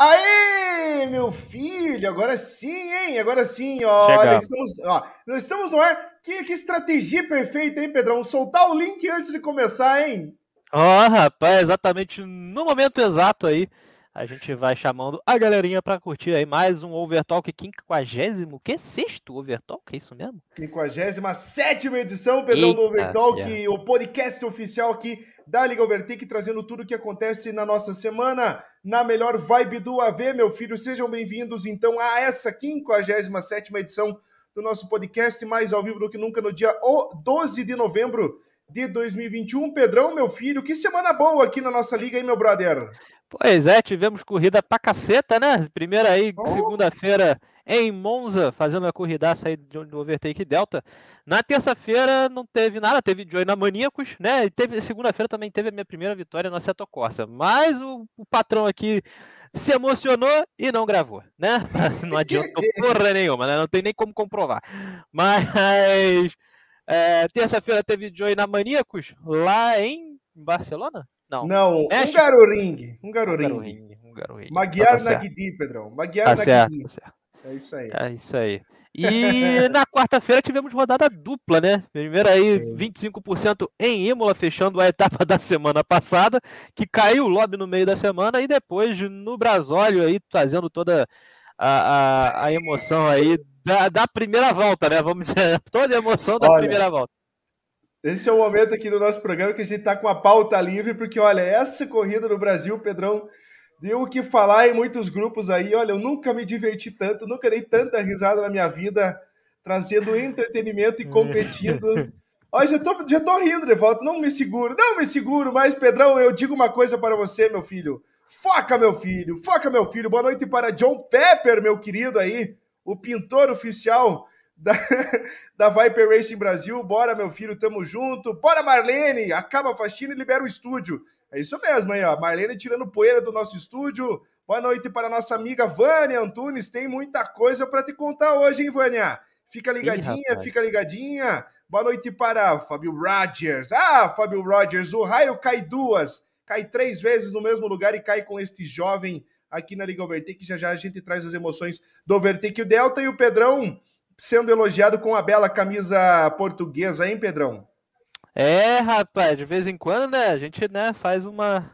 Aê, meu filho, agora sim, hein? Agora sim, olha, estamos, ó, nós estamos no ar. Que, que estratégia perfeita, hein, Pedrão? Soltar o link antes de começar, hein? Ó, oh, rapaz, exatamente no momento exato aí a gente vai chamando a galerinha para curtir aí mais um Overtalk 50, que sexto Overtalk, é isso mesmo? 57 edição, Pedrão, Eita, do Overtalk, yeah. o podcast oficial aqui da Liga Overtake, trazendo tudo o que acontece na nossa semana, na melhor vibe do AV, meu filho. Sejam bem-vindos, então, a essa 57 edição do nosso podcast, mais ao vivo do que nunca, no dia 12 de novembro de 2021. Pedrão, meu filho, que semana boa aqui na nossa liga, hein, meu brother? Pois é, tivemos corrida pra caceta, né? Primeira aí, oh. segunda-feira em Monza, fazendo a corridaça aí do Overtake Delta. Na terça-feira não teve nada, teve Joy na Maníacos, né? E teve segunda-feira também teve a minha primeira vitória na Seto Corsa. Mas o, o, patrão aqui se emocionou e não gravou, né? Não adiantou porra nenhuma, né? Não tem nem como comprovar. Mas é, terça-feira teve Joy na Maníacos, lá em Barcelona? Não. Não, um Garoring. Um Garoring. Um Garoring. Magyar tá Nagdi, Pedrão. Magyar tá Nagdi. Certo, tá É isso aí. É isso aí. E na quarta-feira tivemos rodada dupla, né? Primeiro aí, 25% em Imola, fechando a etapa da semana passada, que caiu o lobby no meio da semana, e depois no Brasólio aí, fazendo toda a, a, a emoção aí da, da, primeira volta, né? Vamos dizer, toda a emoção da Olha, primeira volta. Esse é o momento aqui do nosso programa que a gente está com a pauta livre, porque olha, essa corrida no Brasil, Pedrão, deu o que falar em muitos grupos aí. Olha, eu nunca me diverti tanto, nunca dei tanta risada na minha vida, trazendo entretenimento e competindo. Olha, já tô, já tô rindo de volta, não me seguro, não me seguro, mas Pedrão, eu digo uma coisa para você, meu filho. Foca, meu filho, foca, meu filho. Boa noite para John Pepper, meu querido aí, o pintor oficial da, da Viper Racing Brasil. Bora, meu filho, tamo junto. Bora, Marlene! Acaba a faxina e libera o estúdio. É isso mesmo aí, ó. Marlene tirando poeira do nosso estúdio. Boa noite para nossa amiga Vânia Antunes. Tem muita coisa para te contar hoje, hein, Vânia? Fica ligadinha, Ih, fica ligadinha. Boa noite para Fábio Rogers. Ah, Fábio Rogers, o raio cai duas. Cai três vezes no mesmo lugar e cai com este jovem aqui na Liga Overtake. Já já a gente traz as emoções do Overtake. O Delta e o Pedrão sendo elogiado com a bela camisa portuguesa, hein, Pedrão? É, rapaz, de vez em quando, né, a gente, né, faz uma...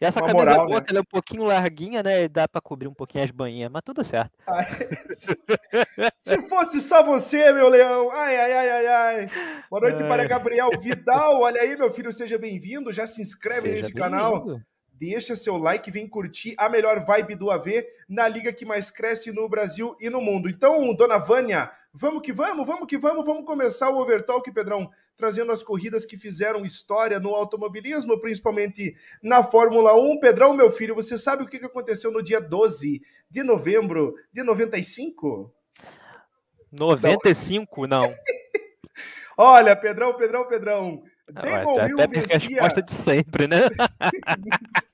E essa uma camisa moral, boa, né? ela é um pouquinho larguinha, né, e dá para cobrir um pouquinho as banhinhas, mas tudo certo. Ai, se fosse só você, meu leão, ai, ai, ai, ai, ai. Boa noite ai. para Gabriel Vidal, olha aí, meu filho, seja bem-vindo, já se inscreve seja nesse canal deixa seu like, vem curtir a melhor vibe do AV na liga que mais cresce no Brasil e no mundo. Então, dona Vânia, vamos que vamos, vamos que vamos, vamos começar o Overtalk, Pedrão, trazendo as corridas que fizeram história no automobilismo, principalmente na Fórmula 1. Pedrão, meu filho, você sabe o que aconteceu no dia 12 de novembro de 95? 95, não. não. Olha, Pedrão, Pedrão, Pedrão. Damon Hill vencia. resposta de sempre, né?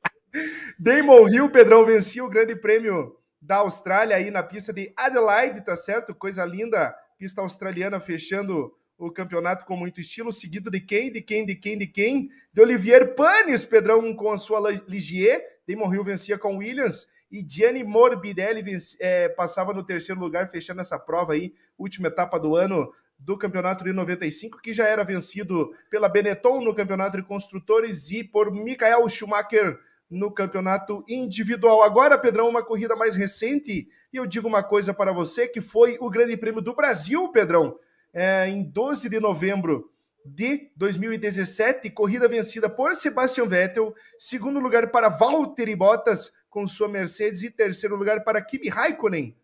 Damon Hill, Pedrão, vencia o Grande Prêmio da Austrália aí na pista de Adelaide, tá certo? Coisa linda, pista australiana fechando o campeonato com muito estilo, seguido de quem, de quem, de quem, de quem? De Olivier Panis, Pedrão, com a sua Ligier. Damon Hill vencia com Williams e Gianni Morbidelli é, passava no terceiro lugar, fechando essa prova aí, última etapa do ano do campeonato de 95, que já era vencido pela Benetton no campeonato de construtores e por Michael Schumacher no campeonato individual. Agora, Pedrão, uma corrida mais recente, e eu digo uma coisa para você, que foi o Grande Prêmio do Brasil, Pedrão, é, em 12 de novembro de 2017, corrida vencida por Sebastian Vettel, segundo lugar para Valtteri Bottas com sua Mercedes e terceiro lugar para Kimi Raikkonen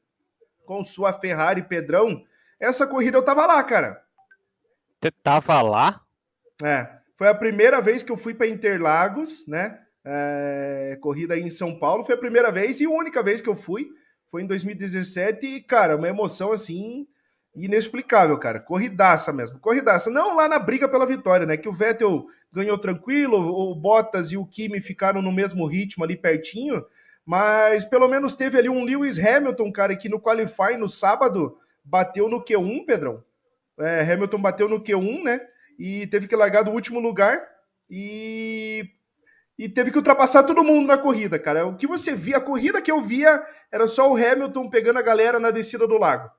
com sua Ferrari, Pedrão. Essa corrida eu tava lá, cara. Você tava lá? É. Foi a primeira vez que eu fui para Interlagos, né? É, corrida em São Paulo. Foi a primeira vez e única vez que eu fui. Foi em 2017 e, cara, uma emoção assim inexplicável, cara. Corridaça mesmo. Corridaça. Não lá na briga pela vitória, né? Que o Vettel ganhou tranquilo, o Bottas e o Kimi ficaram no mesmo ritmo ali pertinho. Mas pelo menos teve ali um Lewis Hamilton, cara, que no Qualify no sábado bateu no Q1, Pedrão. É, Hamilton bateu no Q1, né? E teve que largar do último lugar. E e teve que ultrapassar todo mundo na corrida, cara. O que você via, a corrida que eu via era só o Hamilton pegando a galera na descida do lago.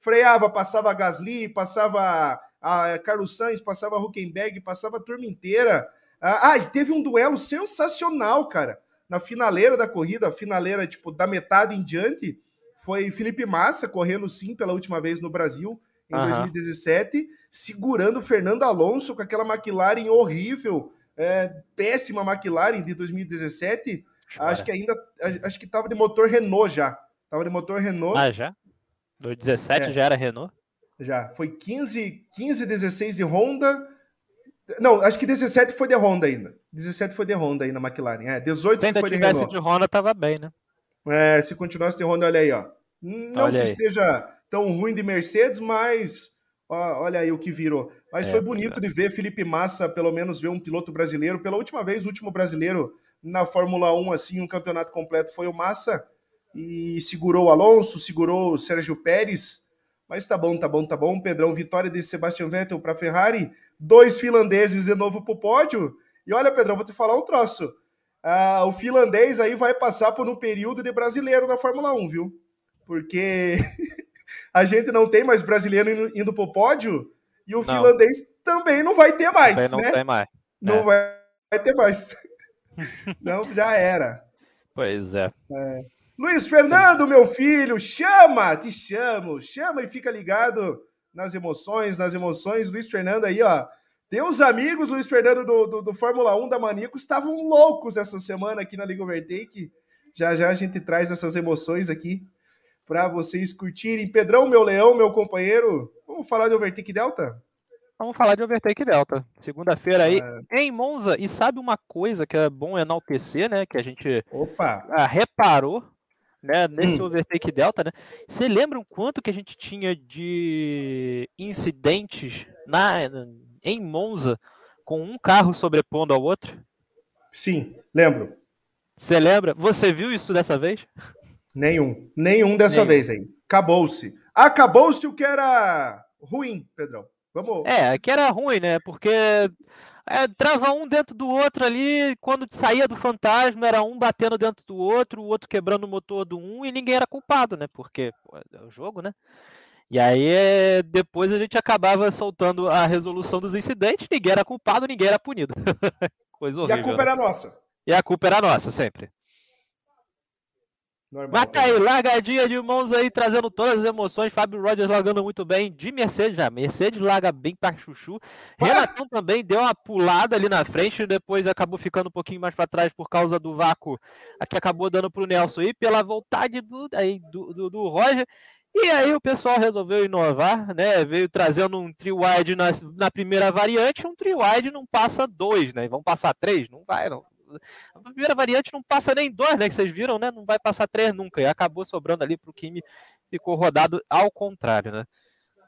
Freava, passava a Gasly, passava a Carlos Sainz, passava a Huckenberg, passava a turma inteira. Ah, ah, e teve um duelo sensacional, cara. Na finaleira da corrida, a finaleira, tipo, da metade em diante, foi Felipe Massa correndo sim pela última vez no Brasil, em uhum. 2017, segurando Fernando Alonso com aquela McLaren horrível, é, péssima McLaren de 2017. Chora. Acho que ainda, acho que tava de motor Renault já. Tava de motor Renault. Ah, já? 2017 é. já era Renault? Já. Foi 15, 15, 16 de Honda. Não, acho que 17 foi de Honda ainda. 17 foi de Honda aí na McLaren. É, 18 se ainda foi de Renault. Se tivesse de Honda, tava bem, né? É, se continuasse de Honda, olha aí, ó. Não olha que aí. esteja tão ruim de Mercedes, mas olha aí o que virou. Mas é, foi bonito é. de ver Felipe Massa, pelo menos ver um piloto brasileiro. Pela última vez, o último brasileiro na Fórmula 1, assim, um campeonato completo foi o Massa. E segurou o Alonso, segurou o Sérgio Pérez. Mas tá bom, tá bom, tá bom. Pedrão, vitória de Sebastian Vettel para Ferrari. Dois finlandeses de novo pro pódio. E olha, Pedrão, vou te falar um troço. Ah, o finlandês aí vai passar por um período de brasileiro na Fórmula 1, viu? Porque a gente não tem mais brasileiro indo, indo pro pódio e o não. finlandês também não vai ter mais, também não né? Tem mais. Não é. vai, vai, ter mais. não, já era. Pois é. é. Luiz Fernando, meu filho, chama, te chamo, chama e fica ligado nas emoções, nas emoções. Luiz Fernando aí, ó. Teus amigos, Luiz Fernando, do, do, do Fórmula 1 da Maníaco, estavam loucos essa semana aqui na Liga Overtake. Já já a gente traz essas emoções aqui para vocês curtirem. Pedrão, meu leão, meu companheiro, vamos falar de Overtake Delta? Vamos falar de Overtake Delta. Segunda-feira aí é... em Monza. E sabe uma coisa que é bom enaltecer, né? Que a gente Opa. Ah, reparou né, nesse hum. Overtake Delta, né? Você lembra o quanto que a gente tinha de incidentes na, em Monza com um carro sobrepondo ao outro? Sim, lembro. Você lembra? Você viu isso dessa vez? Nenhum. Nenhum dessa Nenhum. vez aí. Acabou-se. Acabou-se o que era ruim, Pedrão. Vamos. É, que era ruim, né? Porque é, trava um dentro do outro ali, quando saía do fantasma, era um batendo dentro do outro, o outro quebrando o motor do um, e ninguém era culpado, né? Porque pô, é o jogo, né? E aí depois a gente acabava soltando a resolução dos incidentes, ninguém era culpado, ninguém era punido. Coisa horrível. E a culpa era nossa. E a culpa era nossa, sempre. Normal, Mas tá aí, largadinha de mãos aí, trazendo todas as emoções. Fábio Rogers largando muito bem de Mercedes já. Mercedes larga bem para chuchu. Ah! Renatão também deu uma pulada ali na frente, depois acabou ficando um pouquinho mais para trás por causa do vácuo que acabou dando para o Nelson e pela vontade do, aí, do, do, do Roger. E aí o pessoal resolveu inovar, né? Veio trazendo um trio wide na, na primeira variante, um trio wide não passa dois, né? Vão passar três? Não vai, não. A primeira variante não passa nem dois, né? Que vocês viram, né? Não vai passar três nunca. E acabou sobrando ali para o Kimi, ficou rodado ao contrário, né?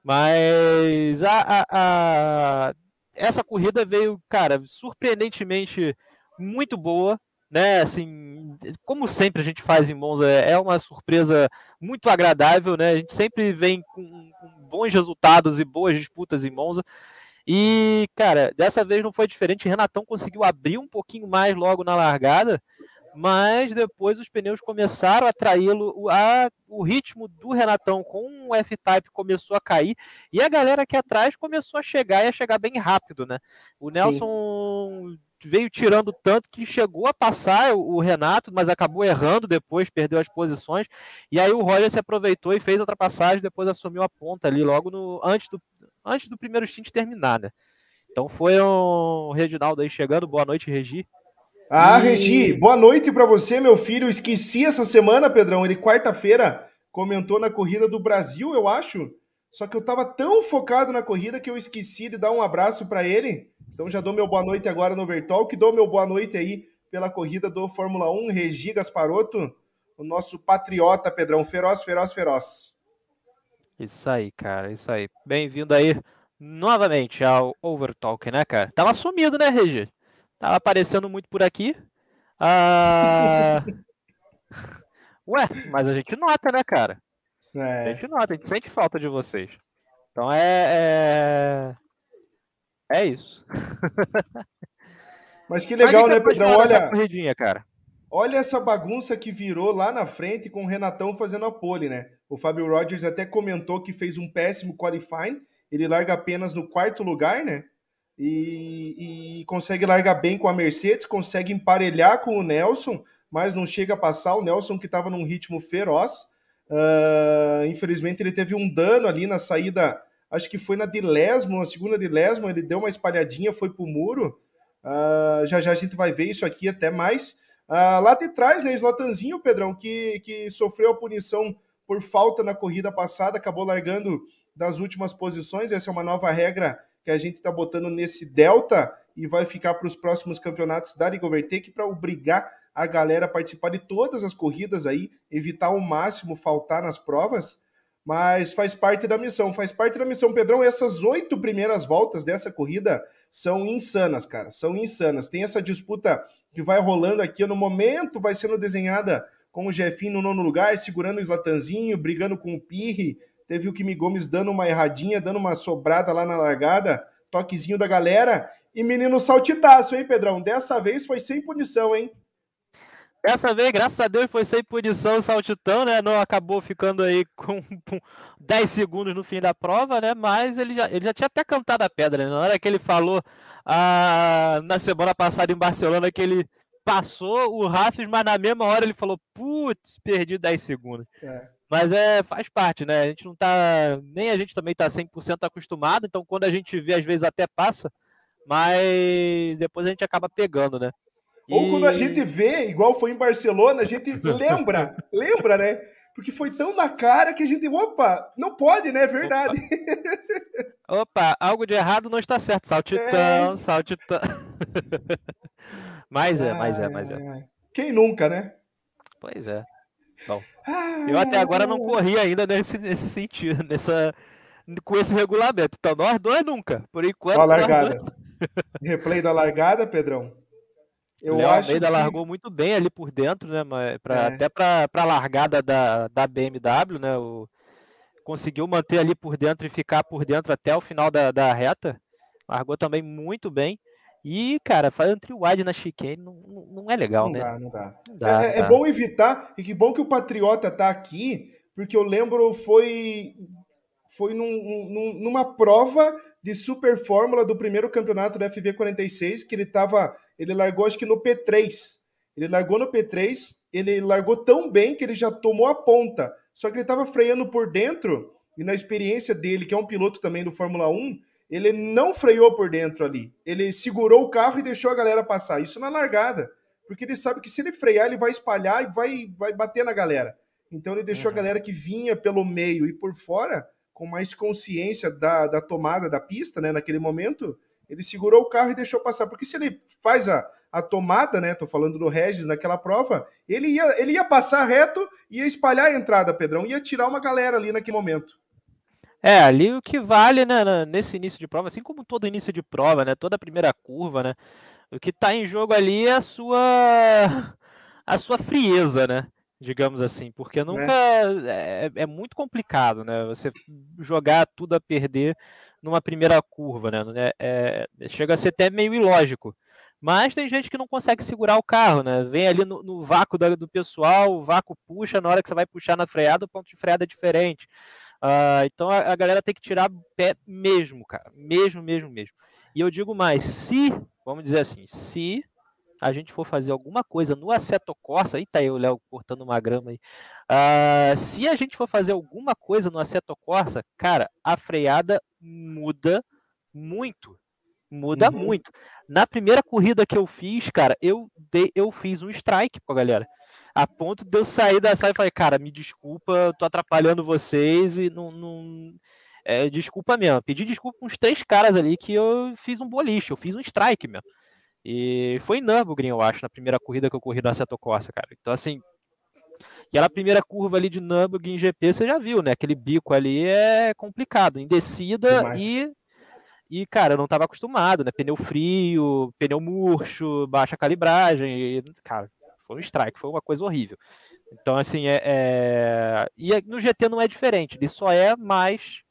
Mas a, a, a, essa corrida veio, cara, surpreendentemente muito boa, né? Assim, como sempre a gente faz em Monza, é uma surpresa muito agradável, né? A gente sempre vem com, com bons resultados e boas disputas em Monza. E, cara, dessa vez não foi diferente. Renatão conseguiu abrir um pouquinho mais logo na largada, mas depois os pneus começaram a traí-lo. O ritmo do Renatão com o F-Type começou a cair e a galera aqui atrás começou a chegar e a chegar bem rápido, né? O Nelson Sim. veio tirando tanto que chegou a passar o Renato, mas acabou errando depois, perdeu as posições. E aí o Roger se aproveitou e fez a ultrapassagem, depois assumiu a ponta ali logo no antes do, antes do primeiro stint terminar, né? Então foi o Reginaldo aí chegando. Boa noite, Regi. Ah, e... Regi, boa noite para você, meu filho. esqueci essa semana, Pedrão. Ele quarta-feira comentou na corrida do Brasil, eu acho. Só que eu tava tão focado na corrida que eu esqueci de dar um abraço para ele. Então já dou meu boa noite agora no Vertol, que dou meu boa noite aí pela corrida do Fórmula 1, Regi Gasparotto, o nosso patriota, Pedrão. Feroz, feroz, feroz. Isso aí, cara, isso aí. Bem-vindo aí novamente ao Overtalk, né, cara? Tava sumido, né, Regi? Tava aparecendo muito por aqui. Ah... Ué, mas a gente nota, né, cara? É. A gente nota, a gente sente falta de vocês. Então é. É, é isso. Mas que legal, né, Pedrão? Olha, corridinha, cara. Olha essa bagunça que virou lá na frente com o Renatão fazendo a pole, né? O Fábio Rogers até comentou que fez um péssimo qualifying. Ele larga apenas no quarto lugar, né? E, e, consegue largar bem com a Mercedes, consegue emparelhar com o Nelson, mas não chega a passar. O Nelson que estava num ritmo feroz. Uh, infelizmente ele teve um dano ali na saída, acho que foi na de Lesmo, a segunda de Lesmo, ele deu uma espalhadinha, foi pro muro. Uh, já já a gente vai ver isso aqui até mais. Uh, lá de trás, né, Slatanzinho, Pedrão, que, que sofreu a punição por falta na corrida passada, acabou largando das últimas posições. Essa é uma nova regra que a gente está botando nesse Delta e vai ficar para os próximos campeonatos da Liga Overtake para obrigar a galera a participar de todas as corridas aí, evitar ao máximo faltar nas provas, mas faz parte da missão, faz parte da missão. Pedrão, essas oito primeiras voltas dessa corrida são insanas, cara, são insanas. Tem essa disputa que vai rolando aqui, no momento vai sendo desenhada com o Jefinho no nono lugar, segurando o Slatanzinho, brigando com o Pirri, Teve o Kimi Gomes dando uma erradinha, dando uma sobrada lá na largada, toquezinho da galera. E menino saltitaço, hein, Pedrão? Dessa vez foi sem punição, hein? Dessa vez, graças a Deus, foi sem punição o saltitão, né? Não acabou ficando aí com 10 segundos no fim da prova, né? Mas ele já, ele já tinha até cantado a pedra, né? Na hora que ele falou ah, na semana passada em Barcelona que ele passou o Rafis, mas na mesma hora ele falou: putz, perdi 10 segundos. É. Mas é, faz parte, né? A gente não tá. Nem a gente também tá 100% acostumado, então quando a gente vê, às vezes até passa, mas depois a gente acaba pegando, né? E... Ou quando a gente vê, igual foi em Barcelona, a gente lembra, lembra, né? Porque foi tão na cara que a gente, opa, não pode, né? É verdade. Opa, opa algo de errado não está certo. Saltitão, é... saltitão. mas é, mas é, mas é. Quem nunca, né? Pois é. Bom, eu até agora não corri ainda nesse, nesse sentido, nessa, com esse regulamento. Então, nós dois nunca, por enquanto. a largada. Dois... Replay da largada, Pedrão. Eu Léo acho Almeida que... largou muito bem ali por dentro, né? Pra, é. Até para a largada da, da BMW, né? O, conseguiu manter ali por dentro e ficar por dentro até o final da, da reta. Largou também muito bem. E, cara, fazer um trio wide na chicane não, não é legal, não né? Dá, não dá, não dá. É, é, é, bom evitar, e que bom que o Patriota tá aqui, porque eu lembro foi foi num, num, numa prova de super fórmula do primeiro campeonato da FV46, que ele tava, ele largou acho que no P3. Ele largou no P3, ele largou tão bem que ele já tomou a ponta. Só que ele tava freando por dentro, e na experiência dele, que é um piloto também do Fórmula 1, ele não freou por dentro ali. Ele segurou o carro e deixou a galera passar. Isso na largada. Porque ele sabe que se ele frear, ele vai espalhar e vai, vai bater na galera. Então ele deixou uhum. a galera que vinha pelo meio e por fora, com mais consciência da, da tomada da pista, né? Naquele momento, ele segurou o carro e deixou passar. Porque se ele faz a, a tomada, né? Tô falando do Regis naquela prova, ele ia, ele ia passar reto, ia espalhar a entrada, Pedrão, ia tirar uma galera ali naquele momento. É, ali o que vale, né, nesse início de prova, assim como todo início de prova, né, toda a primeira curva, né, o que está em jogo ali é a sua a sua frieza, né, digamos assim, porque nunca é. É, é muito complicado, né, você jogar tudo a perder numa primeira curva, né, é, é, chega a ser até meio ilógico. Mas tem gente que não consegue segurar o carro, né? Vem ali no, no vácuo da, do pessoal, o vácuo puxa, na hora que você vai puxar na freada, o ponto de freada é diferente. Uh, então a, a, galera tem que tirar pé mesmo, cara. Mesmo, mesmo, mesmo. E eu digo mais, se, vamos dizer assim, se a gente for fazer alguma coisa no Assetto Corsa, aí tá aí o Léo cortando uma grama aí. Uh, se a gente for fazer alguma coisa no Assetto Corsa, cara, a freada muda muito. Muda uhum. muito. Na primeira corrida que eu fiz, cara, eu, dei, eu fiz um strike com a galera a ponto de eu sair da sala e falei, cara, me desculpa, tô atrapalhando vocês e não. não... É, desculpa mesmo. Pedi desculpa com uns três caras ali que eu fiz um boliche, eu fiz um strike mesmo. E foi em Nürburgring, eu acho, na primeira corrida que eu corri na Seto Corsa, cara. Então, assim, aquela primeira curva ali de Nürburgring GP, você já viu, né? Aquele bico ali é complicado, em descida e e, cara, eu não estava acostumado, né? Pneu frio, pneu murcho, baixa calibragem. E, cara, foi um strike, foi uma coisa horrível. Então, assim, é, é... E no GT não é diferente, ele só é mais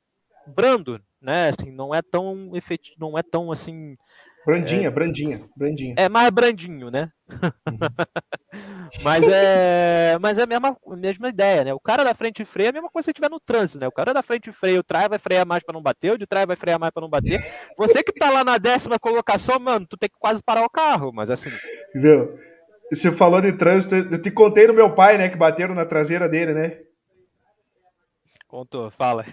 brando, né? Assim, não é tão efetivo, não é tão assim. Brandinha, é, brandinha, brandinha. É mais brandinho, né? Uhum. mas é, mas é a mesma, mesma ideia, né? O cara da frente freia é a mesma coisa se estiver no trânsito, né? O cara da frente freia, o trás vai frear mais para não bater, o de trás vai frear mais para não bater. Você que tá lá na décima colocação, mano, tu tem que quase parar o carro, mas assim. Viu? Você falou de trânsito, eu te contei do meu pai, né, que bateram na traseira dele, né? Contou, fala.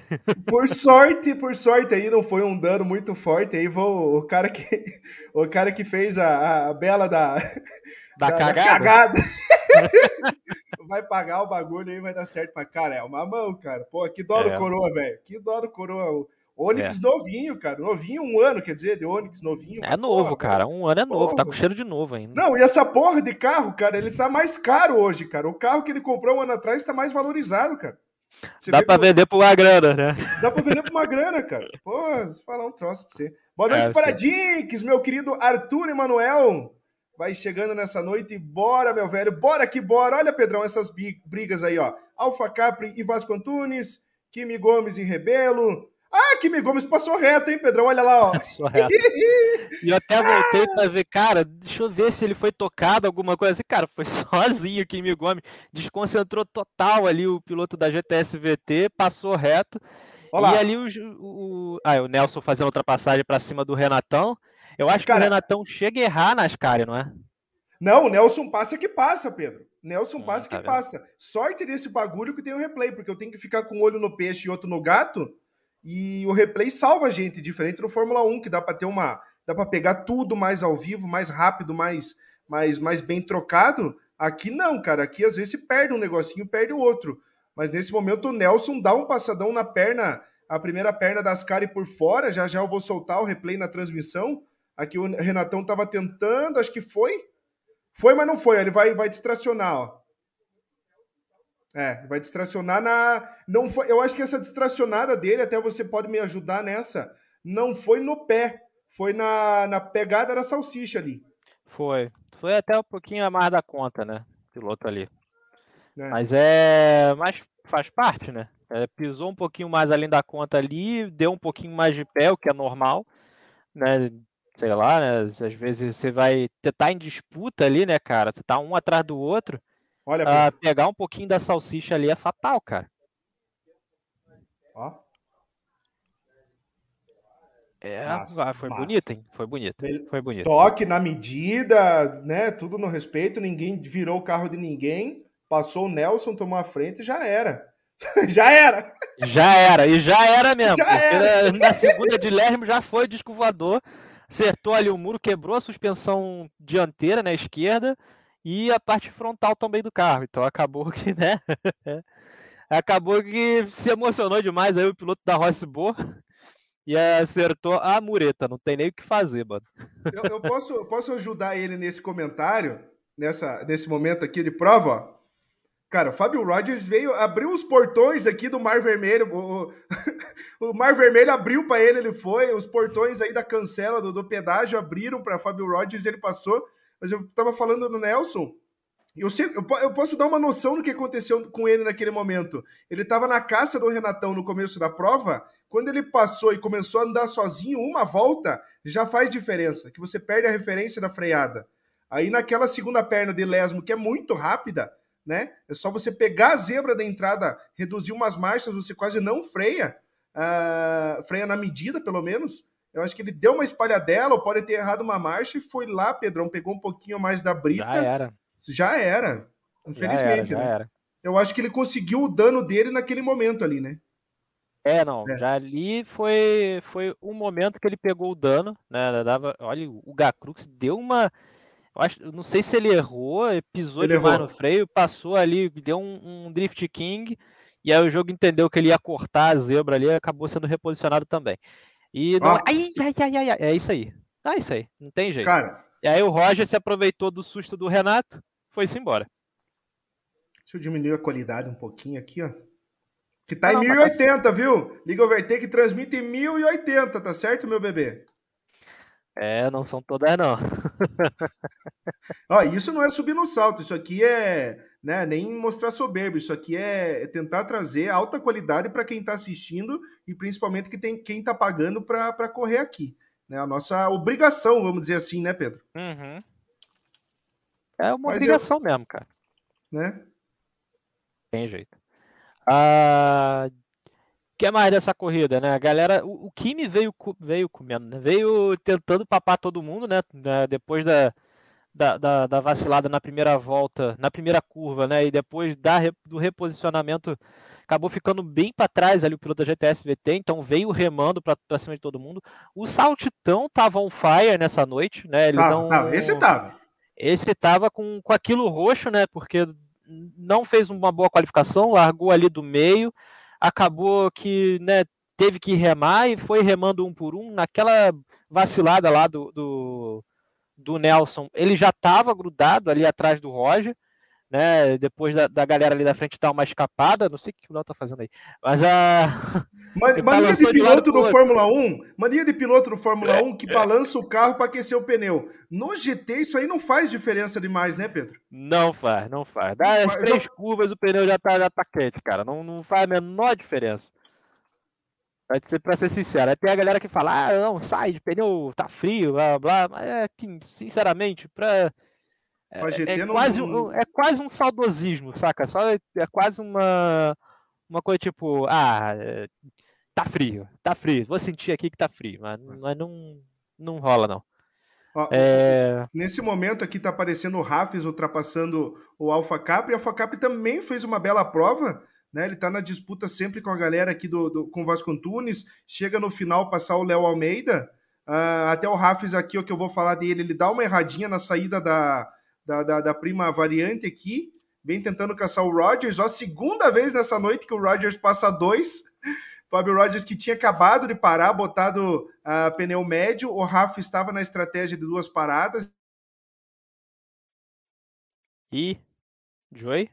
Por sorte, por sorte aí não foi um dano muito forte. Aí vou, o cara que o cara que fez a, a bela da da, da cagada, da cagada. vai pagar o bagulho aí vai dar certo para cara, é uma mão, cara. Pô, que dó é. coroa, velho. Que dó coroa. Onix é. novinho, cara. Novinho, um ano, quer dizer, de Onix novinho. É novo, porra, cara. Um ano é novo. Porra. Tá com cheiro de novo ainda. Não, e essa porra de carro, cara, ele tá mais caro hoje, cara. O carro que ele comprou um ano atrás tá mais valorizado, cara. Você Dá pra vender por uma grana, né? Dá pra vender por uma grana, cara. Pô, vou falar um troço pra você. Boa noite é, para Dinks, meu querido Arthur Emanuel. Vai chegando nessa noite. Bora, meu velho. Bora que bora. Olha, Pedrão, essas brigas aí, ó. Alfa Capri e Vasco Antunes. Kimi Gomes e Rebelo. Ah, Kimi Gomes passou reto, hein, Pedrão? Olha lá, ó. Passou reto. e eu até voltei pra ver, cara, deixa eu ver se ele foi tocado, alguma coisa assim. Cara, foi sozinho o Kimi Gomes. Desconcentrou total ali o piloto da GTS VT, passou reto. Olá. E ali o, o, ah, o Nelson fazendo ultrapassagem para cima do Renatão. Eu acho cara, que o Renatão chega a errar nas caras, não é? Não, o Nelson passa que passa, Pedro. Nelson hum, passa tá que vendo? passa. Sorte desse bagulho que tem o replay, porque eu tenho que ficar com um olho no peixe e outro no gato e o replay salva a gente, diferente do Fórmula 1, que dá para ter uma. dá para pegar tudo mais ao vivo, mais rápido, mais, mais, mais bem trocado. Aqui não, cara. Aqui às vezes se perde um negocinho, perde o outro. Mas nesse momento o Nelson dá um passadão na perna, a primeira perna das caras por fora. Já já eu vou soltar o replay na transmissão. Aqui o Renatão tava tentando, acho que foi. Foi, mas não foi. Ele vai, vai distracionar, ó. É, vai distracionar na. Não foi. Eu acho que essa distracionada dele, até você pode me ajudar nessa, não foi no pé, foi na, na pegada da salsicha ali. Foi. Foi até um pouquinho a mais da conta, né? Piloto ali. É. Mas é. Mas faz parte, né? É, pisou um pouquinho mais além da conta ali, deu um pouquinho mais de pé, o que é normal, né? Sei lá, né? Às vezes você vai. Você tá em disputa ali, né, cara? Você tá um atrás do outro. Olha, uh, pegar um pouquinho da salsicha ali é fatal, cara. Ó. É, massa, foi massa. bonito, hein? Foi bonito. Foi bonito. Toque na medida, né? Tudo no respeito, ninguém virou o carro de ninguém. Passou o Nelson, tomou a frente e já era. já era. Já era, e já era mesmo. Já era. Na segunda de Lermo já foi disco voador, acertou ali o muro, quebrou a suspensão dianteira na né, esquerda e a parte frontal também do carro. Então acabou que, né? acabou que se emocionou demais aí o piloto da Rossi Boa e acertou a mureta. Não tem nem o que fazer, mano. Eu, eu posso, eu posso ajudar ele nesse comentário, nessa, nesse momento aqui de prova, ó. Cara, o Fábio Rogers veio, abriu os portões aqui do Mar Vermelho. O, o Mar Vermelho abriu para ele, ele foi. Os portões aí da cancela do, do pedágio abriram para Fábio Rogers, ele passou mas eu estava falando do Nelson. Eu, sei, eu, eu, posso dar uma noção do que aconteceu com ele naquele momento. Ele estava na caça do Renatão no começo da prova. Quando ele passou e começou a andar sozinho uma volta, já faz diferença, que você perde a referência da freada. Aí naquela segunda perna de Lesmo, que é muito rápida, né? É só você pegar a zebra da entrada, reduzir umas marchas, você quase não freia, uh, freia na medida, pelo menos. Eu acho que ele deu uma espalhadela, ou pode ter errado uma marcha, e foi lá, Pedrão, pegou um pouquinho mais da brita. Já era. Já era. Infelizmente, já era, já né? Era. Eu acho que ele conseguiu o dano dele naquele momento ali, né? É, não. É. Já ali foi, foi um momento que ele pegou o dano, né? Dava, olha, o Gacrux deu uma. Eu acho, não sei se ele errou, pisou ele demais errou. no freio, passou ali, deu um, um Drift King, e aí o jogo entendeu que ele ia cortar a zebra ali, acabou sendo reposicionado também. E não... Ah. ai, ai, ai, ai, ai, é isso aí. É isso aí, não tem jeito. Cara, e aí o Roger se aproveitou do susto do Renato, foi-se embora. Deixa eu diminuir a qualidade um pouquinho aqui, ó. Que tá não, em 1080, tá... viu? Liga Overtake transmite em 1080, tá certo, meu bebê? É, não são todas, não. ó, isso não é subir no salto, isso aqui é né, nem mostrar soberbo. Isso aqui é, é tentar trazer alta qualidade para quem está assistindo e principalmente que tem, quem está pagando para correr aqui. né, a nossa obrigação, vamos dizer assim, né, Pedro? Uhum. É uma Mas obrigação eu... mesmo, cara. Né? Tem jeito. Ah, que mais dessa corrida, né? A galera, o, o Kimi veio, veio comendo, né? Veio tentando papar todo mundo, né? Depois da, da, da, da, vacilada na primeira volta, na primeira curva, né? E depois da, do reposicionamento, acabou ficando bem para trás ali o piloto da GTS VT, então veio remando para cima de todo mundo. O Saltitão tava on fire nessa noite, né? Ele ah, não, esse tava. Esse tava com, com aquilo roxo, né? Porque não fez uma boa qualificação, largou ali do meio, acabou que né, teve que remar e foi remando um por um. Naquela vacilada lá do, do, do Nelson, ele já estava grudado ali atrás do Roger né? Depois da, da galera ali da frente dar uma escapada, não sei o que o Léo tá fazendo aí. Mas a. Mania de piloto do Fórmula 1, mania de piloto do Fórmula 1 que balança o carro para aquecer o pneu. No GT, isso aí não faz diferença demais, né, Pedro? Não faz, não faz. Das as três curvas o pneu já tá, já tá quente, cara. Não, não faz a menor diferença. Pra ser sincero, aí tem a galera que fala, ah, não, sai de pneu, tá frio, blá blá, mas é que, sinceramente, pra é, é, quase, um, é quase um saudosismo, saca? Só é, é quase uma, uma coisa tipo, ah, é, tá frio, tá frio, vou sentir aqui que tá frio, mas, mas não, não rola não. Ó, é... Nesse momento aqui tá aparecendo o Rafis ultrapassando o Alpha Capri, e o Alpha Capri também fez uma bela prova, né? Ele tá na disputa sempre com a galera aqui do, do com o Vasco Antunes, chega no final passar o Léo Almeida, uh, até o Rafis aqui, o que eu vou falar dele, ele dá uma erradinha na saída da, da, da, da prima variante aqui, vem tentando caçar o Rogers. Ó, a segunda vez nessa noite que o Rogers passa dois. Fábio Rogers que tinha acabado de parar, botado uh, pneu médio. O Rafa estava na estratégia de duas paradas. E Joey?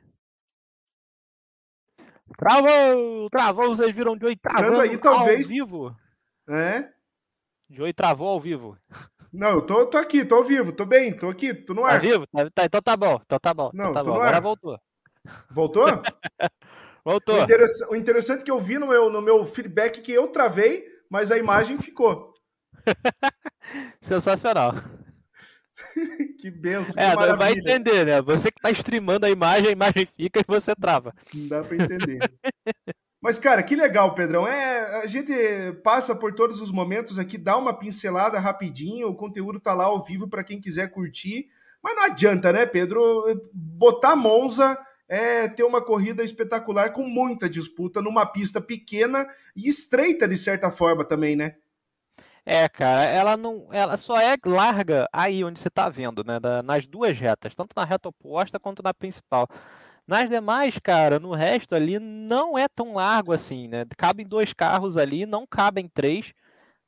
Travou! Travou, vocês viram o Joey travando aí, talvez... ao vivo. É? Joey travou ao vivo. Não, eu tô, tô aqui, tô ao vivo, tô bem, tô aqui, tô no tá ar. Tá vivo? Tá, tá, então tá bom, então tá bom. Não, então tá bom. Agora voltou. Voltou? voltou. O, o, interessante é que eu vi no meu, no meu feedback que eu travei, mas a imagem ficou. Sensacional. que benção, que é, maravilha. vai entender, né? Você que tá streamando a imagem, a imagem fica e você trava. Não dá pra entender. Mas, cara, que legal, Pedrão. É, a gente passa por todos os momentos aqui, dá uma pincelada rapidinho, o conteúdo tá lá ao vivo para quem quiser curtir. Mas não adianta, né, Pedro? Botar Monza é ter uma corrida espetacular com muita disputa numa pista pequena e estreita de certa forma também, né? É, cara, ela não, ela só é larga aí onde você tá vendo, né, nas duas retas, tanto na reta oposta quanto na principal. Nas demais, cara, no resto ali não é tão largo assim, né? Cabem dois carros ali, não cabem três.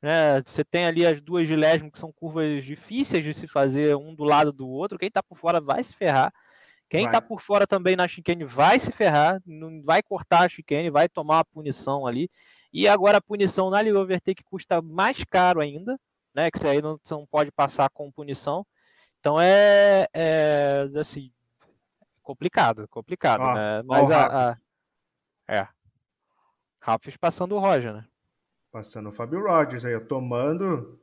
Né? Você tem ali as duas de Lesmo, que são curvas difíceis de se fazer um do lado do outro. Quem tá por fora vai se ferrar. Quem vai. tá por fora também na chicane vai se ferrar, não vai cortar a chicane, vai tomar uma punição ali. E agora a punição na Liga Overtake custa mais caro ainda, né? Que você aí não, não pode passar com punição. Então é, é assim, complicado, complicado, ó, né? Mas a, a, É. Rafis passando o Roger, né? Passando o Fábio Rogers aí, tomando.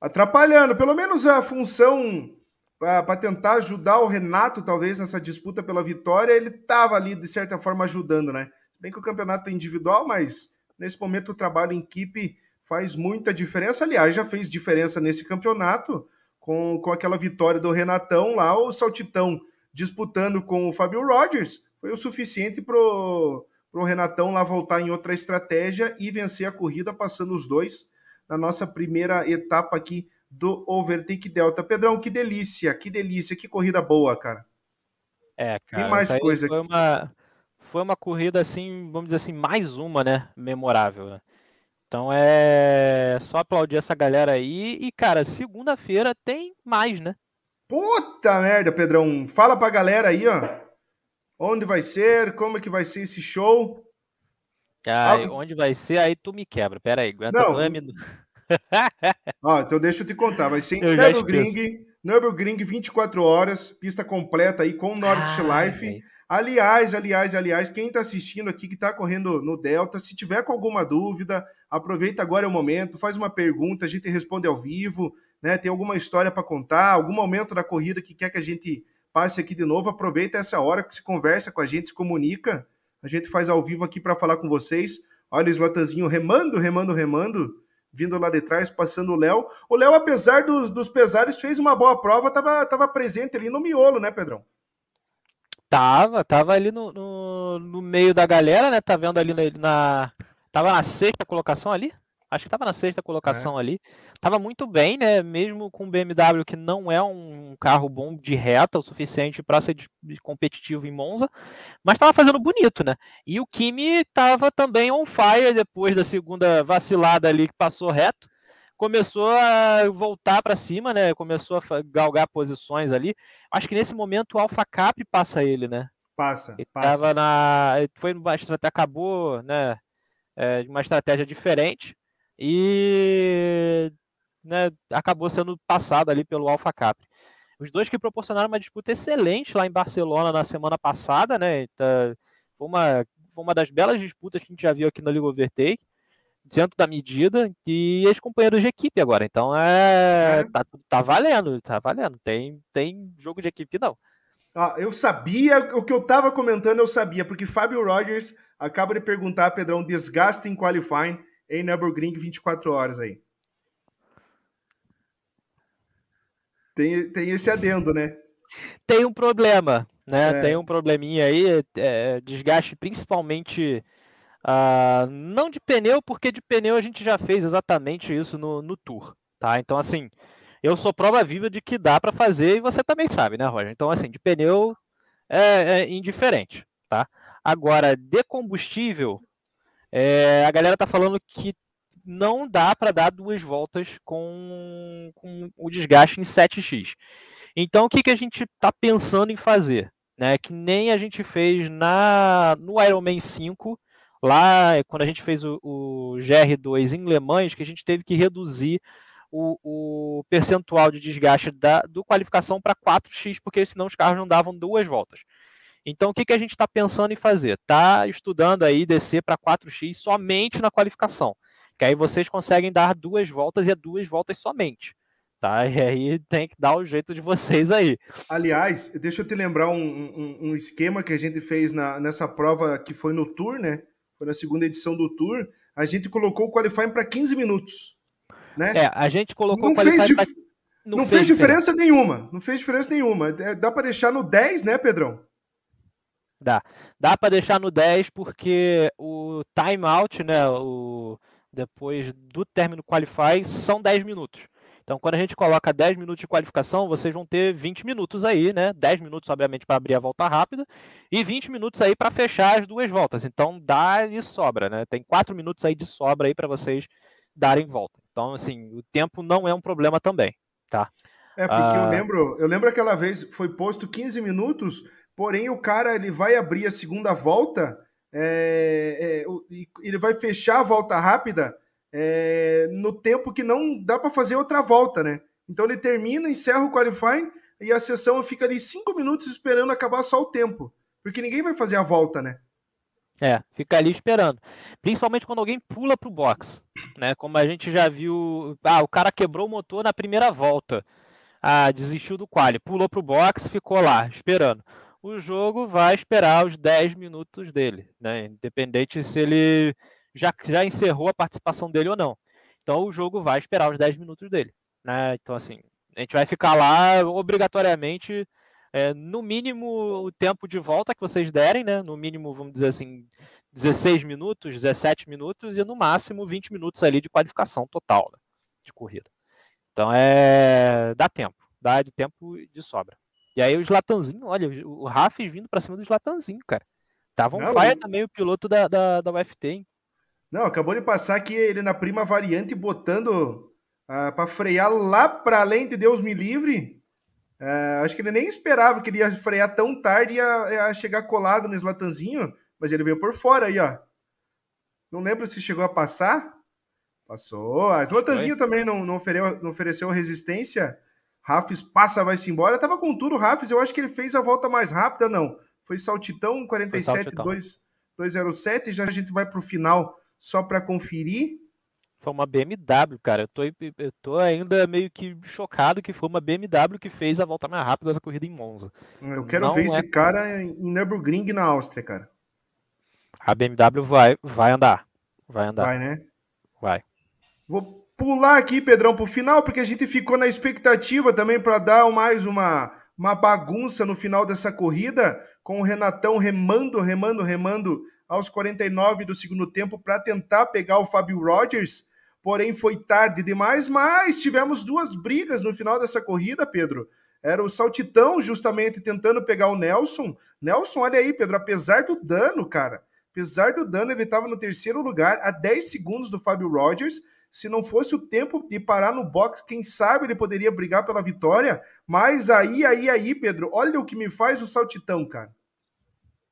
Atrapalhando, pelo menos a função para tentar ajudar o Renato, talvez, nessa disputa pela vitória, ele estava ali, de certa forma, ajudando, né? Se bem que o campeonato é individual, mas nesse momento o trabalho em equipe faz muita diferença. Aliás, já fez diferença nesse campeonato com, com aquela vitória do Renatão lá, o Saltitão disputando com o Fábio Rogers, foi o suficiente para o Renatão lá voltar em outra estratégia e vencer a corrida, passando os dois na nossa primeira etapa aqui do Overtake Delta. Pedrão, que delícia, que delícia, que corrida boa, cara. É, cara. Tem mais coisa foi uma, foi uma corrida assim, vamos dizer assim, mais uma, né, memorável. Né? Então é só aplaudir essa galera aí e, cara, segunda-feira tem mais, né? Puta merda, Pedrão. Fala pra galera aí, ó. Onde vai ser, como é que vai ser esse show. Ah, onde vai ser, aí tu me quebra. Pera aí, aguenta Não. minutos. ó, então deixa eu te contar. Vai ser em Nürburgring, Nürburgring 24 horas, pista completa aí com Nordic ah, Life. Aliás, aliás, aliás, quem está assistindo aqui, que está correndo no Delta, se tiver com alguma dúvida, aproveita agora é o momento, faz uma pergunta, a gente responde ao vivo, né? Tem alguma história para contar, algum momento da corrida que quer que a gente passe aqui de novo, aproveita essa hora que se conversa com a gente, se comunica, a gente faz ao vivo aqui para falar com vocês. Olha o Slatanzinho remando, remando, remando, vindo lá de trás, passando o Léo. O Léo, apesar dos, dos pesares, fez uma boa prova, estava tava presente ali no miolo, né, Pedrão? Tava, tava ali no, no, no, meio da galera, né? Tá vendo ali na, na. Tava na sexta colocação ali? Acho que tava na sexta colocação é. ali. Tava muito bem, né? Mesmo com o BMW, que não é um carro bom de reta o suficiente para ser competitivo em Monza, mas tava fazendo bonito, né? E o Kimi tava também on fire depois da segunda vacilada ali que passou reto começou a voltar para cima, né? Começou a galgar posições ali. Acho que nesse momento o Alpha Cap passa ele, né? Passa, ele passa. Tava na, foi uma estratégia acabou, né? É, uma estratégia diferente e né, acabou sendo passado ali pelo Alpha Cap. Os dois que proporcionaram uma disputa excelente lá em Barcelona na semana passada, né? Então, foi uma, foi uma das belas disputas que a gente já viu aqui no Liga Overtake dentro da medida e ex-companheiros de equipe agora. Então é, é. Tá, tá valendo, tá valendo. Tem, tem jogo de equipe não. Ah, eu sabia, o que eu tava comentando eu sabia, porque Fábio Rogers acaba de perguntar, Pedrão, desgaste em qualifying em Nürburgring 24 horas aí. Tem, tem esse adendo, né? Tem um problema, né? É. Tem um probleminha aí, é, desgaste principalmente Uh, não de pneu, porque de pneu a gente já fez exatamente isso no, no Tour, tá? Então, assim, eu sou prova viva de que dá para fazer e você também sabe, né, Roger? Então, assim, de pneu é, é indiferente, tá? Agora, de combustível, é, a galera tá falando que não dá para dar duas voltas com, com, o desgaste em 7x. Então, o que, que a gente está pensando em fazer? Né? Que nem a gente fez na, no Ironman 5, Lá, quando a gente fez o, o GR2 em Le Mans, que a gente teve que reduzir o, o percentual de desgaste da do qualificação para 4x, porque senão os carros não davam duas voltas. Então, o que, que a gente está pensando em fazer? Está estudando aí descer para 4x somente na qualificação, que aí vocês conseguem dar duas voltas e é duas voltas somente. Tá? E aí tem que dar o jeito de vocês aí. Aliás, deixa eu te lembrar um, um, um esquema que a gente fez na, nessa prova que foi no Tour, né? Foi na segunda edição do Tour, a gente colocou o qualifying para 15 minutos. Né? É, a gente colocou não o qualifying fez, pra... não, não fez, fez diferença, diferença nenhuma. Não fez diferença nenhuma. É, dá para deixar no 10, né, Pedrão? Dá. Dá para deixar no 10 porque o timeout, né, o depois do término qualify são 10 minutos. Então, quando a gente coloca 10 minutos de qualificação, vocês vão ter 20 minutos aí, né? 10 minutos, obviamente, para abrir a volta rápida e 20 minutos aí para fechar as duas voltas. Então, dá e sobra, né? Tem 4 minutos aí de sobra aí para vocês darem volta. Então, assim, o tempo não é um problema também, tá? É, porque ah... eu lembro, eu lembro aquela vez foi posto 15 minutos, porém o cara ele vai abrir a segunda volta, é, é, ele vai fechar a volta rápida é, no tempo que não dá para fazer outra volta, né? Então ele termina, encerra o qualifying e a sessão fica ali cinco minutos esperando acabar só o tempo, porque ninguém vai fazer a volta, né? É, fica ali esperando. Principalmente quando alguém pula pro box, né? Como a gente já viu, ah, o cara quebrou o motor na primeira volta. Ah, desistiu do quali, pulou pro box, ficou lá esperando. O jogo vai esperar os 10 minutos dele, né? Independente se ele já, já encerrou a participação dele ou não. Então o jogo vai esperar os 10 minutos dele. Né? Então, assim, a gente vai ficar lá obrigatoriamente, é, no mínimo, o tempo de volta que vocês derem, né? No mínimo, vamos dizer assim, 16 minutos, 17 minutos e no máximo 20 minutos ali de qualificação total né? de corrida. Então é. dá tempo, dá de tempo de sobra. E aí o Slatanzinho, olha, o Rafis vindo para cima do Slatanzinho, cara. Tava um fire também o piloto da, da, da UFT, hein? Não, acabou de passar aqui ele na prima variante botando ah, para frear lá para além de Deus me livre. Uh, acho que ele nem esperava que ele ia frear tão tarde e ia, ia, chegar colado no Slatanzinho, mas ele veio por fora aí, ó. Não lembro se chegou a passar. Passou. A Slatanzinho também não, não, ofereceu, não ofereceu resistência. Rafis passa, vai-se embora. Tava com tudo, Rafis. Eu acho que ele fez a volta mais rápida, não. Foi Saltitão 47 207. Já a gente vai para o final só para conferir. Foi uma BMW, cara. Eu tô, eu tô ainda meio que chocado que foi uma BMW que fez a volta mais rápida da corrida em Monza. Eu quero Não ver é... esse cara em Nürburgring na Áustria, cara. A BMW vai, vai andar. Vai andar. Vai, né? Vai. Vou pular aqui, Pedrão, pro final, porque a gente ficou na expectativa também para dar mais uma, uma bagunça no final dessa corrida, com o Renatão remando, remando, remando aos 49 do segundo tempo para tentar pegar o Fábio Rogers porém foi tarde demais, mas tivemos duas brigas no final dessa corrida, Pedro. Era o Saltitão justamente tentando pegar o Nelson. Nelson, olha aí, Pedro, apesar do dano, cara, apesar do dano, ele estava no terceiro lugar, a 10 segundos do Fábio Rogers. Se não fosse o tempo de parar no box, quem sabe ele poderia brigar pela vitória. Mas aí, aí, aí, Pedro, olha o que me faz o Saltitão, cara.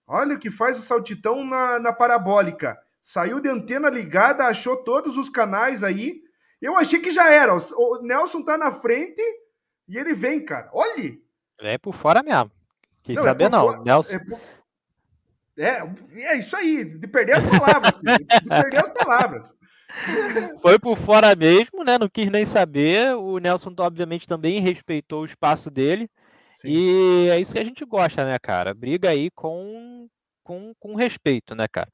Olha o que faz o Saltitão na, na parabólica Saiu de antena ligada, achou todos os canais aí. Eu achei que já era. O Nelson tá na frente e ele vem, cara. Olhe! Vem por fora mesmo. Quis não, é saber, é não. Fora, Nelson. É, por... é, é, isso aí, de perder as palavras, de perder as palavras. Foi por fora mesmo, né? Não quis nem saber. O Nelson, obviamente, também respeitou o espaço dele. Sim. E é isso que a gente gosta, né, cara? Briga aí com, com, com respeito, né, cara?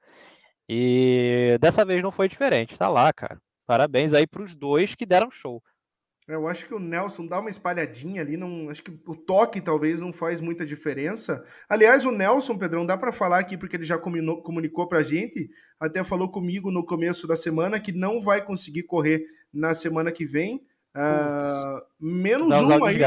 E dessa vez não foi diferente. Tá lá, cara. Parabéns aí para os dois que deram show. Eu acho que o Nelson dá uma espalhadinha ali, não, acho que o toque talvez não faz muita diferença. Aliás, o Nelson, Pedrão, dá para falar aqui porque ele já comunicou, comunicou para a gente, até falou comigo no começo da semana que não vai conseguir correr na semana que vem. Uh, menos um aí.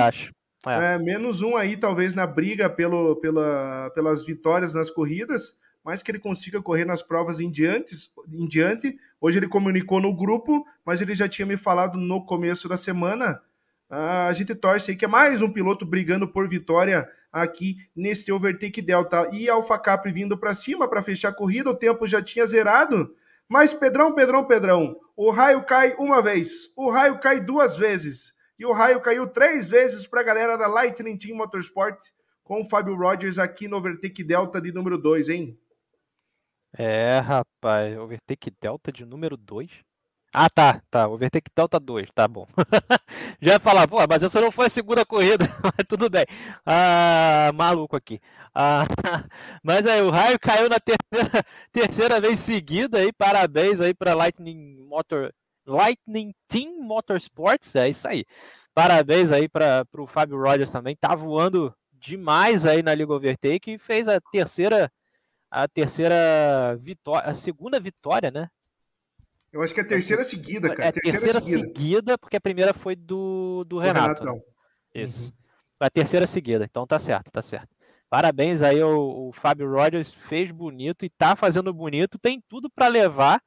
É. É, menos um aí, talvez, na briga pelo, pela, pelas vitórias nas corridas mas que ele consiga correr nas provas em diante, em diante. Hoje ele comunicou no grupo, mas ele já tinha me falado no começo da semana. a gente torce aí que é mais um piloto brigando por vitória aqui neste Overtake Delta. E Alfa Capri vindo para cima para fechar a corrida, o tempo já tinha zerado. Mas Pedrão, Pedrão, Pedrão, o raio cai uma vez, o raio cai duas vezes, e o raio caiu três vezes para a galera da Lightning Team Motorsport com o Fábio Rogers aqui no Overtake Delta de número 2, hein? É, rapaz, Overtake Delta de número 2. Ah, tá, tá, Overtake Delta 2, tá bom. Já ia falar, pô, mas essa não foi a segunda corrida, mas tudo bem. Ah, maluco aqui. Ah, mas aí, o raio caiu na terceira, terceira vez seguida aí, parabéns aí para Lightning Motor, Lightning Team Motorsports, é isso aí. Parabéns aí para o Fábio Rogers também, tá voando demais aí na Liga Overtake e fez a terceira a terceira vitória, a segunda vitória, né? Eu acho que é a terceira seguida, cara. É a terceira, terceira seguida. seguida. porque a primeira foi do, do, Renato. Renato né? Isso. Uhum. A terceira seguida, então tá certo, tá certo. Parabéns aí, o, o Fábio Rogers fez bonito e tá fazendo bonito, tem tudo para levar,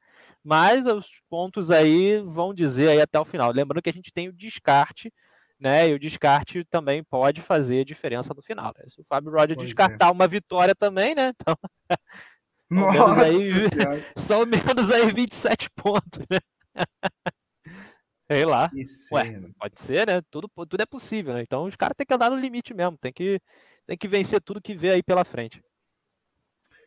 mas os pontos aí vão dizer aí até o final. Lembrando que a gente tem o descarte né? E o descarte também pode fazer diferença no final. Né? Se o Fábio Roger pois descartar é. uma vitória também, né? Então, Nossa aí, são menos aí 27 pontos, né? Sei lá. Ué, pode ser, né? Tudo, tudo é possível, né? Então os caras têm que andar no limite mesmo, tem que, tem que vencer tudo que vê aí pela frente.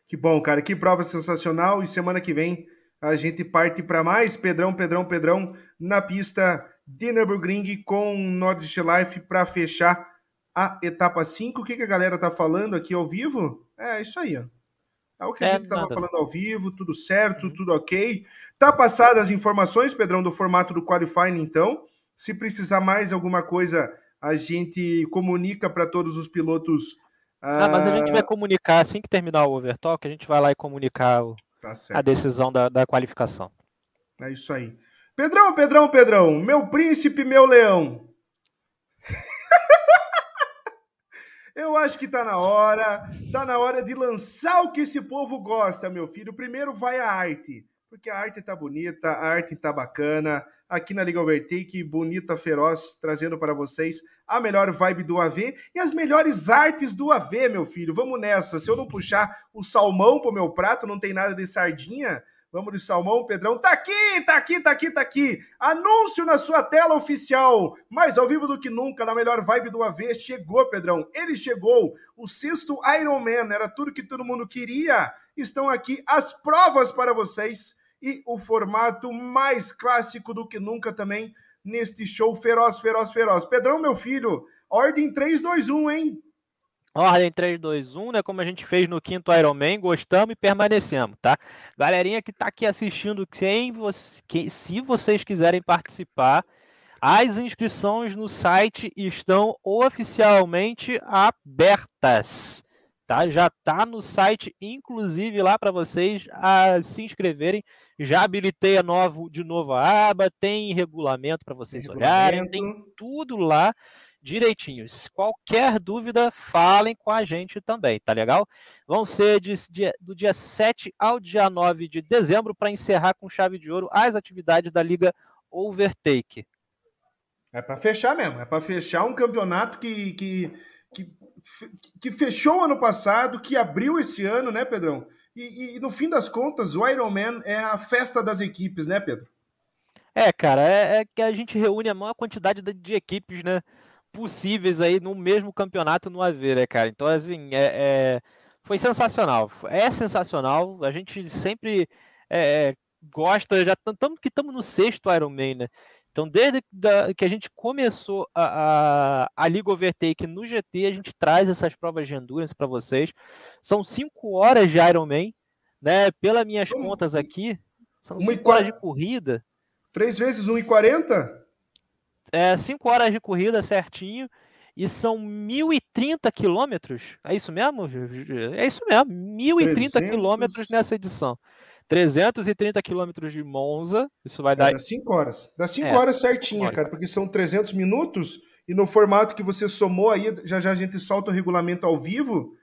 Que bom, cara, que prova sensacional. E semana que vem a gente parte para mais Pedrão, Pedrão, Pedrão na pista de Nürburgring com Nordic Life para fechar a etapa 5. O que, que a galera tá falando aqui ao vivo? É isso aí, ó. É o que a é, gente estava falando ao vivo, tudo certo, uhum. tudo ok. Tá passadas as informações, Pedrão, do formato do qualifying, então. Se precisar mais alguma coisa, a gente comunica para todos os pilotos. Ah, mas a gente vai ah, comunicar assim que terminar o overtalk, a gente vai lá e comunicar o, tá a decisão da, da qualificação. É isso aí. Pedrão, Pedrão, Pedrão, meu príncipe, meu leão. Eu acho que tá na hora, tá na hora de lançar o que esse povo gosta, meu filho. Primeiro vai a arte, porque a arte tá bonita, a arte tá bacana. Aqui na Liga Overtake, bonita, feroz, trazendo para vocês a melhor vibe do AV e as melhores artes do AV, meu filho. Vamos nessa. Se eu não puxar o salmão pro meu prato, não tem nada de sardinha, Vamos de salmão, Pedrão. Tá aqui, tá aqui, tá aqui, tá aqui. Anúncio na sua tela oficial. Mais ao vivo do que nunca, na melhor vibe do AV. Chegou, Pedrão. Ele chegou. O sexto Iron Man. Era tudo que todo mundo queria. Estão aqui as provas para vocês. E o formato mais clássico do que nunca também neste show feroz, feroz, feroz. Pedrão, meu filho, ordem 3, 2, 1, hein? Ordem 3, 2, 1, né? Como a gente fez no quinto Iron Man, gostamos e permanecemos, tá? Galerinha que tá aqui assistindo, quem você, quem, se vocês quiserem participar, as inscrições no site estão oficialmente abertas, tá? Já tá no site, inclusive lá para vocês a se inscreverem. Já habilitei a novo, de novo a aba, tem regulamento para vocês olharem, tem tudo lá direitinho. Qualquer dúvida, falem com a gente também, tá legal? Vão ser de, de, do dia 7 ao dia 9 de dezembro para encerrar com chave de ouro as atividades da Liga Overtake. É para fechar mesmo, é para fechar um campeonato que, que, que, fechou ano passado, que abriu esse ano, né, Pedrão? E, e no fim das contas, o Ironman é a festa das equipes, né, Pedro? É, cara, é, é, que a gente reúne a maior quantidade de, de equipes, né? possíveis aí no mesmo campeonato no AV, né, cara? Então, assim, é, é, foi sensacional. É sensacional. A gente sempre é, é gosta, já estamos que estamos no sexto Ironman, né? Então, desde que a gente começou a, a, a Liga Overtake no GT, a gente traz essas provas de endurance para vocês. São cinco horas de Ironman, né? Pelas minhas contas aqui, são cinco horas de corrida. Três vezes 1,40? é, 5 horas de corrida certinho e são 1.030 quilômetros. É isso mesmo? É isso mesmo, 1.030 quilômetros nessa edição. 330 quilômetros de Monza, isso vai é, dar... Dá 5 horas. Dá 5 é, horas certinha, cara, porque são 300 minutos e no formato que você somou aí, já já a gente solta o regulamento ao vivo.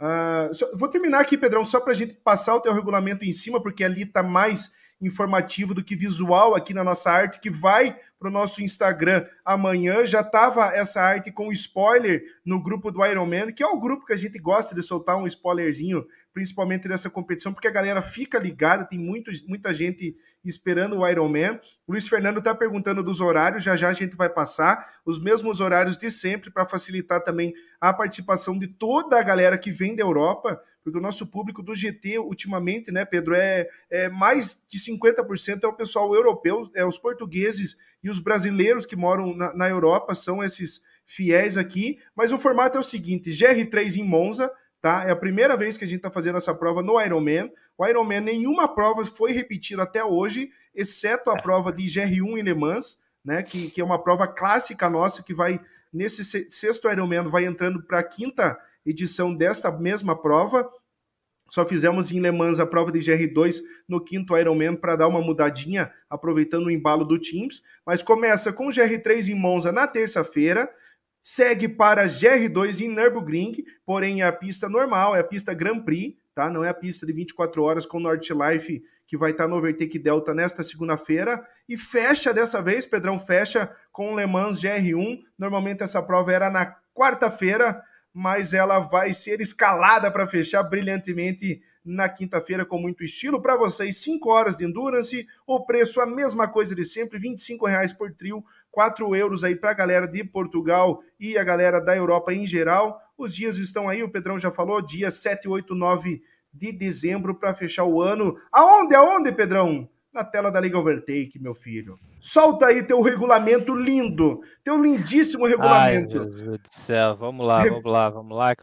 Uh, só, vou terminar aqui, Pedrão, só para a gente passar o teu regulamento em cima, porque ali está mais informativo do que visual aqui na nossa arte, que vai para o nosso Instagram amanhã. Já estava essa arte com spoiler no grupo do Iron Man, que é o grupo que a gente gosta de soltar um spoilerzinho, principalmente dessa competição, porque a galera fica ligada, tem muito, muita gente esperando o Iron Man. O Luiz Fernando está perguntando dos horários, já já a gente vai passar os mesmos horários de sempre para facilitar também a participação de toda a galera que vem da Europa, porque o nosso público do GT ultimamente, né, Pedro, é, é mais de 50% é o pessoal europeu, é os portugueses e os brasileiros que moram na, na Europa, são esses fiéis aqui. Mas o formato é o seguinte: GR3 em Monza, tá? É a primeira vez que a gente está fazendo essa prova no Ironman. O Ironman, nenhuma prova foi repetida até hoje, exceto a prova de GR1 em Le Mans, né? Que, que é uma prova clássica nossa que vai, nesse sexto Ironman, vai entrando para a quinta edição desta mesma prova. Só fizemos em Le Mans a prova de GR2 no quinto Ironman para dar uma mudadinha, aproveitando o embalo do Teams. Mas começa com GR3 em Monza na terça-feira, segue para GR2 em Nürburgring, porém é a pista normal, é a pista Grand Prix, tá? Não é a pista de 24 horas com Nordlife que vai estar no Overtake Delta nesta segunda-feira. E fecha dessa vez, Pedrão, fecha com Le Mans GR1. Normalmente essa prova era na quarta-feira mas ela vai ser escalada para fechar brilhantemente na quinta-feira com muito estilo. Para vocês, 5 horas de endurance, o preço a mesma coisa de sempre, R$ reais por trio, 4 euros aí para a galera de Portugal e a galera da Europa em geral. Os dias estão aí, o Pedrão já falou, dia 7, 8, 9 de dezembro para fechar o ano. Aonde, aonde, Pedrão? Na tela da Liga Overtake, meu filho. Solta aí teu regulamento lindo, teu lindíssimo regulamento. Ai, meu Deus do céu, vamos lá, vamos lá, vamos lá.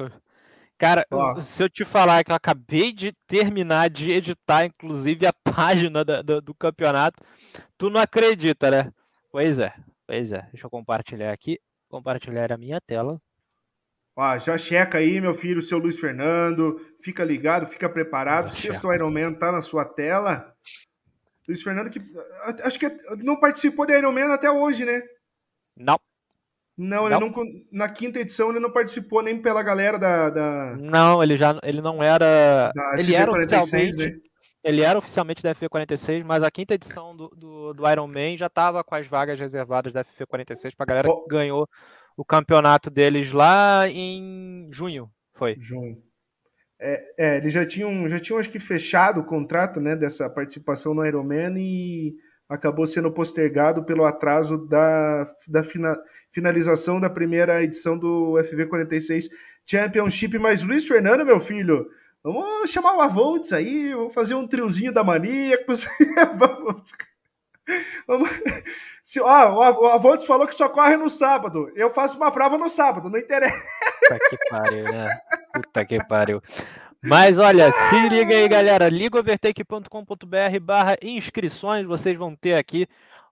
Cara, se eu te falar que eu acabei de terminar de editar, inclusive, a página do, do, do campeonato, tu não acredita, né? Pois é, pois é. Deixa eu compartilhar aqui, compartilhar a minha tela. Ó, já checa aí, meu filho, seu Luiz Fernando. Fica ligado, fica preparado. Sexto Ironman tá na sua tela. Luiz Fernando, que acho que não participou da Ironman até hoje, né? Não. Não, ele não. não. na quinta edição ele não participou nem pela galera da. da... Não, ele já ele não era. ele era 46, oficialmente. Né? Ele era oficialmente da FP46, mas a quinta edição do, do, do Iron Man já estava com as vagas reservadas da FP46 para a galera oh. que ganhou o campeonato deles lá em junho. Foi. Junho. É, é, eles já tinham, já tinham, acho que, fechado o contrato né, dessa participação no Ironman e acabou sendo postergado pelo atraso da, da fina, finalização da primeira edição do FV46 Championship. Mas Luiz Fernando, meu filho, vamos chamar o Avolts aí, vamos fazer um triozinho da Maníacos. vamos. vamos. Se, ó, o Avolts falou que só corre no sábado. Eu faço uma prova no sábado, não interessa. Puta que pariu, né? Puta que pariu. Mas olha, se liga aí, galera. ligaovertake.com.br barra inscrições. Vocês vão ter aqui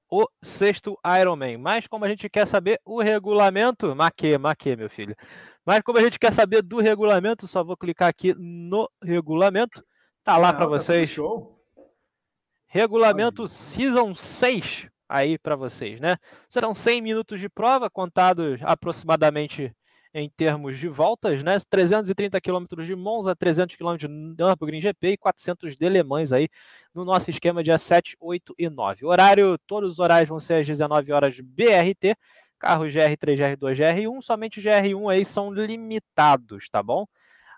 o sexto Ironman. Mas como a gente quer saber o regulamento, maquê, maquê, meu filho. Mas como a gente quer saber do regulamento, só vou clicar aqui no regulamento. Tá lá para tá vocês. Show. Regulamento Season 6 aí para vocês, né? Serão 100 minutos de prova, contados aproximadamente em termos de voltas, né? 330 quilômetros de Monza, 300 quilômetros de Nürburgring GP e 400 de Le Mans aí no nosso esquema dia 7, 8 e 9. Horário, todos os horários vão ser às 19 horas BRT, carros GR3, GR2, GR1, somente GR1 aí são limitados, tá bom?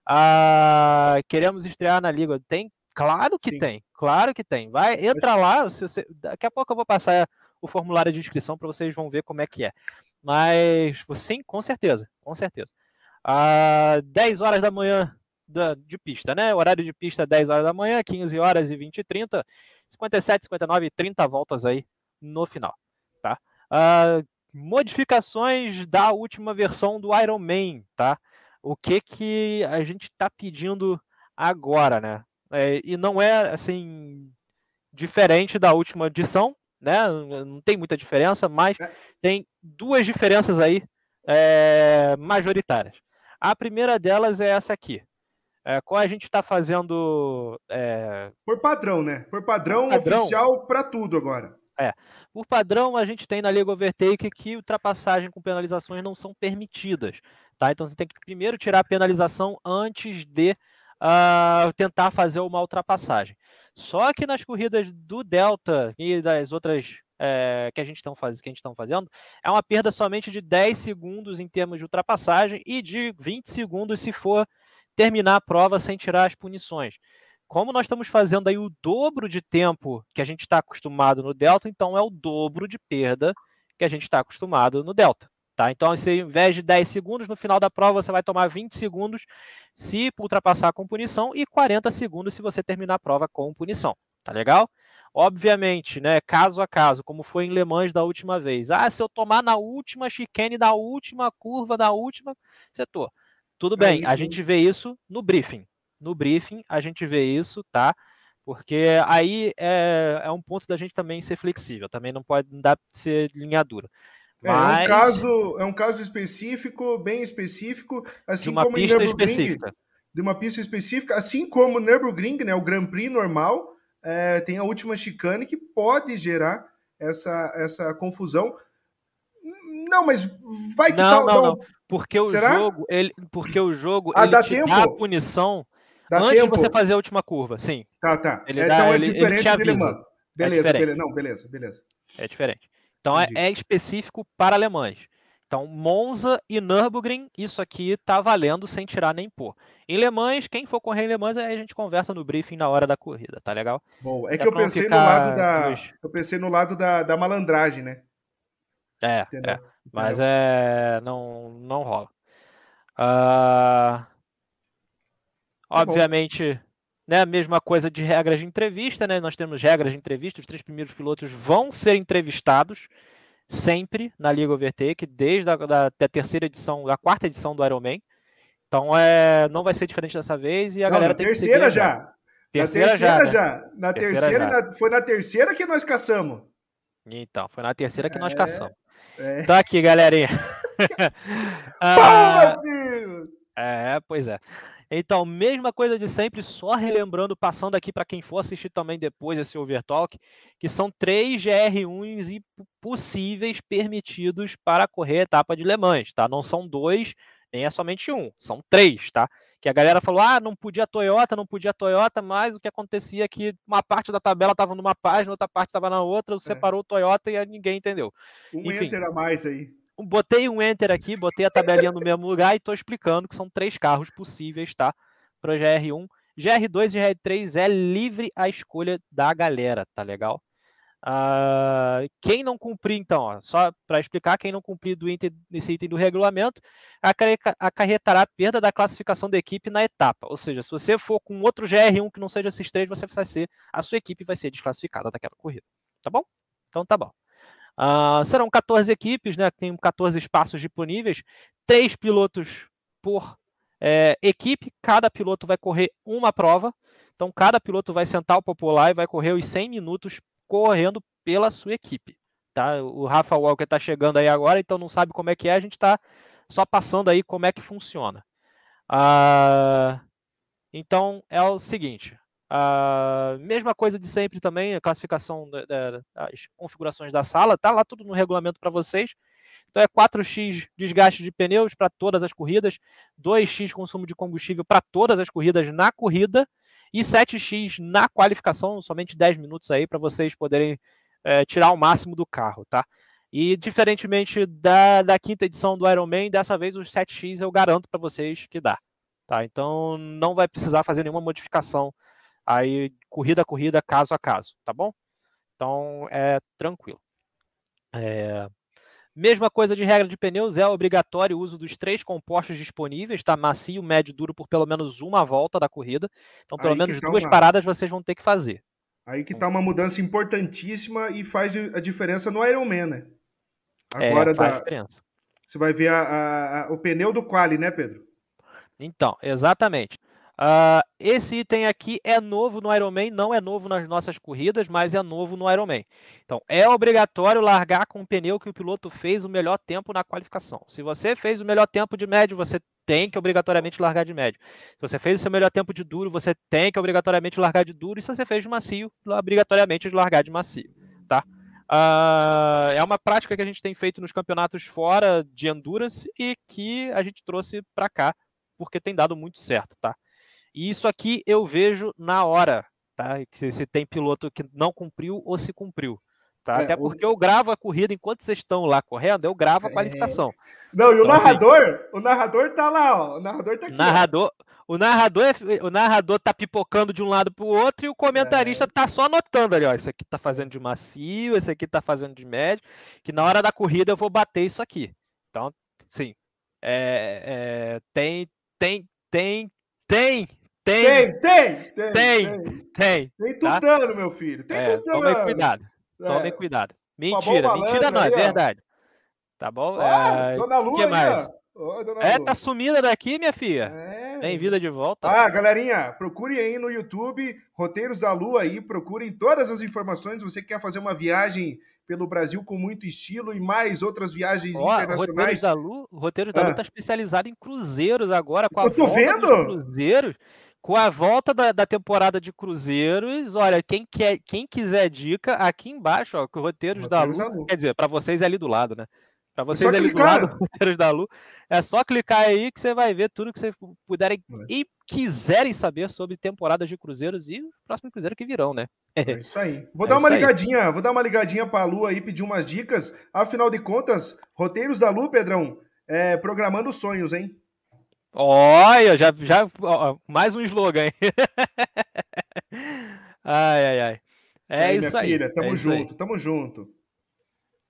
Ah, queremos estrear na liga, tem? Claro que Sim. tem, claro que tem. Vai, entra lá, você, daqui a pouco eu vou passar o formulário de inscrição para vocês vão ver como é que é. Mas sim, com certeza, com certeza. Às 10 horas da manhã de pista, né? Horário de pista 10 horas da manhã, 15 horas e 20 e 30, 57, 59 e 30 voltas aí no final, tá? Uh, modificações da última versão do Iron Man, tá? O que que a gente está pedindo agora, né? É, e não é assim diferente da última edição, né? Não tem muita diferença, mas é. Tem duas diferenças aí é, majoritárias. A primeira delas é essa aqui. É, qual a gente está fazendo. É... Por padrão, né? Por padrão, padrão oficial para tudo agora. É. Por padrão, a gente tem na Liga Overtake que ultrapassagem com penalizações não são permitidas. Tá? Então você tem que primeiro tirar a penalização antes de uh, tentar fazer uma ultrapassagem. Só que nas corridas do Delta e das outras é, que a gente faz, fazendo, é uma perda somente de 10 segundos em termos de ultrapassagem e de 20 segundos se for terminar a prova sem tirar as punições. Como nós estamos fazendo aí o dobro de tempo que a gente está acostumado no Delta, então é o dobro de perda que a gente está acostumado no Delta. Tá? Então, se ao invés de 10 segundos, no final da prova você vai tomar 20 segundos se ultrapassar com punição e 40 segundos se você terminar a prova com punição. Tá legal? Obviamente, né, caso a caso, como foi em Le Mans da última vez. Ah, se eu tomar na última chicane da última curva da última setor. Tudo bem, a gente vê isso no briefing. No briefing a gente vê isso, tá? Porque aí é, é um ponto da gente também ser flexível, também não pode não dá ser linha dura. Mas... É, um caso, é um caso específico, bem específico, assim de uma como pista específica. De uma pista específica, assim como o Nürburgring, né, o Grand Prix normal, é, tem a última chicane que pode gerar essa, essa confusão. Não, mas vai que não, não, não, porque o Será? jogo, ele, porque o jogo ah, ele dá te tempo? dá a punição dá antes tempo? de você fazer a última curva, sim. Tá, tá. Ele é, dá, então é ele, diferente ele é Beleza, é beleza. Não, beleza, beleza. É diferente. Então é, é, específico para alemães. Então, Monza e Nürburgring, isso aqui está valendo sem tirar nem pôr. Em Le Mans, quem for correr em Le Mans, aí a gente conversa no briefing na hora da corrida, tá legal? Bom, é que eu pensei, no lado da, eu pensei no lado da, da malandragem, né? É, é mas é, não, não rola. Uh, obviamente, né, a mesma coisa de regras de entrevista, né? Nós temos regras de entrevista, os três primeiros pilotos vão ser entrevistados sempre na Liga Overtake, desde a da, da terceira edição, da quarta edição do Ironman. Então é, não vai ser diferente dessa vez e a não, galera tem terceira que já. Terceira, terceira já, né? já. Na terceira, terceira já. Na, foi na terceira que nós caçamos. Então, foi na terceira que nós é, caçamos. É. Então aqui, galerinha. ah! É, pois é. Então, mesma coisa de sempre, só relembrando, passando aqui para quem for assistir também depois esse Overtalk, que são três GR1s possíveis permitidos para correr a etapa de Le Mans, tá? Não são dois, nem é somente um, são três, tá? Que a galera falou, ah, não podia Toyota, não podia Toyota, mas o que acontecia é que uma parte da tabela estava numa página, outra parte estava na outra, é. separou o Toyota e ninguém entendeu. Um Enfim, enter a mais aí botei um enter aqui, botei a tabelinha no mesmo lugar e estou explicando que são três carros possíveis, tá? para GR1. GR2 e GR3 é livre a escolha da galera, tá legal? Uh, quem não cumprir, então, ó, só para explicar, quem não cumprir do item, nesse item do regulamento, acarretará a perda da classificação da equipe na etapa. Ou seja, se você for com outro GR1 que não seja esses três, você vai ser, a sua equipe vai ser desclassificada daquela corrida. Tá bom? Então tá bom. Uh, serão 14 equipes, né? Tem 14 espaços disponíveis, três pilotos por é, equipe, cada piloto vai correr uma prova. Então, cada piloto vai sentar o popular e vai correr os 100 minutos correndo pela sua equipe. Tá? O Rafa Walker está chegando aí agora, então não sabe como é que é, a gente está só passando aí como é que funciona. Ah, então é o seguinte, a mesma coisa de sempre também, a classificação das configurações da sala, tá lá tudo no regulamento para vocês. Então é 4x desgaste de pneus para todas as corridas, 2x consumo de combustível para todas as corridas na corrida e 7x na qualificação, somente 10 minutos aí para vocês poderem é, tirar o máximo do carro, tá? E diferentemente da, da quinta edição do Ironman, dessa vez os 7x eu garanto para vocês que dá, tá? Então não vai precisar fazer nenhuma modificação aí corrida a corrida, caso a caso, tá bom? Então é tranquilo. É, Mesma coisa de regra de pneus, é obrigatório o uso dos três compostos disponíveis, tá? Macio, médio duro por pelo menos uma volta da corrida. Então, pelo Aí menos tá duas uma... paradas vocês vão ter que fazer. Aí que tá uma mudança importantíssima e faz a diferença no Ironman, né? É, Agora é, faz da... diferença. Você vai ver a, a, a, o pneu do quali, né, Pedro? Então, exatamente. Uh, esse item aqui é novo no Ironman, não é novo nas nossas corridas, mas é novo no Ironman. Então, é obrigatório largar com o pneu que o piloto fez o melhor tempo na qualificação. Se você fez o melhor tempo de médio, você tem que obrigatoriamente largar de médio. Se você fez o seu melhor tempo de duro, você tem que obrigatoriamente largar de duro. E se você fez de macio, obrigatoriamente largar de macio, tá? Uh, é uma prática que a gente tem feito nos campeonatos fora de endurance e que a gente trouxe para cá porque tem dado muito certo, tá? E isso aqui eu vejo na hora, tá? Se, se tem piloto que não cumpriu ou se cumpriu. Tá? É, Até porque o... eu gravo a corrida enquanto vocês estão lá correndo, eu gravo a é. qualificação. Não, e o então, assim narrador, assim, o narrador tá lá, ó. O narrador tá aqui. Narrador, o narrador, é, o narrador tá pipocando de um lado para o outro e o comentarista é. tá só anotando ali, ó, isso aqui tá fazendo de macio, esse aqui tá fazendo de médio, que na hora da corrida eu vou bater isso aqui. Então, sim, é, é, tem, tem, tem, tem, tem, tem, tem, tem, tem. Tem, tem tá? tutano, meu filho. Tem é, tutano. Tomem cuidado. É. Tomem cuidado. Mentira, mentira não, é verdade. Tá bom? Ah, é... Dona Lu que mais? Oh, é, tá sumida daqui, minha filha. É. Bem-vinda de volta. Ah, galerinha, procure aí no YouTube, Roteiros da Lua aí, procurem todas as informações. Você quer fazer uma viagem pelo Brasil com muito estilo e mais outras viagens internacionais. Roteiros da Lua, Roteiros da ah. Lua tá especializado em cruzeiros agora, com a Eu tô vendo? cruzeiros com a volta da, da, temporada de Cruzeiros, olha, quem, quer, quem quiser dica, aqui embaixo, ó, que o Roteiros, Roteiros da, Lu, quer dizer, para vocês é ali do lado, né? Para é vocês é ali clicar. do lado, Roteiros da Lu, é só clicar aí que você vai ver tudo que vocês puderem é. e quiserem saber sobre temporadas de Cruzeiros e o próximo Cruzeiro que virão, né? É isso aí. Vou é dar uma ligadinha, aí. vou dar uma ligadinha para a Lu aí, pedir umas dicas. Afinal de contas, Roteiros da Lu, Pedrão, é, programando sonhos, hein? Olha, já, já ó, mais um slogan. ai, ai, ai. É isso aí. Isso aí. Filha, tamo é junto, tamo junto.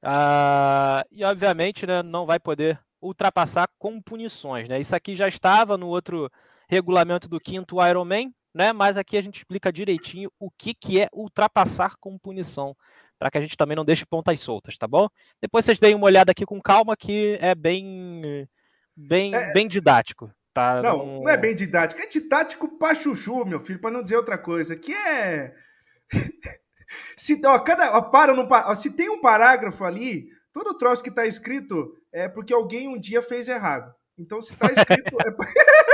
Ah, e obviamente, né, não vai poder ultrapassar com punições, né? Isso aqui já estava no outro regulamento do quinto Ironman, né? Mas aqui a gente explica direitinho o que, que é ultrapassar com punição, para que a gente também não deixe pontas soltas, tá bom? Depois vocês deem uma olhada aqui com calma, que é bem bem, é... bem didático. Tá não, não é bem didático, é didático pra chuchu, meu filho, para não dizer outra coisa. Que é. se, ó, cada, ó, para no, ó, se tem um parágrafo ali, todo troço que tá escrito é porque alguém um dia fez errado. Então, se tá escrito. é...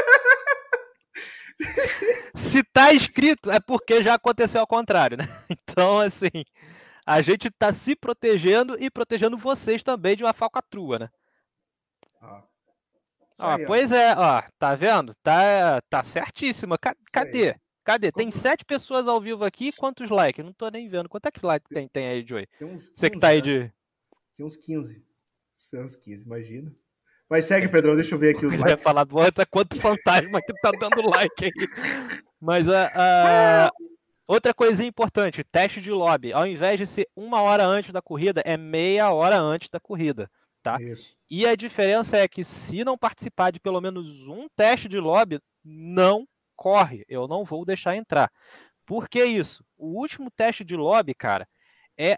se tá escrito, é porque já aconteceu ao contrário, né? Então, assim, a gente tá se protegendo e protegendo vocês também de uma falcatrua, né? Ah. Ó, aí, pois ó. é, ó, tá vendo? Tá, tá certíssima. Cadê? Cadê? Tem sete pessoas ao vivo aqui. Quantos likes? Não tô nem vendo. Quanto é que like tem, tem aí, Joey? Tem uns 15, Você que tá aí né? de. Tem uns 15. Tem uns 15, imagina. Mas segue, Pedrão, deixa eu ver aqui os likes. Vai falar, bota quanto fantasma que tá dando like aí. Mas a, a, outra coisinha importante, teste de lobby. Ao invés de ser uma hora antes da corrida, é meia hora antes da corrida. Tá? Isso. E a diferença é que se não participar de pelo menos um teste de lobby, não corre. Eu não vou deixar entrar. Por que isso? O último teste de lobby, cara, é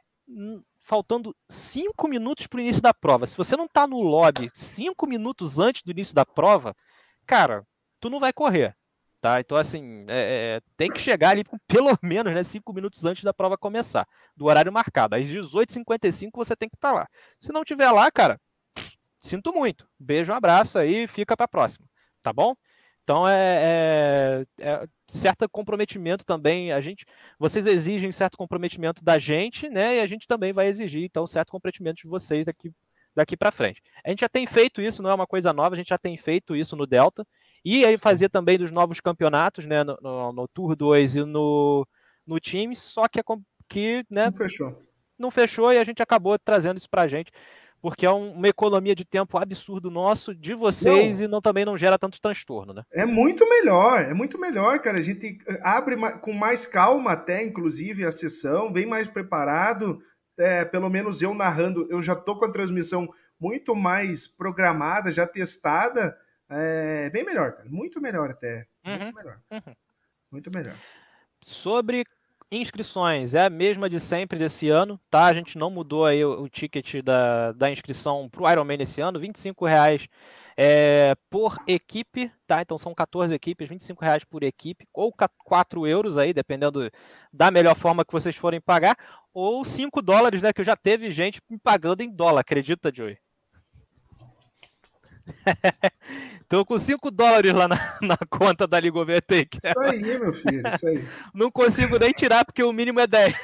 faltando cinco minutos para o início da prova. Se você não está no lobby cinco minutos antes do início da prova, cara, tu não vai correr. Tá? Então, assim, é, é, tem que chegar ali pelo menos né, cinco minutos antes da prova começar, do horário marcado. Às 18h55 você tem que estar tá lá. Se não tiver lá, cara, sinto muito. Beijo, um abraço aí e fica para a próxima. Tá bom? Então é, é, é, certo comprometimento também. A gente, vocês exigem certo comprometimento da gente, né? E a gente também vai exigir então certo comprometimento de vocês daqui daqui para frente. A gente já tem feito isso, não é uma coisa nova. A gente já tem feito isso no Delta e aí fazia também dos novos campeonatos, né? No, no, no Tour 2 e no no time. Só que, que né? Não fechou. Não fechou e a gente acabou trazendo isso para a gente porque é uma economia de tempo absurdo nosso, de vocês, não, e não também não gera tanto transtorno, né? É muito melhor, é muito melhor, cara. A gente abre com mais calma até, inclusive, a sessão, vem mais preparado. É, pelo menos eu narrando, eu já tô com a transmissão muito mais programada, já testada. É bem melhor, cara. Muito melhor até. Muito uhum, melhor. Uhum. Muito melhor. Sobre inscrições é a mesma de sempre desse ano, tá? A gente não mudou aí o, o ticket da, da inscrição para o Ironman esse ano, 25 reais é, por equipe, tá? Então são 14 equipes, 25 reais por equipe, ou 4 euros aí, dependendo da melhor forma que vocês forem pagar, ou 5 dólares, né? Que já teve gente me pagando em dólar, acredita, Joey? Tô com 5 dólares lá na, na, conta da Liga Overtake. Isso aí, meu filho, isso aí. Não consigo nem tirar porque o mínimo é 10.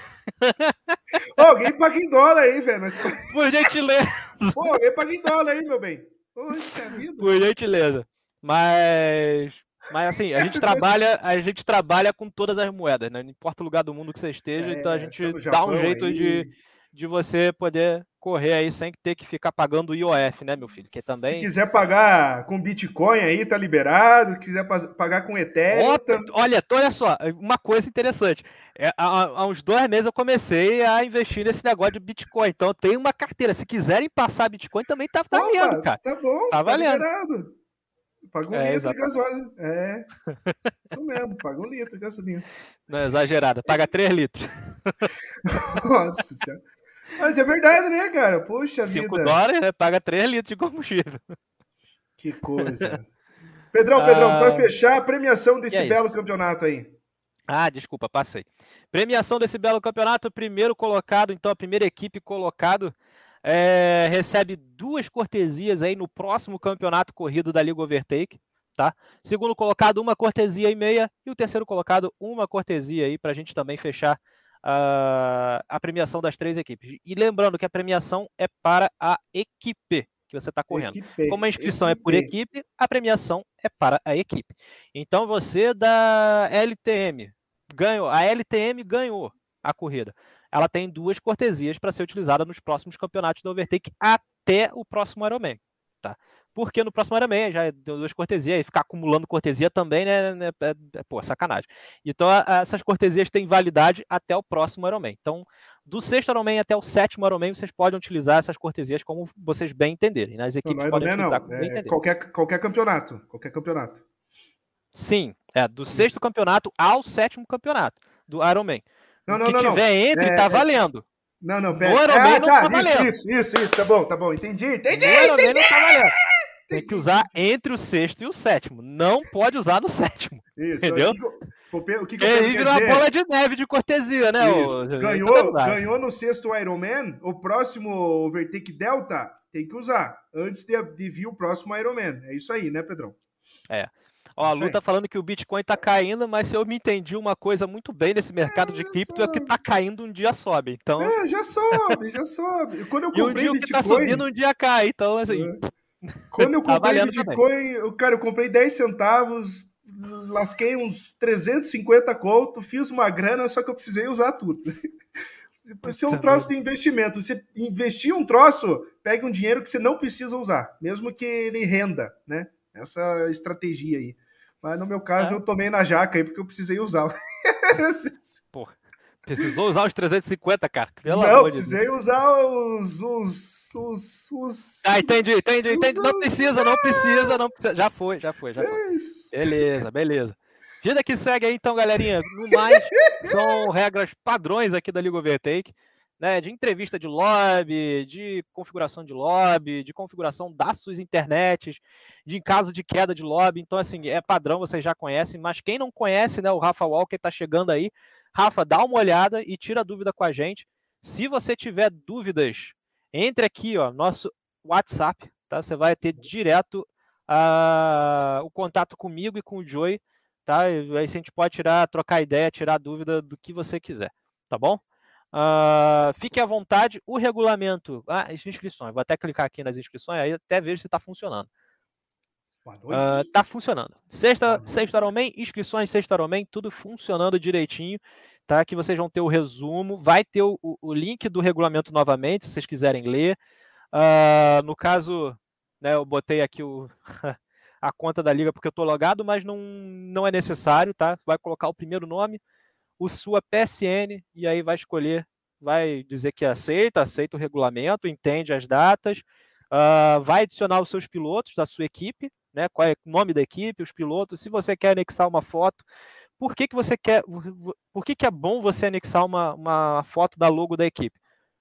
Pô, alguém paga em dólar aí, velho. Mas... Por gentileza. Pô, alguém paga em dólar aí, meu bem. Poxa vida. Por gentileza. Mas. Mas assim, a gente trabalha, a gente trabalha com todas as moedas, né? Não importa o lugar do mundo que você esteja, é, então a gente dá um jeito aí. de de você poder correr aí sem ter que ficar pagando o IOF, né, meu filho? Que também... Se quiser pagar com Bitcoin aí, tá liberado. Se quiser pagar com Ethereum... Tam... Olha, olha só, uma coisa interessante. É, há, há, uns dois meses eu comecei a investir nesse negócio de Bitcoin. Então tem uma carteira. Se quiserem passar Bitcoin, também tá valendo, Opa, cara. Tá bom, tá, tá valendo. liberado. Paga um é, litro exatamente. de gasóleo. É. Isso mesmo, paga um litro de gasolina. Não, é exagerado, paga três litros. Nossa senhora. Mas é verdade, né, cara? Puxa Cinco vida. dólares, né? Paga 3 litros de combustível. Que coisa. Pedrão, Pedrão, ah... para fechar, a premiação desse belo campeonato aí. Ah, desculpa, passei. Premiação desse belo campeonato, primeiro colocado, então a primeira equipe colocado é, recebe duas cortesias aí no próximo campeonato corrido da Liga Overtake, tá? Segundo colocado, uma cortesia e meia, e o terceiro colocado, uma cortesia aí para a gente também fechar a, a premiação das três equipes. E lembrando que a premiação é para a equipe que você está correndo. Equipe, Como a inscrição equipe. é por equipe, a premiação é para a equipe. Então você da LTM ganhou, a LTM ganhou a corrida. Ela tem duas cortesias para ser utilizada nos próximos campeonatos do Overtake até o próximo Ironman, tá? Porque no próximo Ironman já deu duas cortesias, e ficar acumulando cortesia também, né, né é, é, pô, sacanagem. Então, a, a, essas cortesias têm validade até o próximo Ironman. Então, do sexto Ironman até o sétimo Ironman, vocês podem utilizar essas cortesias como vocês bem entenderem. Né? As equipes não, podem utilizar não. como é, Qualquer, qualquer campeonato, qualquer campeonato. Sim, é, do Isso. sexto campeonato ao sétimo campeonato do Ironman. Não, o não, que não, tiver não. entre, é, tá valendo. Não, não, pera. No Ironman ah, não tá, tá valendo. Isso, isso, isso, tá bom, tá bom. Entendi, entendi, no Ironman entendi. não tá valendo. Tem que usar entre o sexto e o sétimo. Não pode usar no sétimo. Isso, entendeu? O que, o que, que eu Ele vira uma bola de neve de cortesia, né? O, ganhou, ganhou no sexto Ironman, o próximo Overtake Delta tem que usar. Antes de, de vir o próximo Ironman. É isso aí, né, Pedrão? É. Ó, a Lu tá falando que o Bitcoin tá caindo, mas se eu me entendi uma coisa muito bem nesse mercado é, de cripto, é que tá caindo um dia sobe. Então... É, já sobe, já sobe. Quando eu comprei e um dia Bitcoin... que tá subindo, um dia cai. Então, assim... É. Quando eu comprei Bitcoin, eu, cara, eu comprei 10 centavos, lasquei uns 350 conto, fiz uma grana, só que eu precisei usar tudo. Isso é um troço de investimento. Você investir um troço, pegue um dinheiro que você não precisa usar, mesmo que ele renda, né? Essa estratégia aí. Mas no meu caso, é. eu tomei na jaca aí porque eu precisei usar. Precisou usar os 350, cara. Pelo não, precisei de usar os, os, os, os. Ah, entendi, entendi, entendi. Não precisa, não precisa, não precisa. Já foi, já foi, já foi. Beleza, beleza. Vida que segue aí, então, galerinha. No mais, são regras padrões aqui da Liga Overtake. Né, de entrevista de lobby, de configuração de lobby, de configuração das suas internets, de em caso de queda de lobby. Então, assim, é padrão, vocês já conhecem, mas quem não conhece, né, o Rafa Walker está chegando aí. Rafa, dá uma olhada e tira dúvida com a gente. Se você tiver dúvidas, entre aqui, ó, nosso WhatsApp, tá? Você vai ter direto uh, o contato comigo e com o Joey, tá? Aí a gente pode tirar, trocar ideia, tirar dúvida do que você quiser, tá bom? Uh, fique à vontade. O regulamento, ah, as inscrições, vou até clicar aqui nas inscrições, aí até vejo se está funcionando. Uh, tá funcionando. Sexta, sexta Ironman, inscrições sexta Ironman, tudo funcionando direitinho, tá? Que vocês vão ter o resumo, vai ter o, o link do regulamento novamente, se vocês quiserem ler. Uh, no caso, né, eu botei aqui o, a conta da liga porque eu tô logado, mas não, não é necessário, tá? Vai colocar o primeiro nome, o sua PSN, e aí vai escolher, vai dizer que aceita, aceita o regulamento, entende as datas, uh, vai adicionar os seus pilotos da sua equipe, né? Qual é o nome da equipe, os pilotos. Se você quer anexar uma foto, por que, que você quer. Por que, que é bom você anexar uma, uma foto da logo da equipe?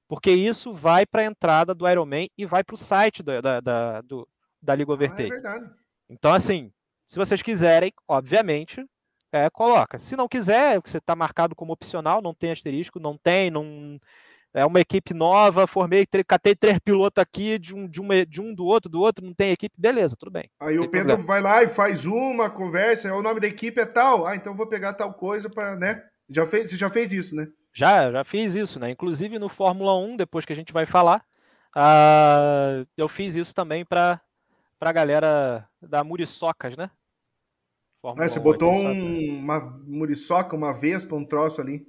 Porque isso vai para a entrada do Ironman e vai para o site da, da, da, do, da Liga Overtake. Ah, é. Então, assim, se vocês quiserem, obviamente, é, coloca. Se não quiser, você está marcado como opcional, não tem asterisco, não tem, não, é uma equipe nova, formei, catei três pilotos aqui, de um, de, uma, de um do outro, do outro, não tem equipe, beleza, tudo bem. Aí o Pedro problema. vai lá e faz uma conversa, o nome da equipe é tal, ah, então vou pegar tal coisa para, né? Já fez, você já fez isso, né? Já, já fiz isso, né? Inclusive no Fórmula 1, depois que a gente vai falar, uh, eu fiz isso também para a galera da Muriçocas, né? Fórmula ah, você botou um, uma muriçoca, uma vespa, um troço ali.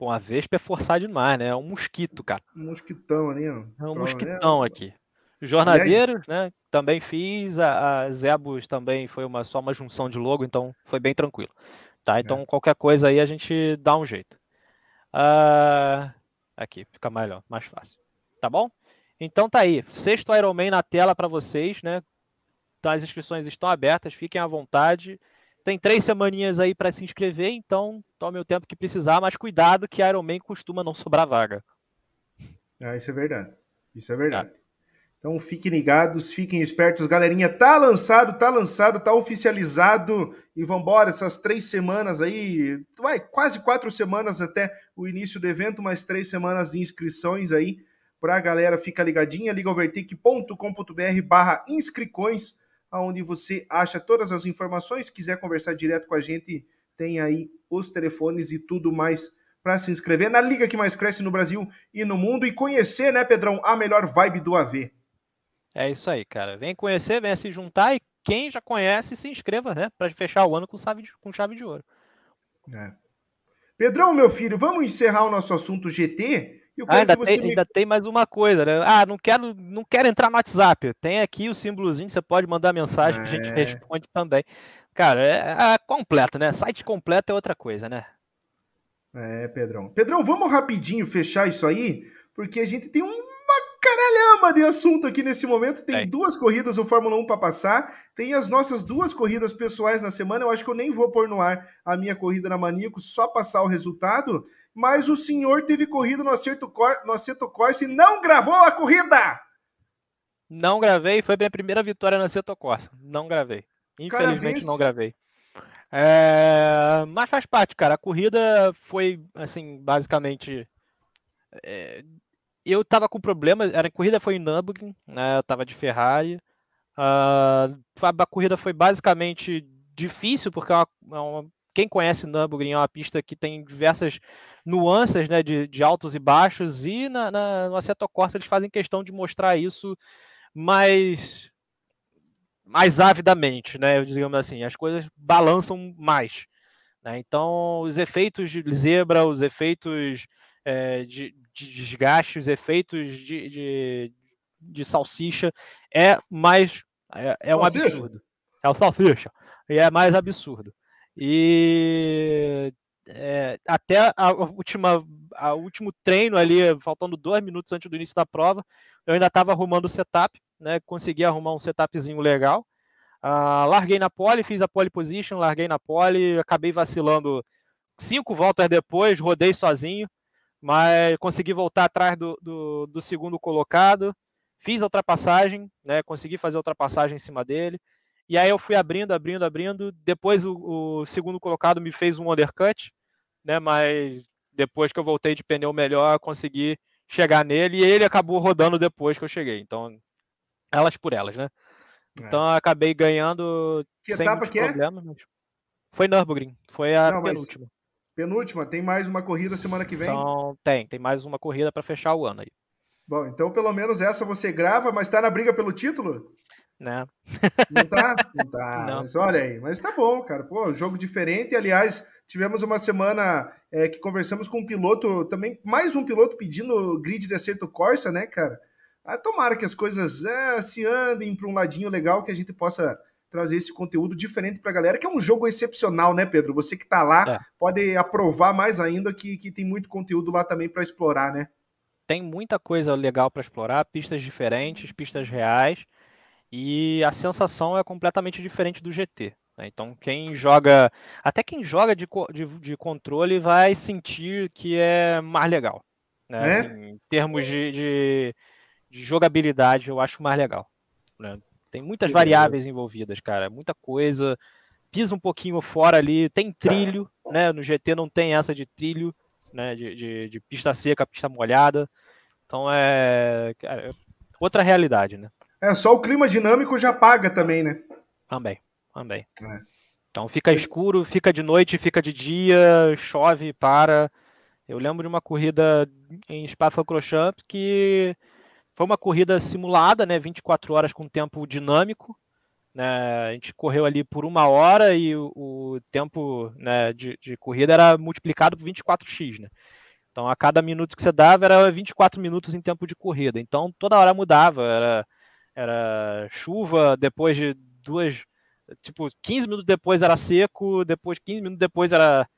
Pô, a Vespa é forçar demais, né? É um mosquito, cara. Um mosquitão ali, ó. É um mosquitão é... aqui. Jornadeiros, né? Também fiz. A, a Zebus também foi uma, só uma junção de logo, então foi bem tranquilo. Tá? Então é. qualquer coisa aí a gente dá um jeito. Uh, aqui, fica melhor, mais fácil. Tá bom? Então tá aí. Sexto Ironman na tela para vocês, né? As inscrições estão abertas, fiquem à vontade. Tem três semaninhas aí para se inscrever, então tome o tempo que precisar, mas cuidado que Iron Man costuma não sobrar vaga. Ah, isso é verdade. Isso é verdade. É. Então fiquem ligados, fiquem espertos, galerinha. Tá lançado, tá lançado, tá oficializado e vambora. Essas três semanas aí, vai quase quatro semanas até o início do evento, mais três semanas de inscrições aí pra galera. Fica ligadinha, ligaovertic.com.br/barra inscrições onde você acha todas as informações. Quiser conversar direto com a gente, tem aí os telefones e tudo mais para se inscrever na liga que mais cresce no Brasil e no mundo e conhecer, né, Pedrão, a melhor vibe do AV. É isso aí, cara. Vem conhecer, vem se juntar e quem já conhece, se inscreva, né, para fechar o ano com chave de, com chave de ouro. É. Pedrão, meu filho, vamos encerrar o nosso assunto GT? Ah, ainda, tem, me... ainda tem mais uma coisa, né? Ah, não quero, não quero entrar no WhatsApp. Tem aqui o símbolozinho, você pode mandar mensagem é... que a gente é. responde também. Cara, é, é completo, né? Site completo é outra coisa, né? É, Pedrão. Pedrão, vamos rapidinho fechar isso aí, porque a gente tem uma caralhama de assunto aqui nesse momento. Tem é. duas corridas no Fórmula 1 para passar, tem as nossas duas corridas pessoais na semana. Eu acho que eu nem vou pôr no ar a minha corrida na Maníaco, só passar o resultado mas o senhor teve corrida no Acerto, no Acerto Corsa e não gravou a corrida! Não gravei, foi minha primeira vitória no Acerto Corsa. Não gravei. Infelizmente não gravei. É... Mas faz parte, cara. A corrida foi, assim, basicamente. É... Eu tava com problemas. A corrida foi em Nürburgring, né? Eu tava de Ferrari. Uh... A corrida foi basicamente difícil, porque é uma, é uma quem conhece Nürburgring é uma pista que tem diversas nuances né, de, de altos e baixos, e na, na, no Assetto Corsa eles fazem questão de mostrar isso mais, mais avidamente, né, digamos assim, as coisas balançam mais. Né? Então, os efeitos de zebra, os efeitos é, de, de, desgaste, os efeitos de, de, de salsicha é mais é, é um absurdo. É o salsicha. E é mais absurdo. E é, até a última, a último treino ali, faltando dois minutos antes do início da prova, eu ainda estava arrumando o setup, né? Consegui arrumar um setupzinho legal. Uh, larguei na pole, fiz a pole position, larguei na pole, acabei vacilando cinco voltas depois, rodei sozinho, mas consegui voltar atrás do, do, do segundo colocado, fiz a ultrapassagem, né, consegui fazer a ultrapassagem em cima dele, e aí eu fui abrindo, abrindo, abrindo, depois o, o segundo colocado me fez um undercut, né, mas depois que eu voltei de pneu melhor, consegui chegar nele, e ele acabou rodando depois que eu cheguei, então elas por elas, né. É. Então eu acabei ganhando que sem etapa que é? problemas. Mas... Foi Nürburgring, foi a Não, penúltima. Penúltima, tem mais uma corrida semana que vem? São... Tem, tem mais uma corrida para fechar o ano aí. Bom, então pelo menos essa você grava, mas tá na briga pelo título? Não. Não tá? Não tá. Não. Mas olha aí, mas tá bom, cara. Pô, jogo diferente. Aliás, tivemos uma semana é, que conversamos com um piloto, também mais um piloto pedindo grid de acerto Corsa, né, cara? Ah, tomara que as coisas é, se andem para um ladinho legal, que a gente possa trazer esse conteúdo diferente para a galera, que é um jogo excepcional, né, Pedro? Você que está lá é. pode aprovar mais ainda que, que tem muito conteúdo lá também para explorar, né? Tem muita coisa legal para explorar, pistas diferentes, pistas reais, e a sensação é completamente diferente do GT. Né? Então, quem joga, até quem joga de, de, de, controle vai sentir que é mais legal. Né? É? Assim, em termos de, de de jogabilidade eu acho mais legal. Né? Tem muitas variáveis envolvidas, cara, muita coisa. Pisa um pouquinho fora ali, tem trilho, né? No GT não tem essa de trilho, né? De, de, de pista seca, pista molhada. Então é, é outra realidade, né? É, só o clima dinâmico já paga também, né? Também, também. É. Então fica escuro, fica de noite, fica de dia, chove, para. Eu lembro de uma corrida em Spa-Francorchamps que foi uma corrida simulada, né? 24 horas com tempo dinâmico. Né? A gente correu ali por uma hora e o, o tempo né, de, de, corrida era multiplicado por 24x, né? Então, a cada minuto que você dava era 24 minutos em tempo de corrida. Então, toda hora mudava. Era, era chuva, depois de duas. Tipo, 15 minutos depois era seco, depois 15 minutos depois era,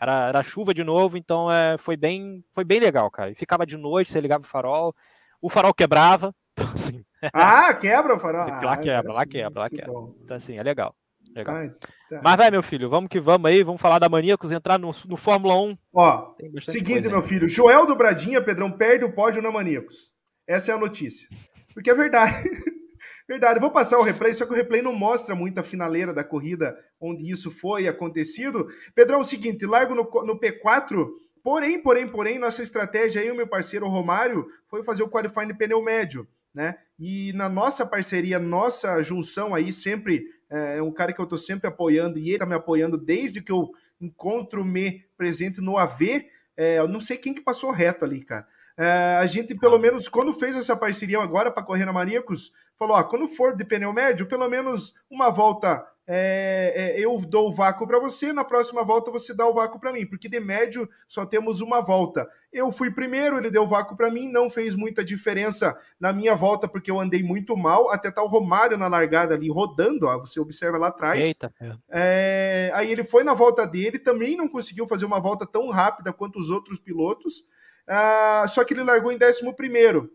era, era chuva de novo. Então, é, foi, bem, foi bem legal, cara. E ficava de noite, você ligava o farol o farol quebrava. Então, assim, ah, quebra o farol? lá ah, quebra, lá quebra, lá que quebra. Bom. Então, assim, é legal. legal. Ai, tá. Mas vai, meu filho, vamos que vamos aí, vamos falar da Maníacos, entrar no, no Fórmula 1. Ó, seguinte, meu filho, Joel do Bradinha, Pedrão, perde o pódio na Maníacos. Essa é a notícia. Porque é verdade. verdade, eu vou passar o replay, só que o replay não mostra muito a finaleira da corrida onde isso foi acontecido. Pedrão, é o seguinte, largo no, no P4 Porém, porém, porém, nossa estratégia aí, o meu parceiro Romário, foi fazer o qualifying de pneu médio, né? E na nossa parceria, nossa junção aí, sempre é, é um cara que eu tô sempre apoiando e ele tá me apoiando desde que eu encontro-me presente no AV. É, eu não sei quem que passou reto ali, cara. É, a gente, pelo menos, quando fez essa parceria agora para correr na Maníacos, falou: ó, quando for de pneu médio, pelo menos uma volta é, é, eu dou o vácuo para você, na próxima volta você dá o vácuo para mim, porque de médio só temos uma volta. Eu fui primeiro, ele deu o vácuo para mim, não fez muita diferença na minha volta, porque eu andei muito mal, até tá o Romário na largada ali rodando, ó, você observa lá atrás. Eita. É, aí ele foi na volta dele, também não conseguiu fazer uma volta tão rápida quanto os outros pilotos, ah, só que ele largou em 11 primeiro.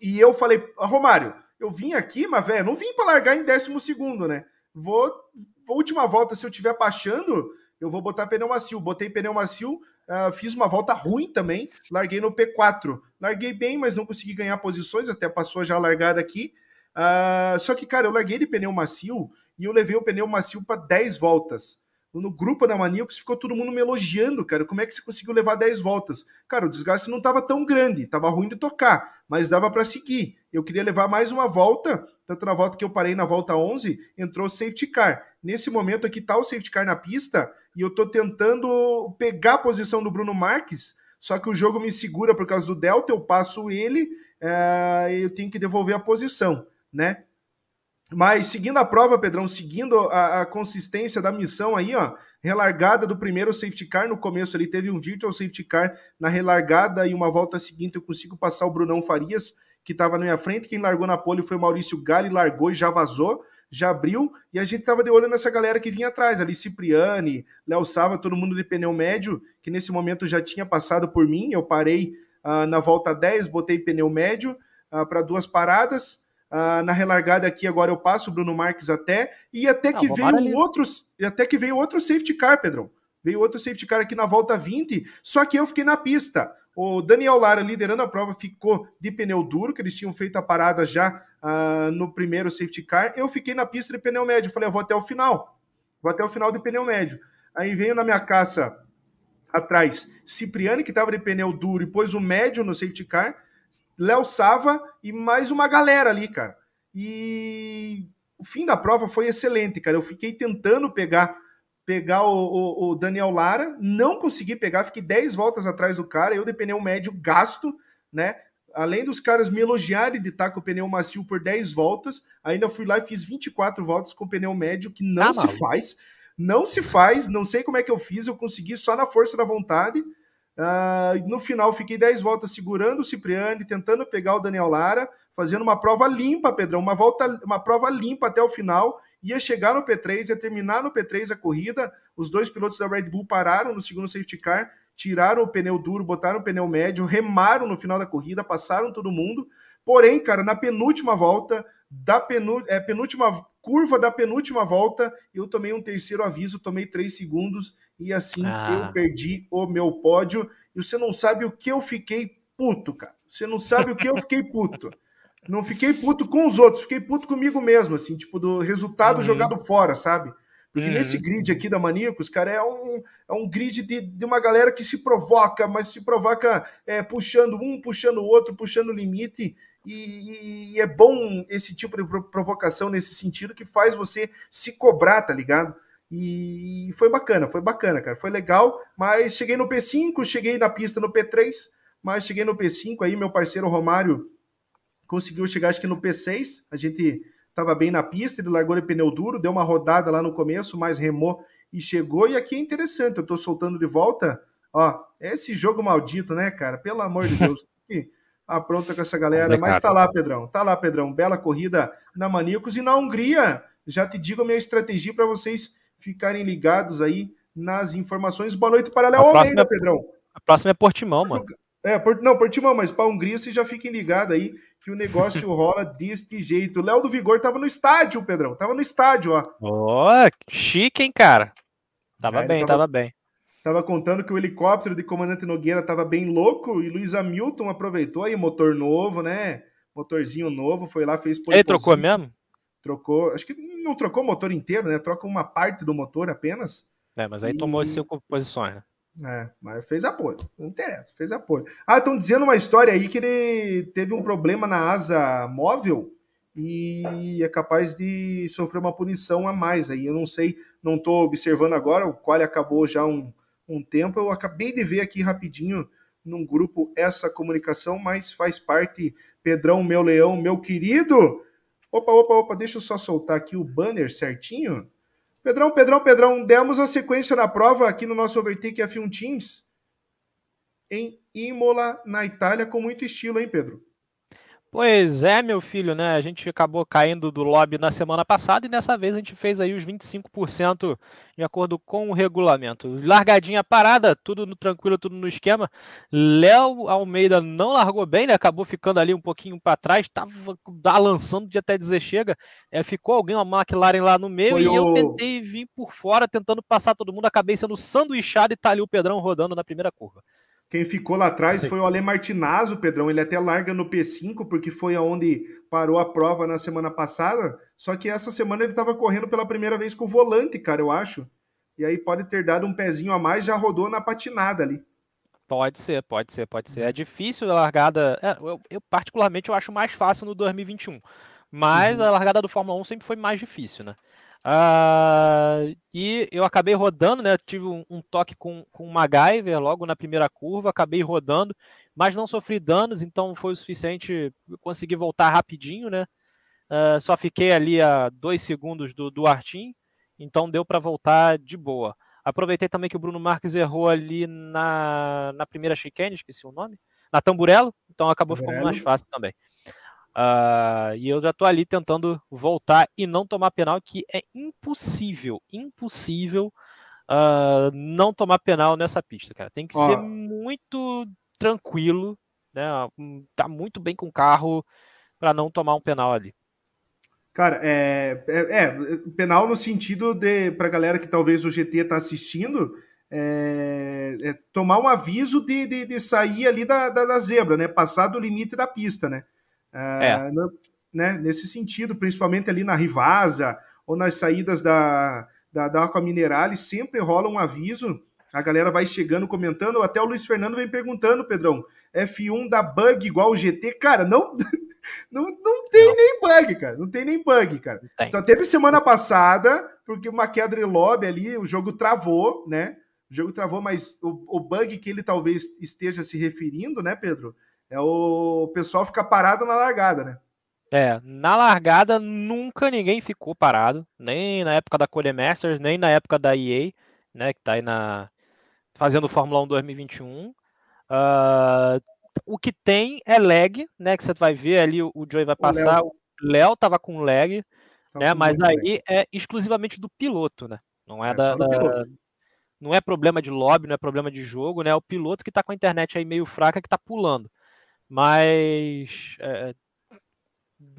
E eu falei, Romário, eu vim aqui, mas velho, não vim para largar em 12 segundo, né? vou. Última volta, se eu tiver baixando, eu vou botar pneu macio. Botei pneu macio, uh, fiz uma volta ruim também, larguei no P4. Larguei bem, mas não consegui ganhar posições, até passou já a largada aqui. Uh, só que, cara, eu larguei de pneu macio e eu levei o pneu macio para 10 voltas no grupo da Maníacos ficou todo mundo me elogiando, cara. Como é que você conseguiu levar 10 voltas? Cara, o desgaste não estava tão grande, estava ruim de tocar, mas dava para seguir. Eu queria levar mais uma volta, tanto na volta que eu parei na volta 11, entrou safety car. Nesse momento aqui tá o safety car na pista e eu tô tentando pegar a posição do Bruno Marques, só que o jogo me segura por causa do delta, eu passo ele, é, eu tenho que devolver a posição, né? Mas seguindo a prova, Pedrão, seguindo a, a, consistência da missão aí, ó, relargada do primeiro safety car, no começo ali teve um virtual safety car na relargada e uma volta seguinte eu consigo passar o Brunão Farias, que estava na minha frente, quem largou na pole foi o Maurício Gali, largou e já vazou, já abriu, e a gente tava de olho nessa galera que vinha atrás, ali Cipriani, Léo Sava, todo mundo de pneu médio, que nesse momento já tinha passado por mim, eu parei uh, na volta 10, botei pneu médio uh, para duas paradas, Uh, na relargada aqui agora eu passo o Bruno Marques até e até que veio outros até que veio outro safety car, Pedrão. Veio outro safety car aqui na volta 20, só que eu fiquei na pista. O Daniel Lara liderando a prova ficou de pneu duro, que eles tinham feito a parada já uh, no primeiro safety car. Eu fiquei na pista de pneu médio, falei, eu vou até o final. Vou até o final de pneu médio. Aí veio na minha caça atrás Cipriani, que estava de pneu duro, e pôs o médio no safety car. Léo Sava e mais uma galera ali, cara. E o fim da prova foi excelente, cara. Eu fiquei tentando pegar pegar o, o, o Daniel Lara, não consegui pegar, fiquei 10 voltas atrás do cara, eu de pneu médio gasto, né? Além dos caras me elogiarem de estar com o pneu macio por 10 voltas, ainda fui lá e fiz 24 voltas com o pneu médio, que não ah, se faz. Não se faz, não sei como é que eu fiz, eu consegui só na força da vontade. Uh, no final, fiquei 10 voltas segurando o Cipriani, tentando pegar o Daniel Lara, fazendo uma prova limpa, Pedrão, uma volta, uma prova limpa até o final. Ia chegar no P3, ia terminar no P3 a corrida. Os dois pilotos da Red Bull pararam no segundo safety car, tiraram o pneu duro, botaram o pneu médio, remaram no final da corrida, passaram todo mundo. Porém, cara, na penúltima volta, da penú é, penúltima curva da penúltima volta, eu tomei um terceiro aviso, tomei três segundos e assim ah. eu perdi o meu pódio. E você não sabe o que eu fiquei puto, cara. Você não sabe o que eu fiquei puto. Não fiquei puto com os outros, fiquei puto comigo mesmo, assim, tipo, do resultado uhum. jogado fora, sabe? Porque uhum. nesse grid aqui da Maníacos, cara, é um, é um grid de, de uma galera que se provoca, mas se provoca é, puxando um, puxando o outro, puxando o limite. E, e, é bom esse tipo de provocação nesse sentido que faz você se cobrar, tá ligado? E foi bacana, foi bacana, cara. Foi legal, mas cheguei no P5, cheguei na pista no P3, mas cheguei no P5 aí, meu parceiro Romário conseguiu chegar acho que no P6. A gente estava bem na pista, ele largou de pneu duro, deu uma rodada lá no começo, mas remou e chegou. E aqui é interessante, eu tô soltando de volta. Ó, esse jogo maldito, né, cara? Pelo amor de Deus. apronta com essa galera. Mas tá lá, Pedrão. Tá lá, Pedrão. Bela corrida na Maníacos e na Hungria. Já te digo a minha estratégia para vocês ficarem ligados aí nas informações. Boa noite para Léo Almeida, é... Pedrão. A próxima é Portimão, mano. É, não, Portimão, mas para Hungria vocês já fiquem ligados aí que o negócio rola deste jeito. O Léo do Vigor tava no estádio, Pedrão. Tava no estádio, ó. Ó, oh, chique, hein, cara. Tava é, bem, tava, tava bem. Tava contando que o helicóptero de comandante Nogueira tava bem louco e Luiz Hamilton aproveitou aí, motor novo, né? Motorzinho novo, foi lá, fez Ele trocou mesmo? Trocou, acho que não trocou o motor inteiro, né? Troca uma parte do motor apenas. É, mas aí e... tomou cinco posições, né? É, mas fez apoio. Não interessa, fez apoio. Ah, estão dizendo uma história aí que ele teve um problema na asa móvel e é capaz de sofrer uma punição a mais aí. Eu não sei, não estou observando agora, o qual acabou já um, um tempo. Eu acabei de ver aqui rapidinho num grupo essa comunicação, mas faz parte, Pedrão, meu leão, meu querido. Opa, opa, opa, deixa eu só soltar aqui o banner certinho. Pedrão, Pedrão, Pedrão, demos a sequência na prova aqui no nosso Overtake F1 Teams em Imola, na Itália, com muito estilo, hein, Pedro? Pois é, meu filho, né? A gente acabou caindo do lobby na semana passada e dessa vez a gente fez aí os 25% de acordo com o regulamento. Largadinha parada, tudo no tranquilo, tudo no esquema. Léo Almeida não largou bem, né? Acabou ficando ali um pouquinho para trás, tava balançando de até dizer chega. É, ficou alguém, uma McLaren lá no meio Foi e o... eu tentei vir por fora, tentando passar todo mundo, acabei sendo sanduichado e tá ali o Pedrão rodando na primeira curva. Quem ficou lá atrás foi o Ale Martinazzo, Pedrão. Ele até larga no P5, porque foi aonde parou a prova na semana passada. Só que essa semana ele estava correndo pela primeira vez com o volante, cara, eu acho. E aí pode ter dado um pezinho a mais, já rodou na patinada ali. Pode ser, pode ser, pode ser. É difícil a largada. É, eu, eu, particularmente, eu acho mais fácil no 2021. Mas uhum. a largada do Fórmula 1 sempre foi mais difícil, né? Uh, e eu acabei rodando, né? Tive um, um, toque com, com o MacGyver logo na primeira curva, acabei rodando, mas não sofri danos, então foi o suficiente conseguir voltar rapidinho, né? uh, só fiquei ali a dois segundos do, do Artim, então deu para voltar de boa. Aproveitei também que o Bruno Marques errou ali na, na primeira chicane, esqueci o nome, na Tamburello, então acabou Tamburello. ficando mais fácil também. Uh, e eu já estou ali tentando voltar e não tomar penal, que é impossível, impossível uh, não tomar penal nessa pista, cara. Tem que Ó. ser muito tranquilo, né? Tá muito bem com o carro para não tomar um penal ali. Cara, é, é, é, penal no sentido de, pra galera que talvez o GT tá assistindo, é, é tomar um aviso de, de, de sair ali da, da, da, zebra, né? Passar do limite da pista, né? É, no, né? Nesse sentido, principalmente ali na Rivasa ou nas saídas da, da, da Aqua Minerale, sempre rola um aviso. A galera vai chegando, comentando. Até o Luiz Fernando vem perguntando, Pedrão. F1 da bug igual o GT? Cara, não. Não, não tem não. nem bug, cara. Não tem nem bug, cara. Só teve semana passada, porque uma queda de lobby ali, o jogo travou, né? O jogo travou, mas o, o bug que ele talvez esteja se referindo, né, Pedro? É o pessoal ficar parado na largada, né? É, na largada nunca ninguém ficou parado, nem na época da Codemasters, nem na época da EA, né, que tá aí na fazendo Fórmula 1 2021. Uh, o que tem é lag, né? Que você vai ver ali, o Joey vai passar. O Léo tava com lag, tá né? Mas aí é exclusivamente do piloto, né? Não é, é da. da... Não é problema de lobby, não é problema de jogo, né? É o piloto que tá com a internet aí meio fraca que tá pulando. Mas é,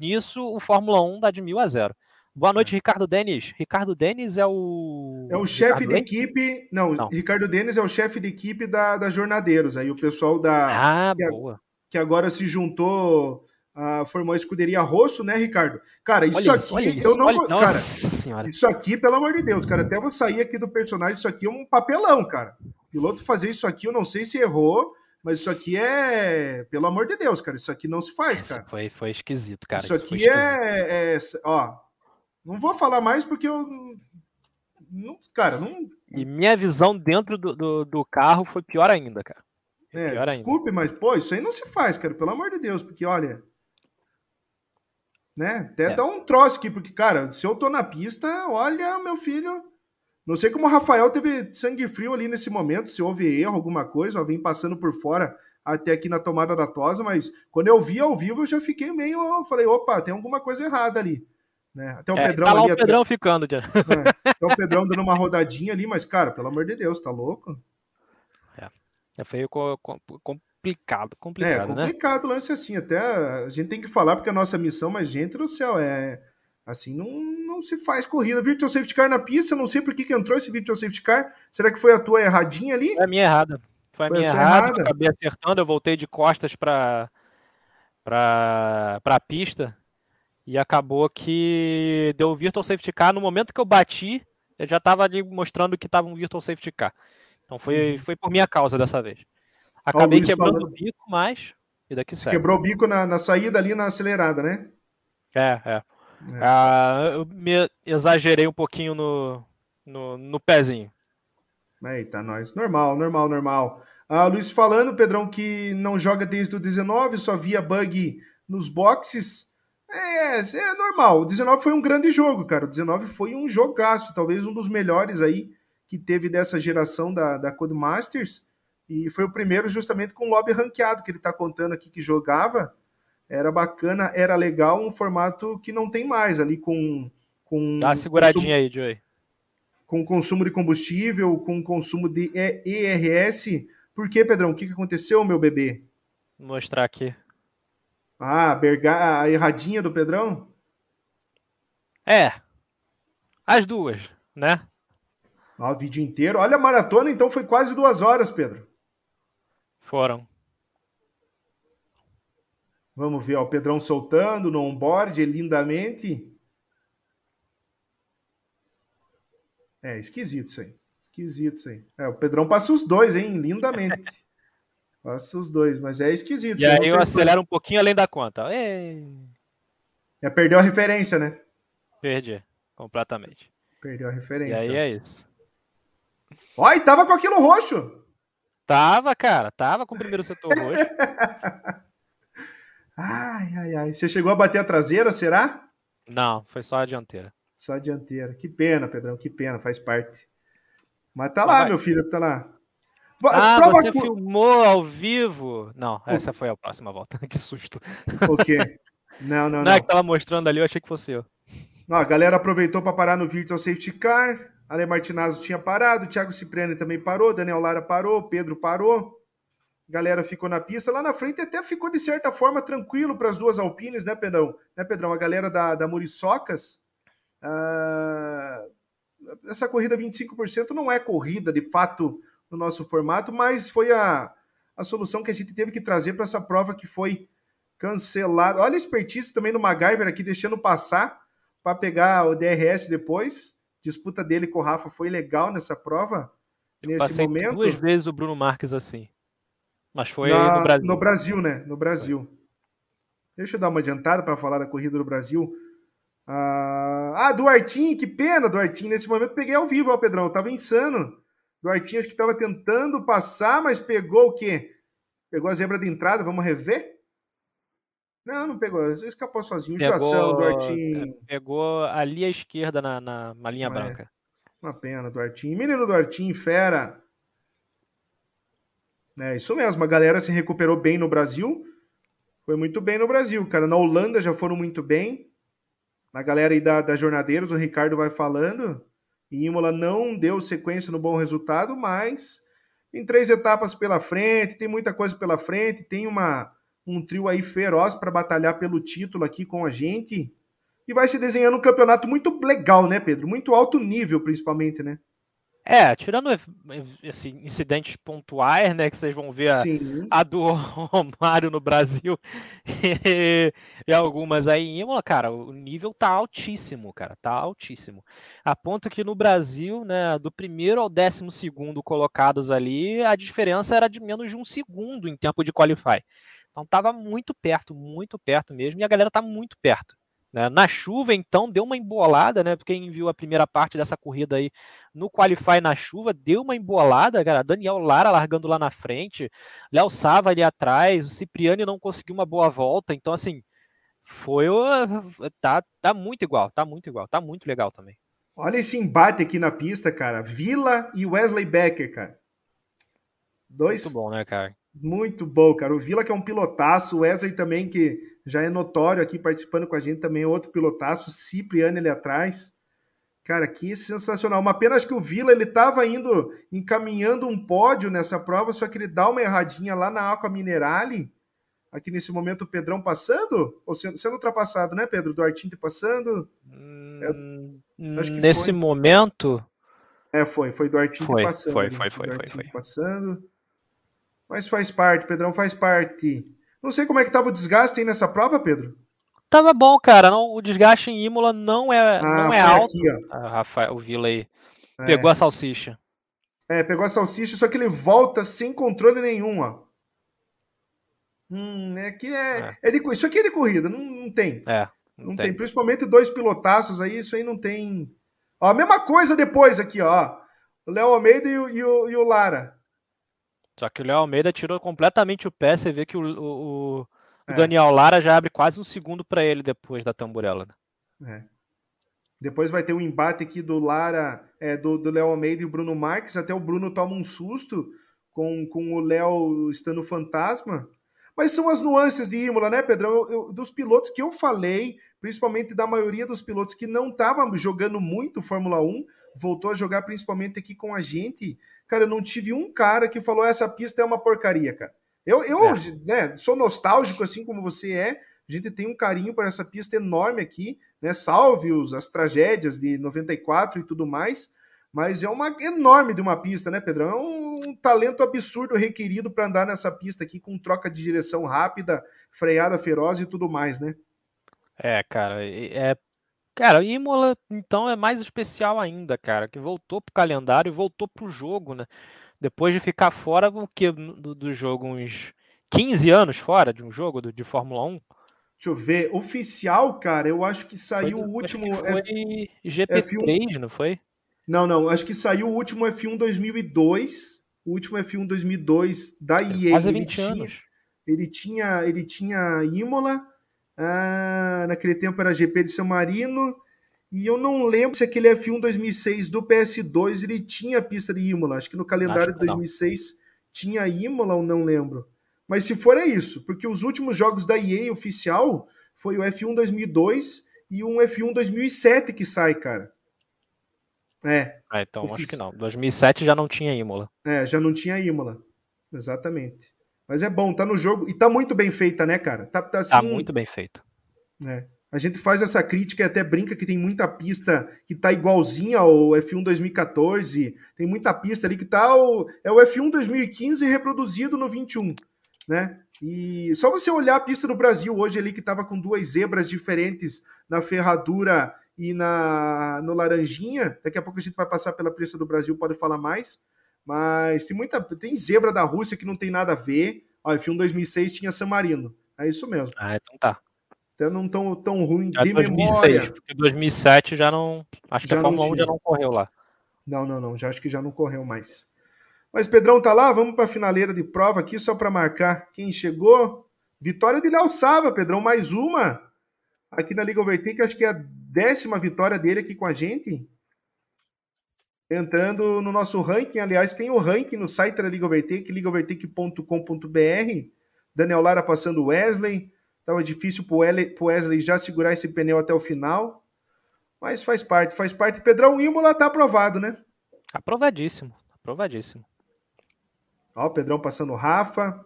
nisso o Fórmula 1 dá de mil a zero. Boa noite, é. Ricardo Denis. Ricardo Denis é o. É o chefe de equipe. Não, não, Ricardo Denis é o chefe de equipe da, da Jornadeiros. Aí o pessoal da. Ah, que, boa. Que agora se juntou. Uh, formou a escuderia Rosso, né, Ricardo? Cara, isso olha aqui. Isso, eu não. Olha, cara, senhora. Isso aqui, pelo amor de Deus, cara. Até vou sair aqui do personagem. Isso aqui é um papelão, cara. O piloto fazer isso aqui, eu não sei se errou. Mas isso aqui é. Pelo amor de Deus, cara. Isso aqui não se faz, cara. Foi, foi esquisito, cara. Isso, isso aqui é, é, Ó, não vou falar mais porque eu. Não, cara, não. E minha visão dentro do, do, do carro foi pior ainda, cara. É, pior desculpe, ainda. mas, pô, isso aí não se faz, cara, pelo amor de Deus, porque olha. Né? Até é. dá um troço aqui, porque, cara, se eu tô na pista, olha, meu filho. Não sei como o Rafael teve sangue frio ali nesse momento, se houve erro, alguma coisa, ó, vim passando por fora até aqui na tomada da tosa, mas quando eu vi ao vivo, eu já fiquei meio. Eu falei, opa, tem alguma coisa errada ali. Né? Até o é, Pedrão tá lá ali. o Pedrão até... ficando, já. É, até o Pedrão dando uma rodadinha ali, mas, cara, pelo amor de Deus, tá louco? É, é feio complicado, complicado, é, complicado né? lance assim, até a gente tem que falar porque é a nossa missão, mas gente do céu, é assim, não, não se faz corrida. Virtual Safety Car na pista, não sei por que, que entrou esse Virtual Safety Car. Será que foi a tua erradinha ali? Foi a minha errada. Foi a foi minha errada, errada. acabei acertando, eu voltei de costas para para a pista e acabou que deu o Virtual Safety Car. No momento que eu bati, eu já estava ali mostrando que estava um Virtual Safety Car. Então foi, uhum. foi por minha causa dessa vez. Acabei quebrando falando. o bico, mas. E daqui sai. Quebrou o bico na, na saída ali na acelerada, né? É, é. É. Ah, eu me exagerei um pouquinho no, no, no pezinho. Eita, nós. Normal, normal, normal. Ah, Luiz falando, Pedrão, que não joga desde o 19, só via bug nos boxes. É, é normal. O 19 foi um grande jogo, cara. O 19 foi um jogaço, talvez um dos melhores aí que teve dessa geração da, da Codemasters. E foi o primeiro justamente com o lobby ranqueado que ele tá contando aqui que jogava. Era bacana, era legal, um formato que não tem mais ali com. com Dá uma seguradinha consumo, aí, Joey. Com consumo de combustível, com consumo de ERS. Por que, Pedrão? O que aconteceu, meu bebê? Vou mostrar aqui. Ah, Berga... a erradinha do Pedrão? É. As duas, né? Ó, o vídeo inteiro. Olha a maratona, então foi quase duas horas, Pedro. Foram. Vamos ver, ó, o Pedrão soltando no onboard lindamente. É, esquisito isso aí. Esquisito isso aí. É, o Pedrão passa os dois, hein? Lindamente. Passa os dois, mas é esquisito. E aí eu acelero um pouquinho além da conta. Ei. Já perdeu a referência, né? Perdi, completamente. Perdeu a referência. E aí é isso. Olha, tava com aquilo roxo. Tava, cara. Tava com o primeiro setor roxo. ai, ai, ai. Você chegou a bater a traseira, será? Não, foi só a dianteira. Só a dianteira. Que pena, Pedrão, que pena, faz parte. Mas tá lá, meu filho, tá lá. Ah, Prova você filmou ao vivo? Não, essa foi a próxima volta. que susto. O quê? Não, não, não. Não é que tava mostrando ali, eu achei que fosse eu. Não, a galera aproveitou para parar no Virtual Safety Car. Ale Martinazzo tinha parado, Thiago Cipriani também parou, Daniel Lara parou, Pedro parou. A galera ficou na pista. Lá na frente até ficou, de certa forma, tranquilo para as duas Alpines, né, Pedrão? Né, Pedrão? A galera da, da Muriçocas. Ah, essa corrida 25% não é corrida, de fato, no nosso formato, mas foi a, a solução que a gente teve que trazer para essa prova que foi cancelada. Olha a expertise também no MacGyver aqui, deixando passar para pegar o DRS depois. Disputa dele com o Rafa foi legal nessa prova, nesse Passei momento. duas vezes o Bruno Marques assim. Mas foi Na, no Brasil. No Brasil, né? No Brasil. Deixa eu dar uma adiantada para falar da corrida do Brasil. Ah, ah, Duartinho, que pena, Duartinho. Nesse momento peguei ao vivo, ó, Pedrão. Eu tava insano. Duartinho acho que estava tentando passar, mas pegou o quê? Pegou a zebra de entrada, vamos rever? Não, não pegou. Escapou sozinho. Pegou, Duartinho. É, pegou ali à esquerda na, na, na linha é, branca. Uma pena, Duartinho. Menino Duartinho, fera. É isso mesmo. A galera se recuperou bem no Brasil. Foi muito bem no Brasil, cara. Na Holanda já foram muito bem. Na galera aí da, da Jornadeiros, o Ricardo vai falando. E Imola não deu sequência no bom resultado, mas tem três etapas pela frente, tem muita coisa pela frente, tem uma, um trio aí feroz para batalhar pelo título aqui com a gente. E vai se desenhando um campeonato muito legal, né, Pedro? Muito alto nível, principalmente, né? É, tirando assim, incidentes pontuais, né, que vocês vão ver a, a do Romário no Brasil e, e, algumas aí em Imola, cara, o nível tá altíssimo, cara, tá altíssimo. A ponto que no Brasil, né, do primeiro ao décimo segundo colocados ali, a diferença era de menos de um segundo em tempo de qualify. Então tava muito perto, muito perto mesmo, e a galera tá muito perto. Né? Na chuva, então, deu uma embolada, né? Quem viu a primeira parte dessa corrida aí no Qualify na chuva, deu uma embolada, cara. Daniel Lara largando lá na frente, Léo Sava ali atrás, o Cipriani não conseguiu uma boa volta, então, assim, foi. Tá, tá muito igual, tá muito igual, tá muito legal também. Olha esse embate aqui na pista, cara. Vila e Wesley Becker, cara. Dois. Muito bom, né, cara? Muito bom, cara. O Vila que é um pilotaço, o Wesley também que já é notório aqui participando com a gente também, outro pilotaço, Cipriano ali atrás. Cara, que sensacional. Uma pena acho que o Vila ele estava indo encaminhando um pódio nessa prova, só que ele dá uma erradinha lá na Aqua Minerale. Aqui nesse momento o Pedrão passando, ou sendo, sendo ultrapassado, né, Pedro? Do Artinte passando. Hum, nesse foi. momento. É, foi, foi do Artinte foi, passando. Foi, foi, foi, foi, foi. Passando. Mas faz parte, Pedrão, faz parte. Não sei como é que estava o desgaste aí nessa prova, Pedro. Tava bom, cara. Não, o desgaste em Imola não é, ah, não é alto. Aqui, ah, Rafael, o Vila aí. É. Pegou a salsicha. É, pegou a salsicha, só que ele volta sem controle nenhum, ó. Hum, é que é, é. é de, isso aqui é de corrida, não, não tem. É. Não, não tem. tem. Principalmente dois pilotaços aí, isso aí não tem. Ó, a mesma coisa depois aqui, ó. O Léo Almeida e o, e o, e o Lara. Só que o Léo Almeida tirou completamente o pé. Você vê que o, o, o é. Daniel Lara já abre quase um segundo para ele depois da tamburela. Né? É. Depois vai ter um embate aqui do Lara, é, do Léo Almeida e o Bruno Marques. Até o Bruno toma um susto com, com o Léo estando fantasma. Mas são as nuances de Imola, né, Pedrão? Eu, eu, dos pilotos que eu falei, principalmente da maioria dos pilotos que não estavam jogando muito Fórmula 1, voltou a jogar principalmente aqui com a gente. Cara, eu não tive um cara que falou essa pista é uma porcaria, cara. Eu, eu é. né, sou nostálgico, assim como você é. A gente tem um carinho por essa pista enorme aqui, né? Salve os, as tragédias de 94 e tudo mais. Mas é uma enorme de uma pista, né, Pedrão? É um, um talento absurdo requerido para andar nessa pista aqui com troca de direção rápida, freada feroz e tudo mais, né? É, cara, é Cara, o Imola, então, é mais especial ainda, cara, que voltou pro calendário e voltou pro jogo, né? Depois de ficar fora o que do, do jogo uns 15 anos fora de um jogo do, de Fórmula 1. Deixa eu ver, oficial, cara, eu acho que saiu foi, o último foi F... GP3, F1... não foi? Não, não, acho que saiu o último F1 2002, o último F1 2002 da EA. Quase 20 ele anos. Tinha, ele tinha, ele tinha Imola, Ah, naquele tempo era GP de São Marino. E eu não lembro se aquele F1 2006 do PS2 ele tinha a pista de Imola. Acho que no calendário de 2006 não. tinha Imola ou não lembro. Mas se for é isso, porque os últimos jogos da EA oficial foi o F1 2002 e um F1 2007 que sai, cara. É. Ah, então acho que não. 2007 já não tinha Imola. É, já não tinha Imola. Exatamente. Mas é bom, tá no jogo e tá muito bem feita, né, cara? Tá, tá, assim, tá muito bem feito. É. A gente faz essa crítica e até brinca que tem muita pista que tá igualzinha ao F1 2014. Tem muita pista ali que tá. O, é o F1 2015 reproduzido no 21, né? E só você olhar a pista no Brasil hoje ali que tava com duas zebras diferentes na ferradura e na no laranjinha. Daqui a pouco a gente vai passar pela pista do Brasil, pode falar mais. Mas tem muita. Tem zebra da Rússia que não tem nada a ver. Ó, F1 2006 tinha San Marino. É isso mesmo. Ah, então tá. Até não tão, tão ruim já de 2006, memória. Porque 2007 já não. Acho que a Fórmula 1 já não correu lá. Não, não, não. Já acho que já não correu mais. Mas Pedrão tá lá, vamos para a finaleira de prova aqui, só para marcar quem chegou. Vitória de Léo Sava, Pedrão, mais uma. Aqui na Liga Overtake, acho que é a décima vitória dele aqui com a gente. Entrando no nosso ranking, aliás, tem o ranking no site da Liga Overtake, ligaovertake.com.br. Daniel Lara passando Wesley. Tava difícil pro Wesley já segurar esse pneu até o final. Mas faz parte, faz parte. Pedrão Imola tá aprovado, né? Aprovadíssimo, aprovadíssimo. Ó, o Pedrão passando o Rafa.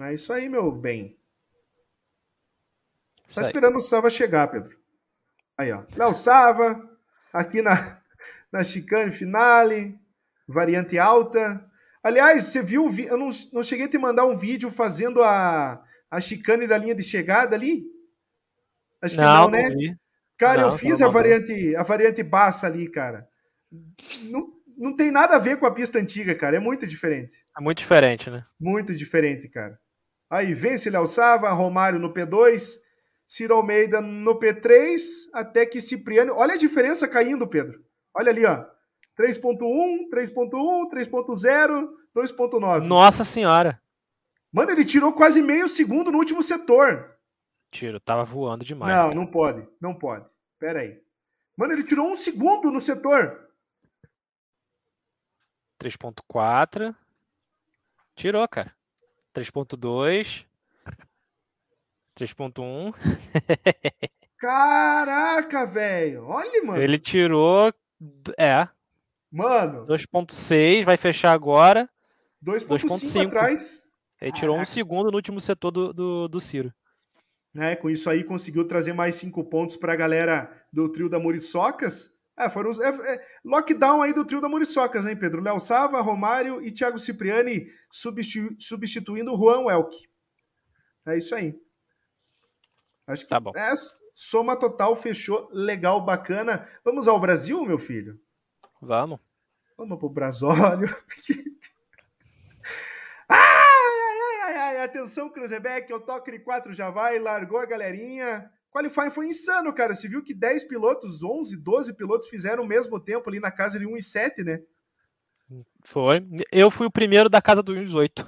É isso aí, meu bem. Só esperando o Sava chegar, Pedro. Aí, ó. Léo Sava, aqui na, na chicane finale, variante alta. Aliás, você viu, eu não, não cheguei a te mandar um vídeo fazendo a, a chicane da linha de chegada ali? Acho que não, não né? Não cara, não, eu fiz a variante, a variante bassa ali, cara. Não, não tem nada a ver com a pista antiga, cara. É muito diferente. É muito diferente, né? Muito diferente, cara. Aí vence Léo Sava, Romário no P2, Ciro Almeida no P3, até que Cipriano. Olha a diferença caindo, Pedro. Olha ali, ó. 3.1, 3.1, 3.0, 2.9. Nossa senhora. Mano, ele tirou quase meio segundo no último setor. Tiro, tava voando demais. Não, cara. não pode, não pode. Pera aí. Mano, ele tirou um segundo no setor. 3.4. Tirou, cara. 3.2. 3.1. Caraca, velho. Olha, mano. Ele tirou. É. Mano. 2.6, vai fechar agora. 2.5 atrás. Ele tirou Caraca. um segundo no último setor do, do, do Ciro. É, com isso aí conseguiu trazer mais cinco pontos para a galera do trio da Muriçocas. É, foram os, é, é, lockdown aí do trio da Muriçocas, hein, Pedro? Léo Sava, Romário e Thiago Cipriani substitu, substituindo o Juan Welk. É isso aí. Acho que tá bom. É, soma total, fechou, legal, bacana. Vamos ao Brasil, meu filho? Vamos. Vamos pro Brasólio. ai, ai, ai, atenção, Cruzebeck, o toque de 4 já vai, largou a galerinha. Qualifying foi insano, cara. Você viu que 10 pilotos, 11, 12 pilotos fizeram o mesmo tempo ali na casa de 1 e 7, né? Foi. Eu fui o primeiro da casa do 1,8.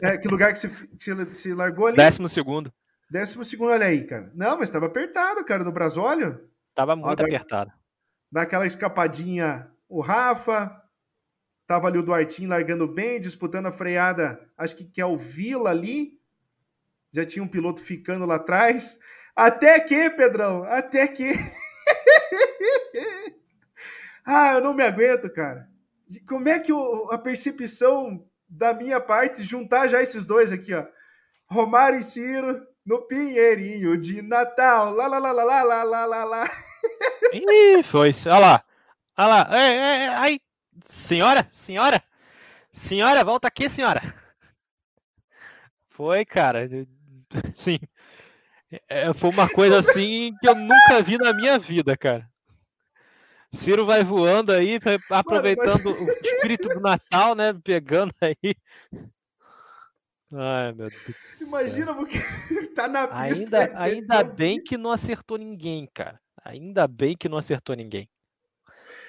é, que lugar que você, se, se largou ali? Décimo segundo. Décimo segundo, olha aí, cara. Não, mas estava apertado, cara, no Brasólio. Tava muito Ó, apertado. Daquela escapadinha, o Rafa. Tava ali o Duartinho largando bem, disputando a freada, acho que, que é o Vila ali. Já tinha um piloto ficando lá atrás. Até que, Pedrão, até que. ah, eu não me aguento, cara. Como é que o, a percepção da minha parte juntar já esses dois aqui, ó? Romário e Ciro no Pinheirinho de Natal. Lá, lá, lá, lá, lá, lá, lá, lá, lá. Ih, foi. Olha lá. Olha lá. Ei, ei, ai. Senhora, senhora. Senhora, volta aqui, senhora. Foi, cara. Sim. É, foi uma coisa assim que eu nunca vi na minha vida, cara. Ciro vai voando aí, aproveitando Mano, mas... o espírito do Natal, né? Pegando aí. Ai, meu Deus. Imagina porque tá na pista. Ainda, ainda bem que não acertou ninguém, cara. Ainda bem que não acertou ninguém.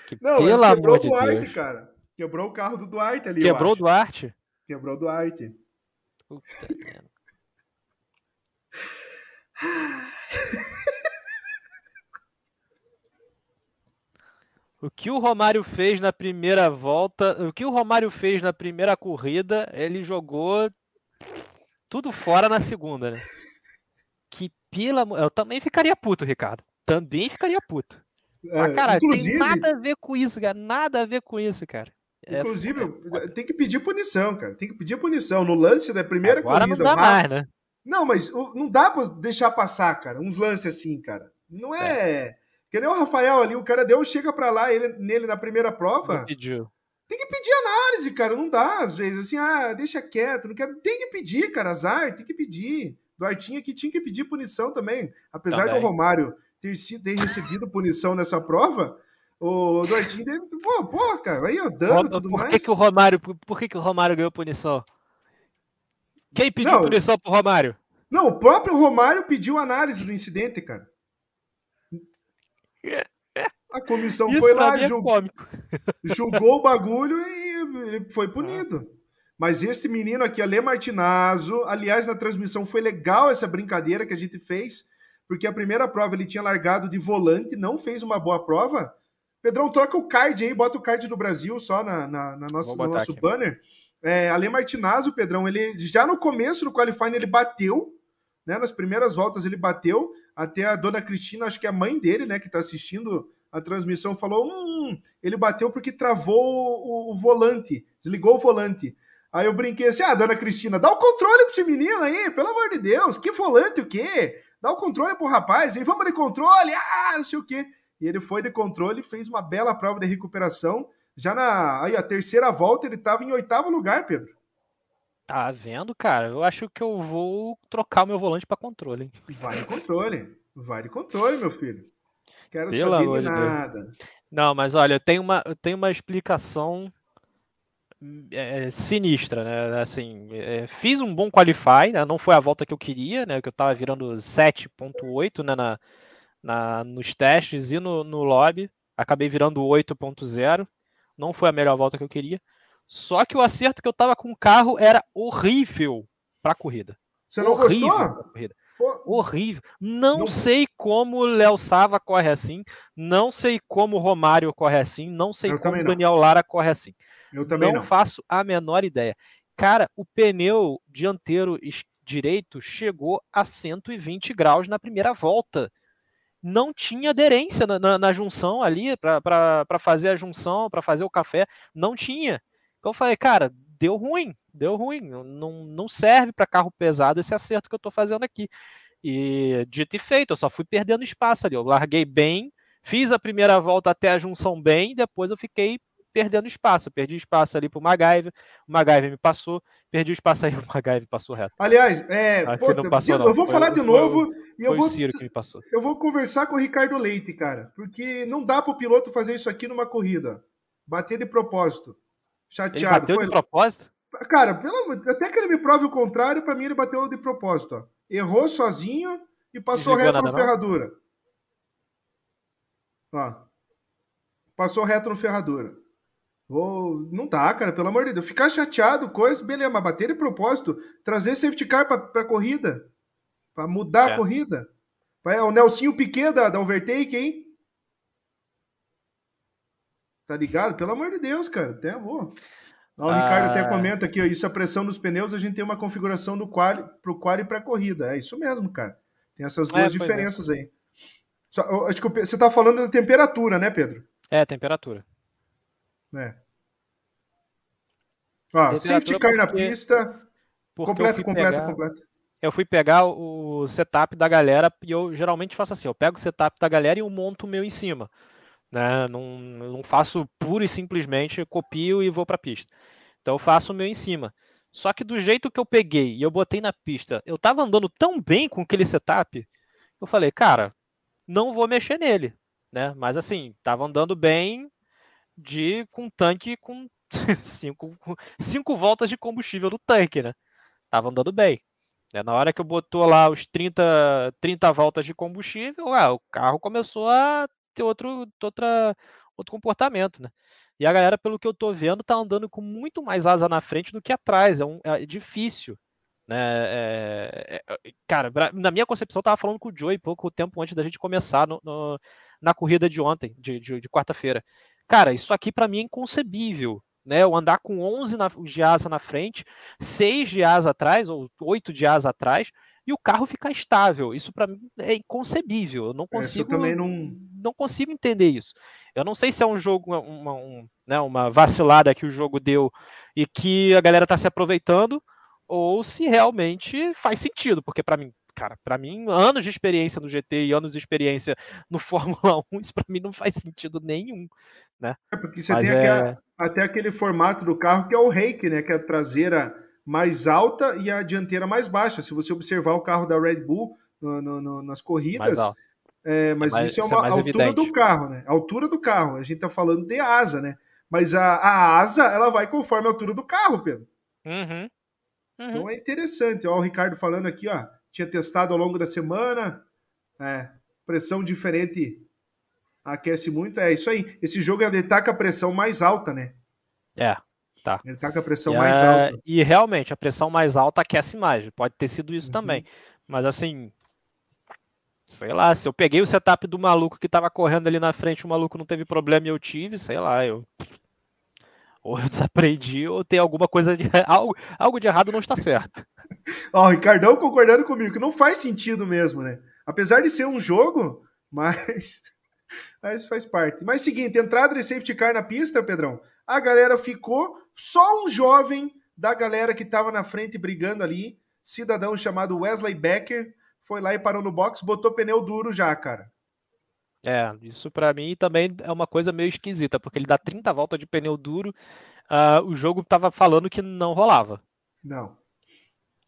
Que, não, pelo amor de Duarte, Deus. cara. Quebrou o carro do Duarte ali. Quebrou o Duarte? Quebrou o Duarte. Puta O que o Romário fez na primeira volta, o que o Romário fez na primeira corrida, ele jogou tudo fora na segunda, né? Que pela. Eu também ficaria puto, Ricardo. Também ficaria puto. É, ah, cara, tem nada a ver com isso, cara. Nada a ver com isso, cara. É inclusive, é, tem que pedir punição, cara. Tem que pedir punição. No lance da primeira Agora corrida. Não dá mais, né? Não, mas não dá pra deixar passar, cara. Uns lances assim, cara. Não é. é. Que nem o Rafael ali, o cara deu, chega pra lá, ele, nele na primeira prova. Não pediu. Tem que pedir análise, cara. Não dá, às vezes, assim, ah, deixa quieto, não quero. Tem que pedir, cara. Azar, tem que pedir. Duartinho aqui tinha que pedir punição também. Apesar também. do Romário ter, sido, ter recebido punição nessa prova, o Duartinho deve. Pô, pô, cara, aí, ó, dano tudo por mais. Que que o Romário, por que, que o Romário ganhou punição? Quem pediu não, punição pro Romário? Não, o próprio Romário pediu análise do incidente, cara. A comissão Isso foi lá, é julgou, julgou o bagulho e ele foi punido. Mas esse menino aqui, Ale Martinazzo, aliás, na transmissão foi legal essa brincadeira que a gente fez, porque a primeira prova ele tinha largado de volante, não fez uma boa prova. Pedrão, troca o card aí, bota o card do Brasil só na, na, na nossa, no nosso aqui. banner. É, Ale Martinazzo, Pedrão, ele já no começo do qualifying ele bateu, né? Nas primeiras voltas ele bateu, até a dona Cristina, acho que é a mãe dele, né, que está assistindo a transmissão, falou: hum, ele bateu porque travou o, o, volante, desligou o volante. Aí eu brinquei assim: ah, dona Cristina, dá o controle para esse menino aí, pelo amor de Deus, que volante o quê? Dá o controle pro rapaz aí, vamos de controle, ah, não sei o quê. E ele foi de controle, fez uma bela prova de recuperação. Já na aí, a terceira volta, ele estava em oitavo lugar, Pedro. Tá vendo, cara? Eu acho que eu vou trocar o meu volante para controle. Hein? Vai de controle. Vai de controle, meu filho. Quero Pelo saber de nada. Deus. Não, mas olha, eu tenho uma, tenho uma explicação é, sinistra, né? Assim, é, fiz um bom qualify, né? não foi a volta que eu queria, né? Que eu tava virando 7.8 né? na, na, nos testes e no, no lobby. Acabei virando 8.0. Não foi a melhor volta que eu queria. Só que o acerto que eu tava com o carro era horrível pra corrida. Você não horrível gostou? Corrida. Horrível. Não, não, sei como o Léo Sava corre assim. Não sei como o Romário corre assim. Não sei eu como o Daniel Lara corre assim. Eu também não, não faço a menor ideia. Cara, o pneu dianteiro direito chegou a 120 graus na primeira volta. Não tinha aderência na, na, na junção ali para fazer a junção, para fazer o café. Não tinha. Então eu falei, cara, deu ruim, deu ruim. Não, não serve para carro pesado esse acerto que eu estou fazendo aqui. E dito e feito, eu só fui perdendo espaço ali. Eu larguei bem, fiz a primeira volta até a junção bem, depois eu fiquei perdendo espaço. Eu perdi espaço ali pro MacGyver, o MacGyver me passou, perdi o espaço aí, o MacGyver passou reto. Aliás, é, pô, passou, eu vou foi, falar de novo foi, e eu vou, Ciro que me passou. eu vou conversar com o Ricardo Leite, cara, porque não dá pro piloto fazer isso aqui numa corrida, bater de propósito. Chateado. Ele bateu foi... de propósito? Cara, pelo... até que ele me prove o contrário, para mim ele bateu de propósito. Ó. Errou sozinho e passou reto no ferradura. Ó. Passou reto no ferradura. Oh, não dá, cara, pelo amor de Deus. Ficar chateado, coisa, beleza, mas bater de propósito, trazer safety car pra, pra corrida. Pra mudar é. a corrida. O Nelsinho Piquet da, da Overtake, hein? Tá ligado? Pelo amor de Deus, cara. Até amor. Ó, o ah... Ricardo até comenta aqui, ó, isso a pressão nos pneus, a gente tem uma configuração do quali, pro quali e pra corrida. É isso mesmo, cara. Tem essas duas é, é. diferenças é. aí. Só, acho que você tá falando da temperatura, né, Pedro? É, temperatura. É. Ó, safety car na pista. Completo, completo, pegar... completo eu fui pegar o setup da galera e eu geralmente faço assim, eu pego o setup da galera e eu monto o meu em cima. Né? Não, não faço pura e simplesmente copio e vou para a pista. Então eu faço o meu em cima. Só que do jeito que eu peguei e eu botei na pista, eu tava andando tão bem com aquele setup, eu falei, cara, não vou mexer nele, né? Mas assim, tava andando bem de com tanque com cinco, cinco voltas de combustível no tanque, né? Tava andando bem. Né? Na hora que eu botou lá os 30, 30 voltas de combustível, ah, o carro começou a ter outro, outra, outro comportamento, né? E a galera, pelo que eu tô vendo, tá andando com muito mais asa na frente do que atrás. É, um, é difícil, Né? É, é, é cara, na minha concepção, eu tava falando com o Joey pouco tempo antes da gente começar no, no, na corrida de ontem, de, de, de quarta-feira. Cara, isso aqui para mim é inconcebível. Né, eu andar com 11 na, de asa na frente, 6 de asa atrás, ou 8 de asa atrás, e o carro ficar estável. Isso para mim é inconcebível. Eu não consigo, eu também não... não consigo entender isso. Eu não sei se é um jogo, uma, um, né, uma vacilada que o jogo deu e que a galera está se aproveitando, ou se realmente faz sentido, porque para mim, cara, para mim, anos de experiência no GT e anos de experiência no Fórmula 1, isso para mim não faz sentido nenhum, né? É porque você Mas tem é... até aquele formato do carro que é o rake, né, que é a traseira mais alta e a dianteira mais baixa. Se você observar o carro da Red Bull no, no, no, nas corridas, é, mas é mais, isso é uma isso é altura evidente. do carro, né? A altura do carro. A gente tá falando de asa, né? Mas a, a asa, ela vai conforme a altura do carro, Pedro. Uhum. Uhum. Então é interessante. Ó, o Ricardo falando aqui, ó. Tinha testado ao longo da semana. É, pressão diferente aquece muito. É isso aí. Esse jogo ele tá com a pressão mais alta, né? É, tá. Ele tá com a pressão e mais é... alta. E realmente, a pressão mais alta aquece mais. Pode ter sido isso uhum. também. Mas assim. Sei lá, se eu peguei o setup do maluco que tava correndo ali na frente, o maluco não teve problema e eu tive, sei lá, eu ou eu desaprendi, ou tem alguma coisa de. algo, algo de errado não está certo. Ó, o Ricardão concordando comigo, que não faz sentido mesmo, né? Apesar de ser um jogo, mas. Mas faz parte. Mas seguinte, entrada de safety car na pista, Pedrão, a galera ficou. Só um jovem da galera que estava na frente brigando ali, cidadão chamado Wesley Becker, foi lá e parou no box, botou pneu duro já, cara. É, isso para mim também é uma coisa meio esquisita, porque ele dá 30 voltas de pneu duro, uh, o jogo tava falando que não rolava. Não.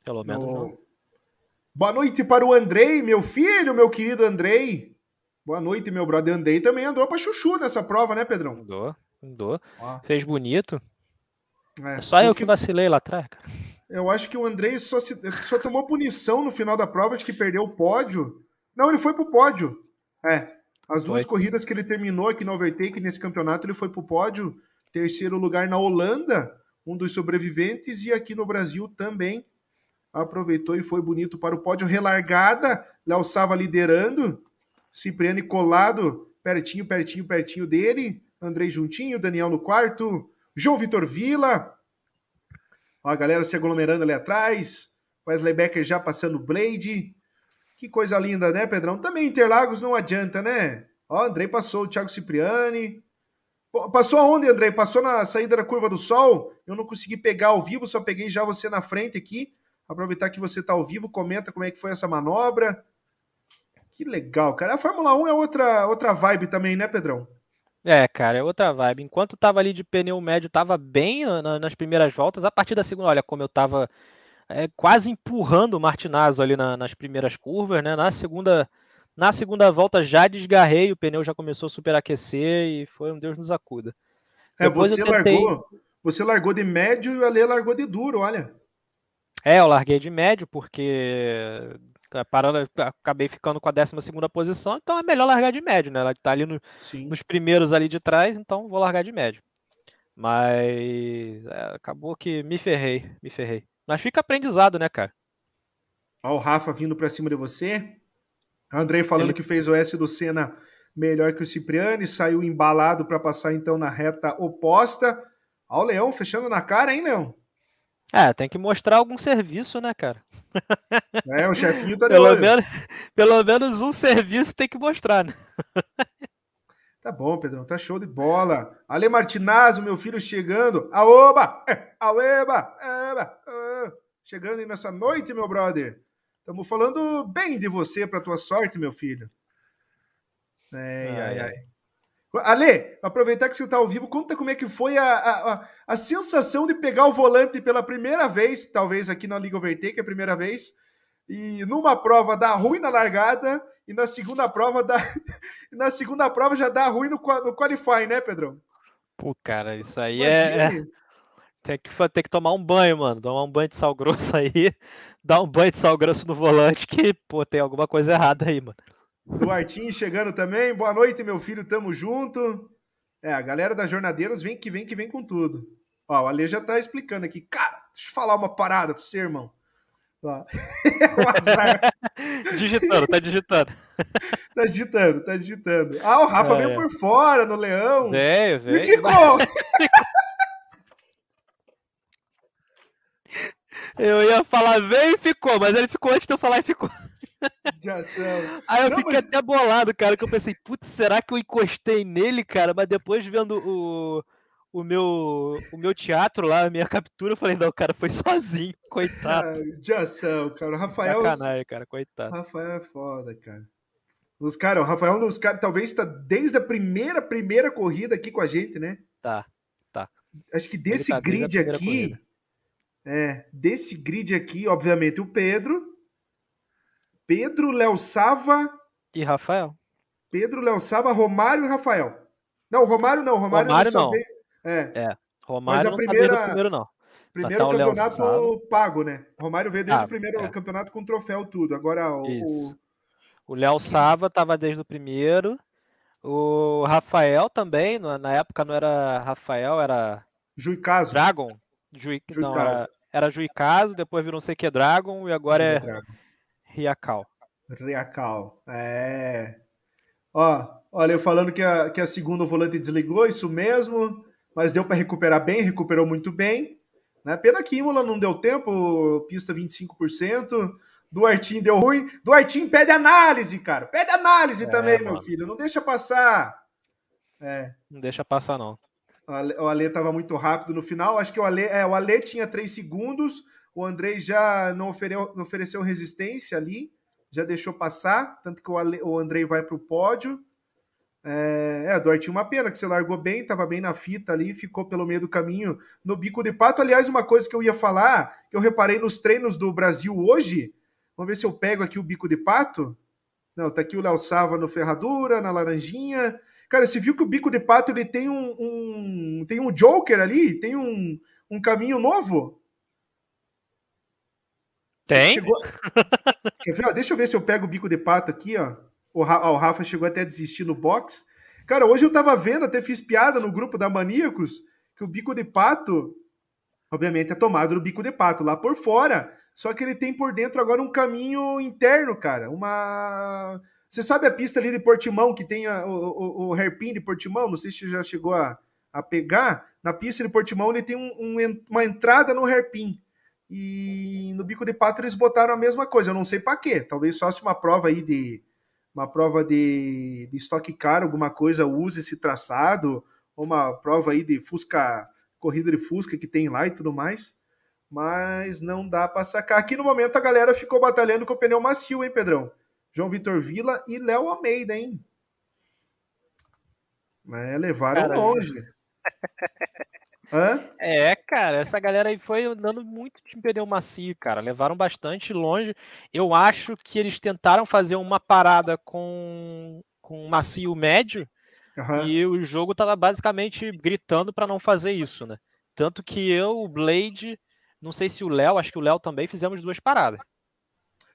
Pelo menos não. Boa noite para o Andrei, meu filho, meu querido Andrei. Boa noite, meu brother Andrei também andou para chuchu nessa prova, né, Pedrão? Andou, andou. Ah. Fez bonito. É, só eu que vacilei lá atrás, cara. Eu acho que o Andrei só, se, só tomou punição no final da prova de que perdeu o pódio. Não, ele foi pro pódio. É, as duas foi. corridas que ele terminou aqui no Overtake nesse campeonato, ele foi para o pódio, terceiro lugar na Holanda, um dos sobreviventes, e aqui no Brasil também aproveitou e foi bonito para o pódio. Relargada, Léo Sava liderando, Cipriani colado, pertinho, pertinho, pertinho dele, Andrei juntinho, Daniel no quarto, João Vitor Vila, Ó, a galera se aglomerando ali atrás, Wesley Becker já passando Blade, que coisa linda, né, Pedrão? Também Interlagos não adianta, né? Ó, Andrei passou o Thiago Cipriani. Passou aonde, Andrei? Passou na saída da curva do sol? Eu não consegui pegar ao vivo, só peguei já você na frente aqui. Aproveitar que você está ao vivo, comenta como é que foi essa manobra. Que legal, cara. A Fórmula 1 é outra, outra vibe também, né, Pedrão? É, cara, é outra vibe. Enquanto tava ali de pneu médio, tava bem nas primeiras voltas. A partir da segunda, olha como eu tava é, quase empurrando o Martinazzo ali na, nas primeiras curvas, né? Na segunda, na segunda volta já desgarrei, o pneu já começou a superaquecer e foi um Deus nos acuda. É, você tentei... largou, você largou de médio e o Ale largou de duro, olha. É, eu larguei de médio porque parando, acabei ficando com a 12 segunda posição, então é melhor largar de médio, né? Ela tá ali no, nos primeiros ali de trás, então vou largar de médio. Mas é, acabou que me ferrei, me ferrei. Mas fica aprendizado, né, cara? Ó, o Rafa vindo pra cima de você. Andrei falando Ele... que fez o S do Senna melhor que o Cipriani, saiu embalado para passar então na reta oposta. Ó, o Leão fechando na cara, hein, Leão? É, tem que mostrar algum serviço, né, cara? É, o chefinho tá pelo, menos, pelo menos um serviço tem que mostrar, né? Tá bom, Pedrão, tá show de bola. Ale Martinazzo, meu filho, chegando. Aoba! É, aoeba! Eba! Ah, chegando aí nessa noite, meu brother. Estamos falando bem de você, para tua sorte, meu filho. Ai, ai, ai. Ale, aproveitar que você está ao vivo, conta como é que foi a, a, a, sensação de pegar o volante pela primeira vez, talvez aqui na Liga Overtake, é a primeira vez, e numa prova dar ruim na largada e na segunda prova dá na segunda prova já dá ruim no, no qualify, né, Pedrão? Pô, cara, isso aí é, é tem que tem que tomar um banho, mano, tomar um banho de sal grosso aí, dar um banho de sal grosso no volante que, pô, tem alguma coisa errada aí, mano. Duartinho chegando também. Boa noite, meu filho, tamo junto. É, a galera das jornadeiras vem que vem que vem com tudo. Ó, o Ale já tá explicando aqui. Cara, deixa eu falar uma parada pra você, irmão. Tá. digitando, tá digitando. tá digitando, tá digitando. Ah, o Rafa é, veio é. por fora no Leão. Veio, veio. E ficou. Eu ia falar veio e ficou, mas ele ficou antes de eu falar e ficou. De ação. Aí eu Não, fiquei mas... até bolado, cara, que eu pensei, putz, será que eu encostei nele, cara? Mas depois vendo o, o, meu, o meu teatro lá, a minha captura, eu falei, não, o cara foi sozinho, coitado. Ah, de ação, cara. O Rafael. Sacanagem, cara, coitado. Rafael é foda, cara. Os caras, o Rafael é um dos caras, talvez está desde a primeira, primeira corrida aqui com a gente, né? Tá, tá. Acho que desse tá grid aqui. Corrida. É, desse grid aqui, obviamente, o Pedro. Pedro, Léo Sava. E Rafael. Pedro, Léo Sava, Romário e Rafael. Não, Romário não. Romário, Romário não. Veio... É. é. Romário Mas a primeira... não tá primeiro, não. Primeiro tá, tá campeonato pago, né? Romário veio desde ah, o primeiro é. campeonato com troféu tudo. Agora o. O Léo Sava tava desde o primeiro. O Rafael também, na época não era Rafael, era. Juicaso. Dragon. Jui... Não, era, era Juicaso, depois virou não sei que Dragon e agora é, é Riacal. Riacal, é. Ó, olha, eu falando que a, que a segunda volante desligou, isso mesmo, mas deu para recuperar bem, recuperou muito bem. Né? Pena que Imola não deu tempo, pista 25%. Duartinho deu ruim. Duartinho pede análise, cara. Pede análise é, também, mano. meu filho. Não deixa passar. É. Não deixa passar, não. O Ale estava muito rápido no final. Acho que o Ale, é, o Ale tinha três segundos. O Andrei já não, não ofereceu resistência ali, já deixou passar. Tanto que o, Ale, o Andrei vai para o pódio. É, é, Duarte, uma pena que você largou bem, estava bem na fita ali, ficou pelo meio do caminho no bico de pato. Aliás, uma coisa que eu ia falar, que eu reparei nos treinos do Brasil hoje. Vamos ver se eu pego aqui o bico de pato. Não, tá aqui o Léo Sava no Ferradura, na Laranjinha. Cara, você viu que o bico de pato ele tem um, um tem um Joker ali? Tem um, um caminho novo? Tem? Chegou... Deixa eu ver se eu pego o bico de pato aqui, ó. O, Ra... o Rafa chegou até a desistir no box. Cara, hoje eu tava vendo, até fiz piada no grupo da Maníacos, que o bico de pato, obviamente, é tomado no bico de pato, lá por fora. Só que ele tem por dentro agora um caminho interno, cara. Uma você sabe a pista ali de Portimão, que tem a, o, o, o hairpin de Portimão? Não sei se você já chegou a, a pegar. Na pista de Portimão ele tem um, um, uma entrada no hairpin. E no bico de pato eles botaram a mesma coisa. Eu não sei para quê. Talvez só se uma prova aí de uma prova de, de estoque caro, alguma coisa, use esse traçado, ou uma prova aí de Fusca, corrida de Fusca que tem lá e tudo mais. Mas não dá para sacar. Aqui no momento a galera ficou batalhando com o pneu macio, hein, Pedrão? João Vitor Vila e Léo Almeida, hein? Mas levaram Caramba. longe. Hã? É, cara, essa galera aí foi andando muito de pneu macio, cara. Levaram bastante longe. Eu acho que eles tentaram fazer uma parada com, com macio médio uhum. e o jogo tava basicamente gritando para não fazer isso, né? Tanto que eu, o Blade, não sei se o Léo, acho que o Léo também fizemos duas paradas.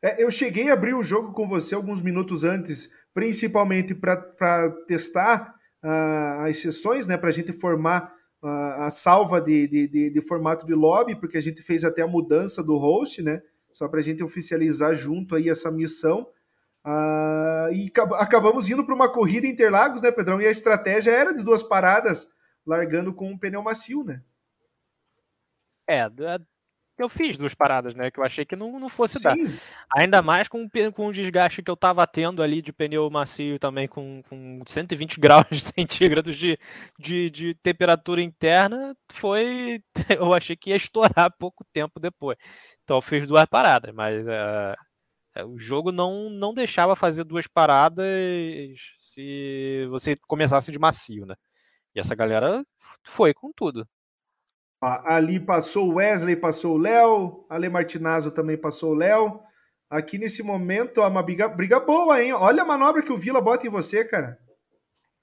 É, eu cheguei a abrir o jogo com você alguns minutos antes, principalmente para testar uh, as sessões, né, para a gente formar a salva de, de, de, de, formato de lobby, porque a gente fez até a mudança do host, né, só para a gente oficializar junto aí essa missão. Uh, e acabamos indo para uma corrida Interlagos, né, Pedrão? E a estratégia era de duas paradas, largando com um pneu macio, né? É, eu fiz duas paradas, né? Que eu achei que não, não fosse Sim. dar. Ainda mais com, com o desgaste que eu tava tendo ali de pneu macio também, com, com 120 graus centígrados de, de, de temperatura interna, foi. Eu achei que ia estourar pouco tempo depois. Então eu fiz duas paradas, mas uh, o jogo não, não deixava fazer duas paradas se você começasse de macio, né? E essa galera foi com tudo. Ali passou o Wesley, passou o Léo, Ale Martinazzo também passou o Léo. Aqui nesse momento, uma briga, briga boa, hein? Olha a manobra que o Vila bota em você, cara.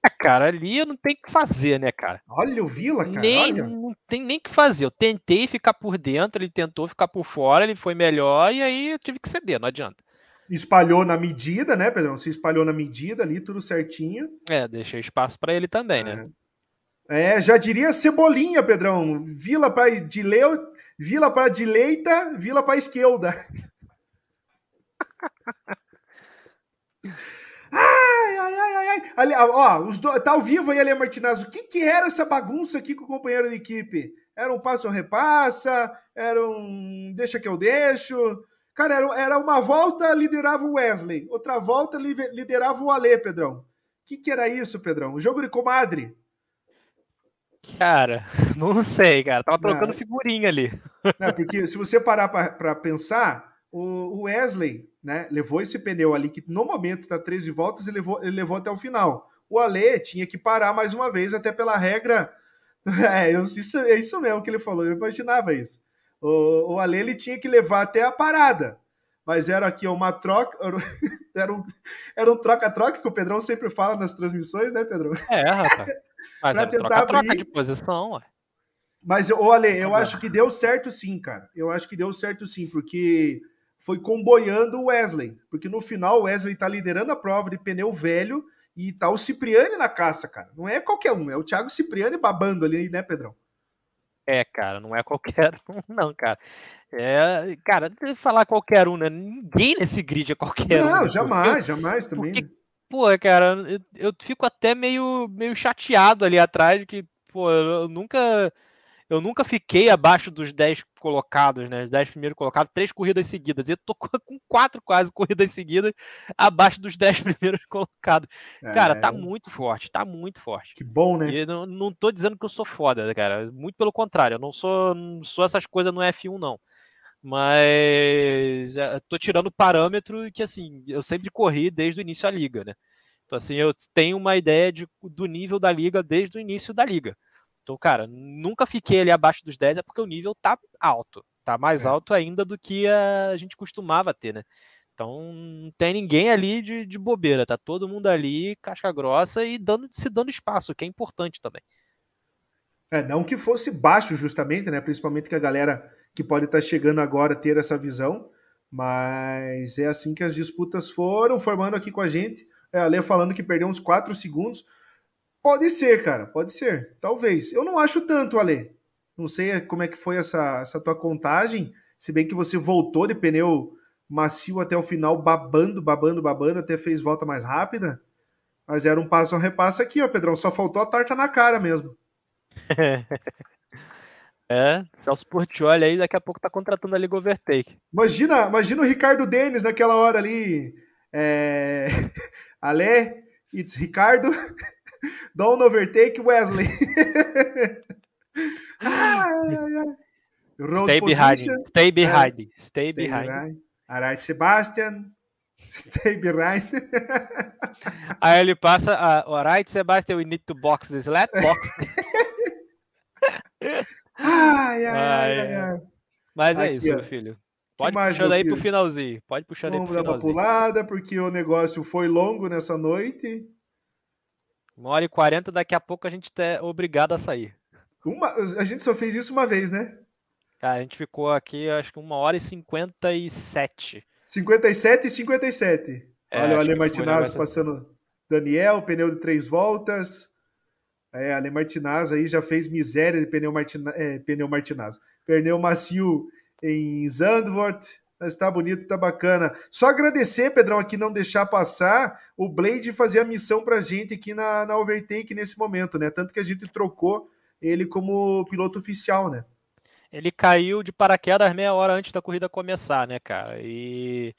É, cara, ali eu não tenho que fazer, né, cara? Olha o Vila, cara. Nem, olha. Não tem nem que fazer. Eu tentei ficar por dentro, ele tentou ficar por fora, ele foi melhor e aí eu tive que ceder, não adianta. Espalhou na medida, né, Pedrão? Se espalhou na medida ali, tudo certinho. É, deixei espaço para ele também, né? é. né? É, já diria Cebolinha, Pedrão. Vila para de Vila para direita, Vila para esquerda. Ai, ai, ai, ai. Ali, ó, os do... tá ao vivo aí, Ale Martinez. O que, que era essa bagunça aqui com o companheiro de equipe? Era um passo ou repassa? Era um deixa que eu deixo? Cara, era, era uma volta liderava o Wesley, outra volta liderava o Ale, Pedrão. O que, que era isso, Pedrão? O jogo de comadre? Cara, não sei, cara. Tava trocando não. figurinha ali. Não, porque se você parar para pensar, o Wesley né, levou esse pneu ali, que no momento está 13 voltas, ele levou, ele levou até o final. O Ale tinha que parar mais uma vez, até pela regra. É, eu, isso, é isso mesmo que ele falou, eu imaginava isso. O, o Ale ele tinha que levar até a parada. Mas era aqui uma troca, era um, era um troca-troca que o Pedrão sempre fala nas transmissões, né, Pedrão? É, rapaz. Mas pra tentar troca, de posição, ué. Mas, ô Ale, eu acho que deu certo sim, cara. Eu acho que deu certo sim, porque foi comboiando o Wesley. Porque no final o Wesley tá liderando a prova de pneu velho e tá o Cipriani na caça, cara. Não é qualquer um, é o Thiago Cipriani babando ali, né, Pedrão? É, cara, não é qualquer um, não, cara. É, cara, falar qualquer um, né? Ninguém nesse grid é qualquer não, um. Não, né? jamais, porque, jamais também. Porque, pô, cara, eu, eu, fico até meio, meio chateado ali atrás, que, pô, eu nunca eu nunca fiquei abaixo dos 10 colocados, né? Os 10 primeiros colocados, três corridas seguidas. E eu tô com quatro quase corridas seguidas abaixo dos 10 primeiros colocados. É... Cara, tá muito forte, tá muito forte. Que bom, né? E não, não tô dizendo que eu sou foda, cara. Muito pelo contrário, eu não sou, não sou essas coisas no F1, não. Mas é, tô tirando parâmetro que, assim, eu sempre corri desde o início da liga, né? Então, assim, eu tenho uma ideia de, do nível da liga desde o início da liga. Então, cara, nunca fiquei ali abaixo dos 10 é porque o nível tá alto. Tá mais é. alto ainda do que a gente costumava ter, né? Então não tem ninguém ali de, de bobeira, tá todo mundo ali, casca grossa e dando, se dando espaço, que é importante também. É, não que fosse baixo justamente, né? Principalmente que a galera que pode estar tá chegando agora ter essa visão, mas é assim que as disputas foram formando aqui com a gente. É, a Lê falando que perdeu uns 4 segundos. Pode ser, cara, pode ser. Talvez. Eu não acho tanto, Ale. Não sei como é que foi essa, essa tua contagem, se bem que você voltou de pneu macio até o final, babando, babando, babando, até fez volta mais rápida. Mas era um passo a repasso aqui, ó, Pedrão. Só faltou a torta na cara mesmo. é, Celso Portioli aí daqui a pouco tá contratando a Liga Overtake. Imagina, imagina o Ricardo Denis naquela hora ali. É... Ale, it's Ricardo. Don't overtake Wesley. Stay behind. Stay behind. Stay, stay behind. behind. All right, Sebastian. Stay behind. Aí ele passa, uh, all right, Sebastian, we need to box this lap box. ai, ai, ai, ai, ai. Mas é Aqui, é isso, ó. meu filho. Pode puxar aí pro finalzinho. Pode puxar Vamos aí pro finalzinho. Vamos dar uma pulada, porque o negócio foi longo nessa noite. Uma hora e quarenta, daqui a pouco a gente é obrigado a sair. Uma, a gente só fez isso uma vez, né? Cara, a gente ficou aqui, acho que uma hora e cinquenta e sete. Cinquenta e sete e cinquenta e sete. É, Olha o Ale Martinazzo passando Daniel, pneu de três voltas. É, Ale Martinazzo aí já fez miséria de pneu, Martina, é, pneu Martinazzo. Pneu macio em Zandvoort. Mas tá bonito, tá bacana. Só agradecer, Pedrão, aqui não deixar passar o Blade fazer a missão pra gente aqui na, na Overtake nesse momento, né? Tanto que a gente trocou ele como piloto oficial, né? Ele caiu de paraquedas meia hora antes da corrida começar, né, cara? E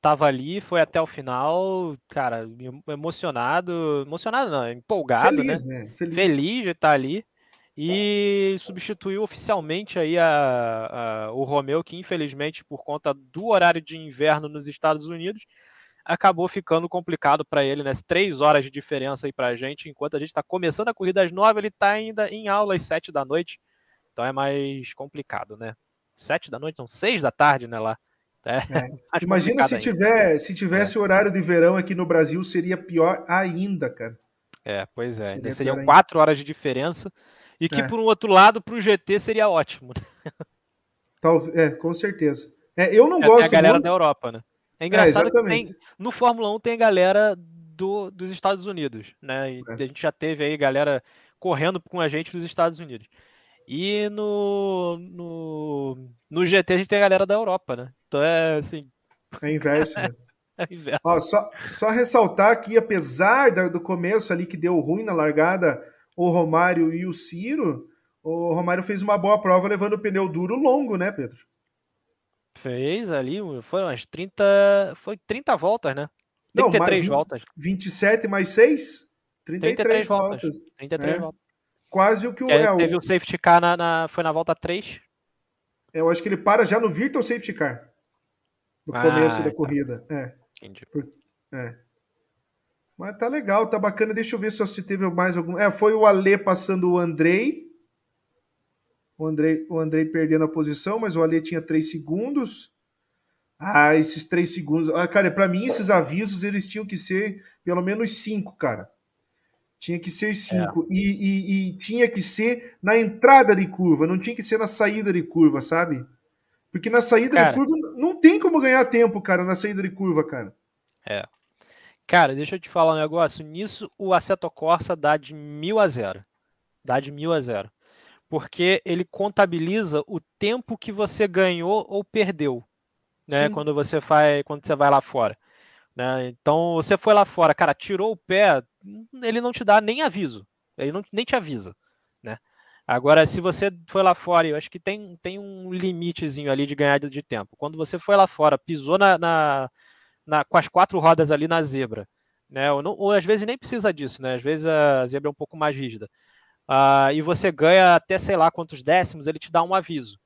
tava ali, foi até o final, cara, emocionado, emocionado não, empolgado, Feliz, né? né? Feliz. Feliz de estar ali e substituiu oficialmente aí a, a, o Romeu, que infelizmente por conta do horário de inverno nos Estados Unidos acabou ficando complicado para ele, né? Três horas de diferença aí para a gente, enquanto a gente está começando a corrida às nove, ele está ainda em aula às sete da noite, então é mais complicado, né? Sete da noite, são seis da tarde, né? Lá. É, é. Imagina se, tiver, se tivesse é. horário de verão aqui no Brasil, seria pior ainda, cara. É, pois é, seria ainda seriam quatro horas de diferença. E que, é. por um outro lado, para o GT seria ótimo. Talvez, é, com certeza. É, eu não é, gosto. a galera muito... da Europa, né? É engraçado é, que tem, no Fórmula 1 tem a galera do, dos Estados Unidos, né? E é. A gente já teve aí galera correndo com a gente nos Estados Unidos. E no, no, no GT a gente tem a galera da Europa, né? Então é assim, É inverso, né? É inverso. Ó, só, só ressaltar que, apesar do começo ali que deu ruim na largada, o Romário e o Ciro, o Romário fez uma boa prova levando o pneu duro longo, né, Pedro? Fez ali, foi umas 30. Foi 30 voltas, né? Não, 33 mas voltas. 27 mais 6? 33, 33 voltas. voltas. 33 É. voltas. Quase o que o. É, É, o- teve o safety car na, na- Foi na volta 3. eu acho que ele para já no Virtual Safety Car. No Ah, começo da tá. corrida. É. Entendi. Mas tá legal, tá bacana. Deixa eu ver só se teve mais algum. É, foi o Alê passando o Andrei. O Andrei, o Andrei perdendo a posição, mas o Alê tinha 3 segundos. Ah, esses 3 segundos. Ah, cara, pra mim, esses avisos eles tinham que ser pelo menos 5, cara. Tinha que ser 5. E, e- e tinha que ser na entrada de curva, não tinha que ser na saída de curva, sabe? Porque na saída Cara. de curva não tem como ganhar tempo, cara, na saída de curva, cara. Cara, deixa eu te falar um negócio. Nisso, o Assetto Corsa dá de mil a zero. Dá de mil a zero. Porque ele contabiliza o tempo que você ganhou ou perdeu, né? Sim. Quando você faz, quando você vai lá fora, né? Então, você foi lá fora, cara, tirou o pé, ele não te dá nem aviso. Ele não, nem te avisa, né? Agora, se você foi lá fora, eu acho que tem, tem um limitezinho ali de ganhar de, de tempo. Quando você foi lá fora, pisou na, na- na- com as quatro rodas ali na zebra, né? Ou, não- ou às vezes nem precisa disso, né? Às vezes a zebra é um pouco mais rígida. Ah, e você ganha até sei lá quantos décimos, ele te dá um aviso.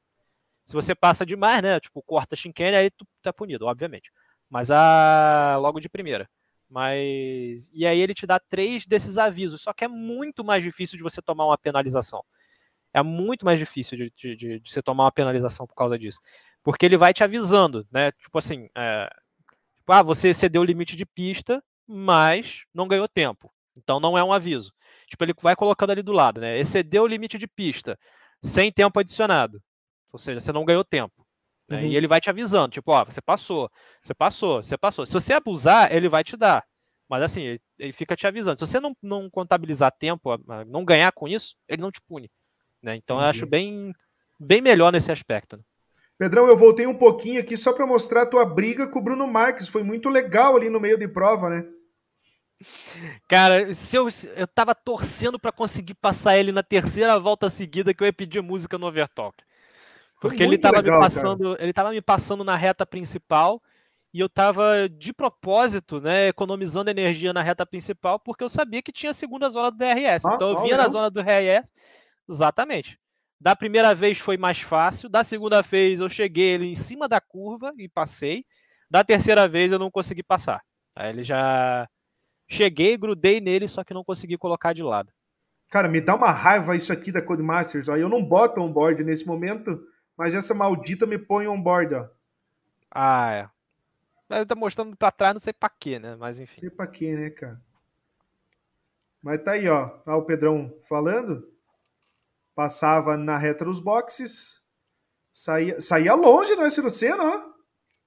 Se você passa demais, né? Tipo, corta a chicane, aí tu tá punido, obviamente. Mas a logo de primeira. Mas e aí ele te dá três desses avisos, só que é muito mais difícil de você tomar uma penalização. É muito mais difícil de, de, de- de você tomar uma penalização por causa disso. Porque ele vai te avisando, né? Tipo assim, é, ah, você excedeu o limite de pista, mas não ganhou tempo. Então não é um aviso. Tipo, ele vai colocando ali do lado, né? Excedeu o limite de pista, sem tempo adicionado. Ou seja, você não ganhou tempo. né? Uhum. E ele vai te avisando, tipo, ó, você passou, você passou, você passou. Se você abusar, ele vai te dar. Mas assim, ele, ele fica te avisando. Se você não, não contabilizar tempo, não ganhar com isso, ele não te pune. né? Então eu Entendi. acho bem, bem melhor nesse aspecto. né? Pedrão, eu voltei um pouquinho aqui só para mostrar a tua briga com o Bruno Marques. Foi muito legal ali no meio de prova, né? Cara, se eu, eu tava torcendo pra conseguir passar ele na terceira volta seguida que eu ia pedir música no Overtalk. Porque ele tava legal, me cara. passando, ele tava me passando na reta principal e eu tava de propósito, né, economizando energia na reta principal porque eu sabia que tinha a segunda zona do DRS. Ah, então eu vinha na legal. zona do DRS, exatamente. Da primeira vez foi mais fácil, da segunda vez eu cheguei ele em cima da curva e passei. Da terceira vez eu não consegui passar. Aí ele já cheguei, grudei nele, só que não consegui colocar de lado. Cara, me dá uma raiva isso aqui da Codemasters. Ó. Eu não boto on-board nesse momento, mas essa maldita me põe on-board, ó. Ah, é. Ele tá mostrando pra trás, não sei pra quê, né? Mas Não enfim. sei pra quê, né, cara? Mas tá aí, ó. Tá o Pedrão falando. Passava na reta dos boxes. Saía, saía longe no S ó.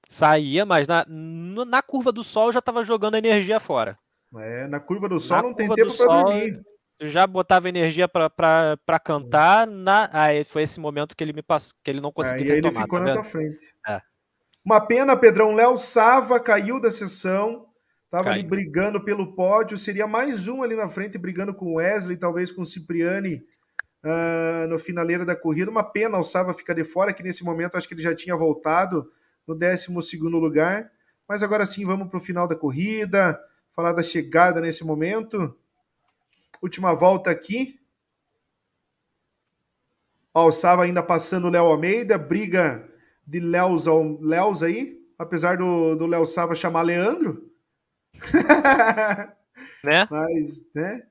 Saía, mas na, na curva do sol já tava jogando energia fora. É, na curva do sol Na não tem tempo sol, dormir. Eu já botava energia pra cantar. Na... Aí foi esse momento que ele me passou, que ele não conseguiu Aí ele ficou tá na tua frente. É. Uma pena, Pedrão. Léo Sava caiu da sessão. Tava ali brigando pelo pódio. Seria mais um ali na frente, brigando com o Wesley, talvez com o Cipriani ah, no finaleiro da corrida. Uma pena o Sava ficar de fora, que nesse momento acho que ele já tinha voltado no 12 lugar. Mas agora sim, vamos para o final da corrida, falar da chegada nesse momento. Última volta aqui. Ó, o Sava ainda passando o Léo Almeida, briga de Léos, ao- Léos aí, apesar do, do Léo Sava chamar Leandro. Né? Mas, né?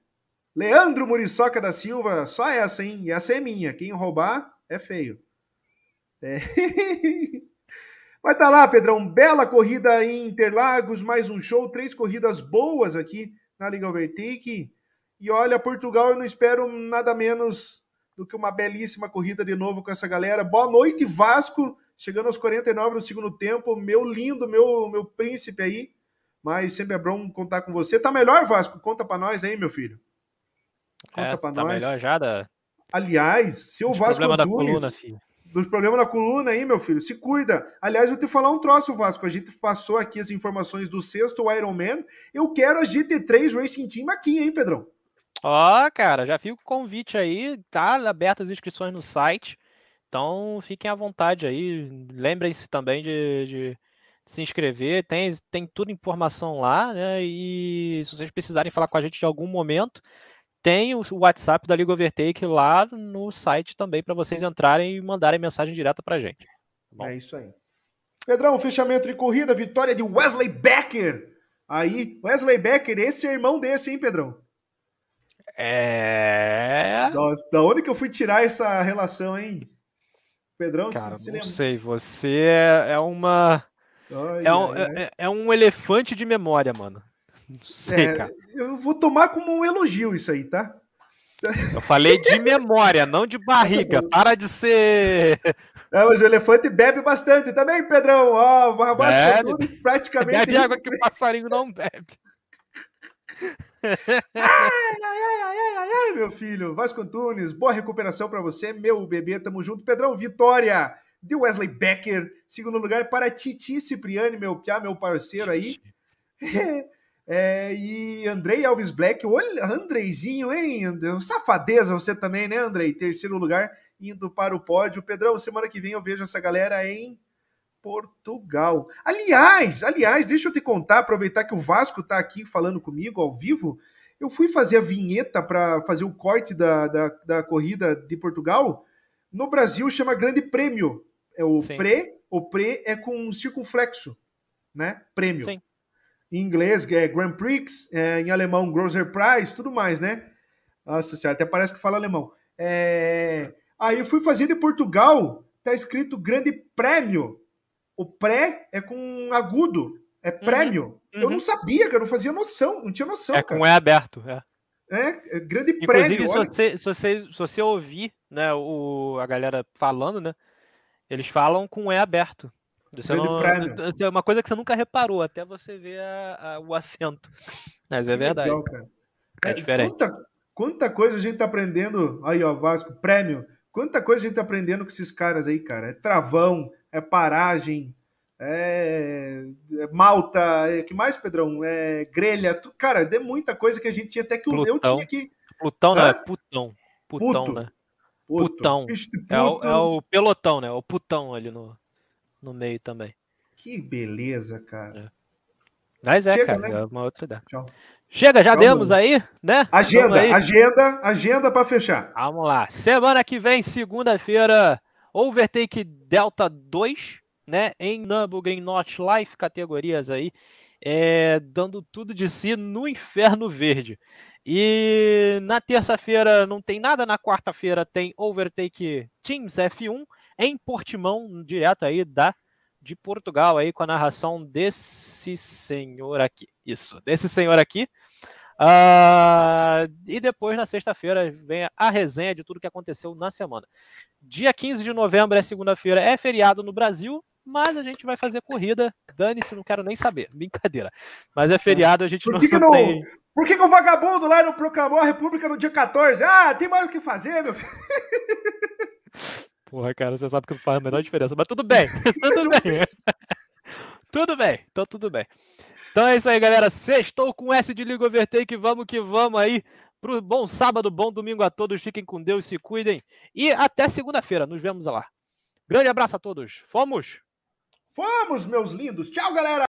Leandro Muriçoca da Silva, só essa, hein? E essa é minha. Quem roubar é feio. É. Mas tá lá, Pedrão. Bela corrida em Interlagos, mais um show, três corridas boas aqui na Liga Overtake. E olha, Portugal, eu não espero nada menos do que uma belíssima corrida de novo com essa galera. Boa noite, Vasco. Chegando aos 49 no segundo tempo. Meu lindo, meu, meu príncipe aí. Mas sempre é bom contar com você. Tá melhor, Vasco? Conta pra nós aí, meu filho. Conta É, pra tá nós. melhor já da, Aliás, se o dos Vasco problema da coluna, filho. dos problemas na coluna aí, meu filho. Se cuida. Aliás, vou te falar um troço, Vasco. A gente passou aqui as informações do sexto Ironman. Eu quero a GT3 Racing Team aqui, hein, Pedrão? Ó, oh, cara, já fica o convite aí. Tá abertas as inscrições no site. Então, fiquem à vontade aí. Lembrem-se também de, de se inscrever. Tem, tem tudo informação lá, né? E se vocês precisarem falar com a gente em algum momento, tem o WhatsApp da Liga Overtake lá no site também para vocês entrarem e mandarem mensagem direta para gente. Tá é isso aí. Pedrão, fechamento de corrida, vitória de Wesley Becker. Aí, Wesley Becker, esse é irmão desse, hein, Pedrão? É. Nossa, da onde que eu fui tirar essa relação, hein? Pedrão, Cara, se, não sei, você é, é uma. Ai, é, um, é, é, um elefante de memória, mano. Não sei, é, cara. Eu vou tomar como um elogio isso aí, tá? Eu falei de memória, não de barriga. Para de ser. É, mas o elefante bebe bastante também, Pedrão. Ó, oh, Vasco praticamente. Bebe água que o passarinho não bebe. ai, ai, ai, ai, ai, ai, meu filho. Vasco Antunes, boa recuperação para você, meu bebê. Tamo junto. Pedrão, vitória de Wesley Becker. Segundo lugar para Titi Cipriani, meu piá, meu parceiro aí. É, e Andrei Alves Black, olha, Andreizinho, hein? Safadeza você também, né, Andrei? Terceiro lugar, indo para o pódio. Pedrão, semana que vem eu vejo essa galera em Portugal. Aliás, aliás, deixa eu te contar, aproveitar que o Vasco está aqui falando comigo ao vivo. Eu fui fazer a vinheta para fazer o corte da, da, da, corrida de Portugal. No Brasil chama Grande Prêmio. É o Sim. pré, o pré é com um circunflexo, né? Prêmio. Sim. Em inglês é Grand Prix, é, em alemão Grocer Prize, tudo mais, né? Nossa senhora, até parece que fala alemão. É... Aí eu fui fazer de Portugal, tá escrito Grande Prêmio. O pré é com agudo, é uhum, prêmio. Uhum. Eu não sabia, cara, eu não fazia noção, não tinha noção. É cara. com E aberto, é. É, é grande Inclusive, prêmio. Inclusive, se, se, você, se você ouvir né, o, a galera falando, né? Eles falam com E aberto. Isso não, é uma coisa que você nunca reparou, até você ver a, a, o acento. Mas é verdade. Legal, é, é diferente. Quanta, quanta, coisa a gente tá aprendendo. Aí, ó, Vasco, prêmio. Quanta coisa a gente tá aprendendo com esses caras aí, cara. É travão, é paragem, é, é malta, é, que mais, Pedrão? É grelha, tu, cara, é muita coisa que a gente tinha até que Plutão. eu tinha que. Plutão não, é putão. Putão, Puto. né? Puto. Putão. É o, é o, pelotão, né? O putão ali no, no meio também. Que beleza, cara. É. Mas é, Chega, cara, né? é uma outra ideia. Tchau. Chega, já Calma. demos aí, né? Agenda, aí. agenda, agenda para fechar. Vamos lá. Semana que vem, segunda-feira, Overtake Delta 2, né? Em Nürburgring North Life, categorias aí, é, dando tudo de si no Inferno Verde. E na terça-feira não tem nada, na quarta-feira tem Overtake Teams F1 em Portimão, direto aí da de Portugal aí com a narração desse senhor aqui. Isso, desse senhor aqui. Uh, e depois, na sexta-feira, vem a resenha de tudo que aconteceu na semana. Dia 15 de novembro é segunda-feira, é feriado no Brasil, mas a gente vai fazer corrida. Dane-se, não quero nem saber. Brincadeira. Mas é feriado, a gente por que não, que não tem. Por que, que o vagabundo lá não proclamou a República no dia 14? Ah, tem mais o que fazer, meu filho. Porra, cara, você sabe que não faz a menor diferença, mas tudo bem. tudo bem. tudo bem, então tudo bem. Então é isso aí, galera. Sextou com S de Liga Overtake. Vamos que vamos aí. Pro bom sábado, bom domingo a todos. Fiquem com Deus, se cuidem. E até segunda-feira. Nos vemos lá. Grande abraço a todos. Fomos! Fomos, meus lindos. Tchau, galera!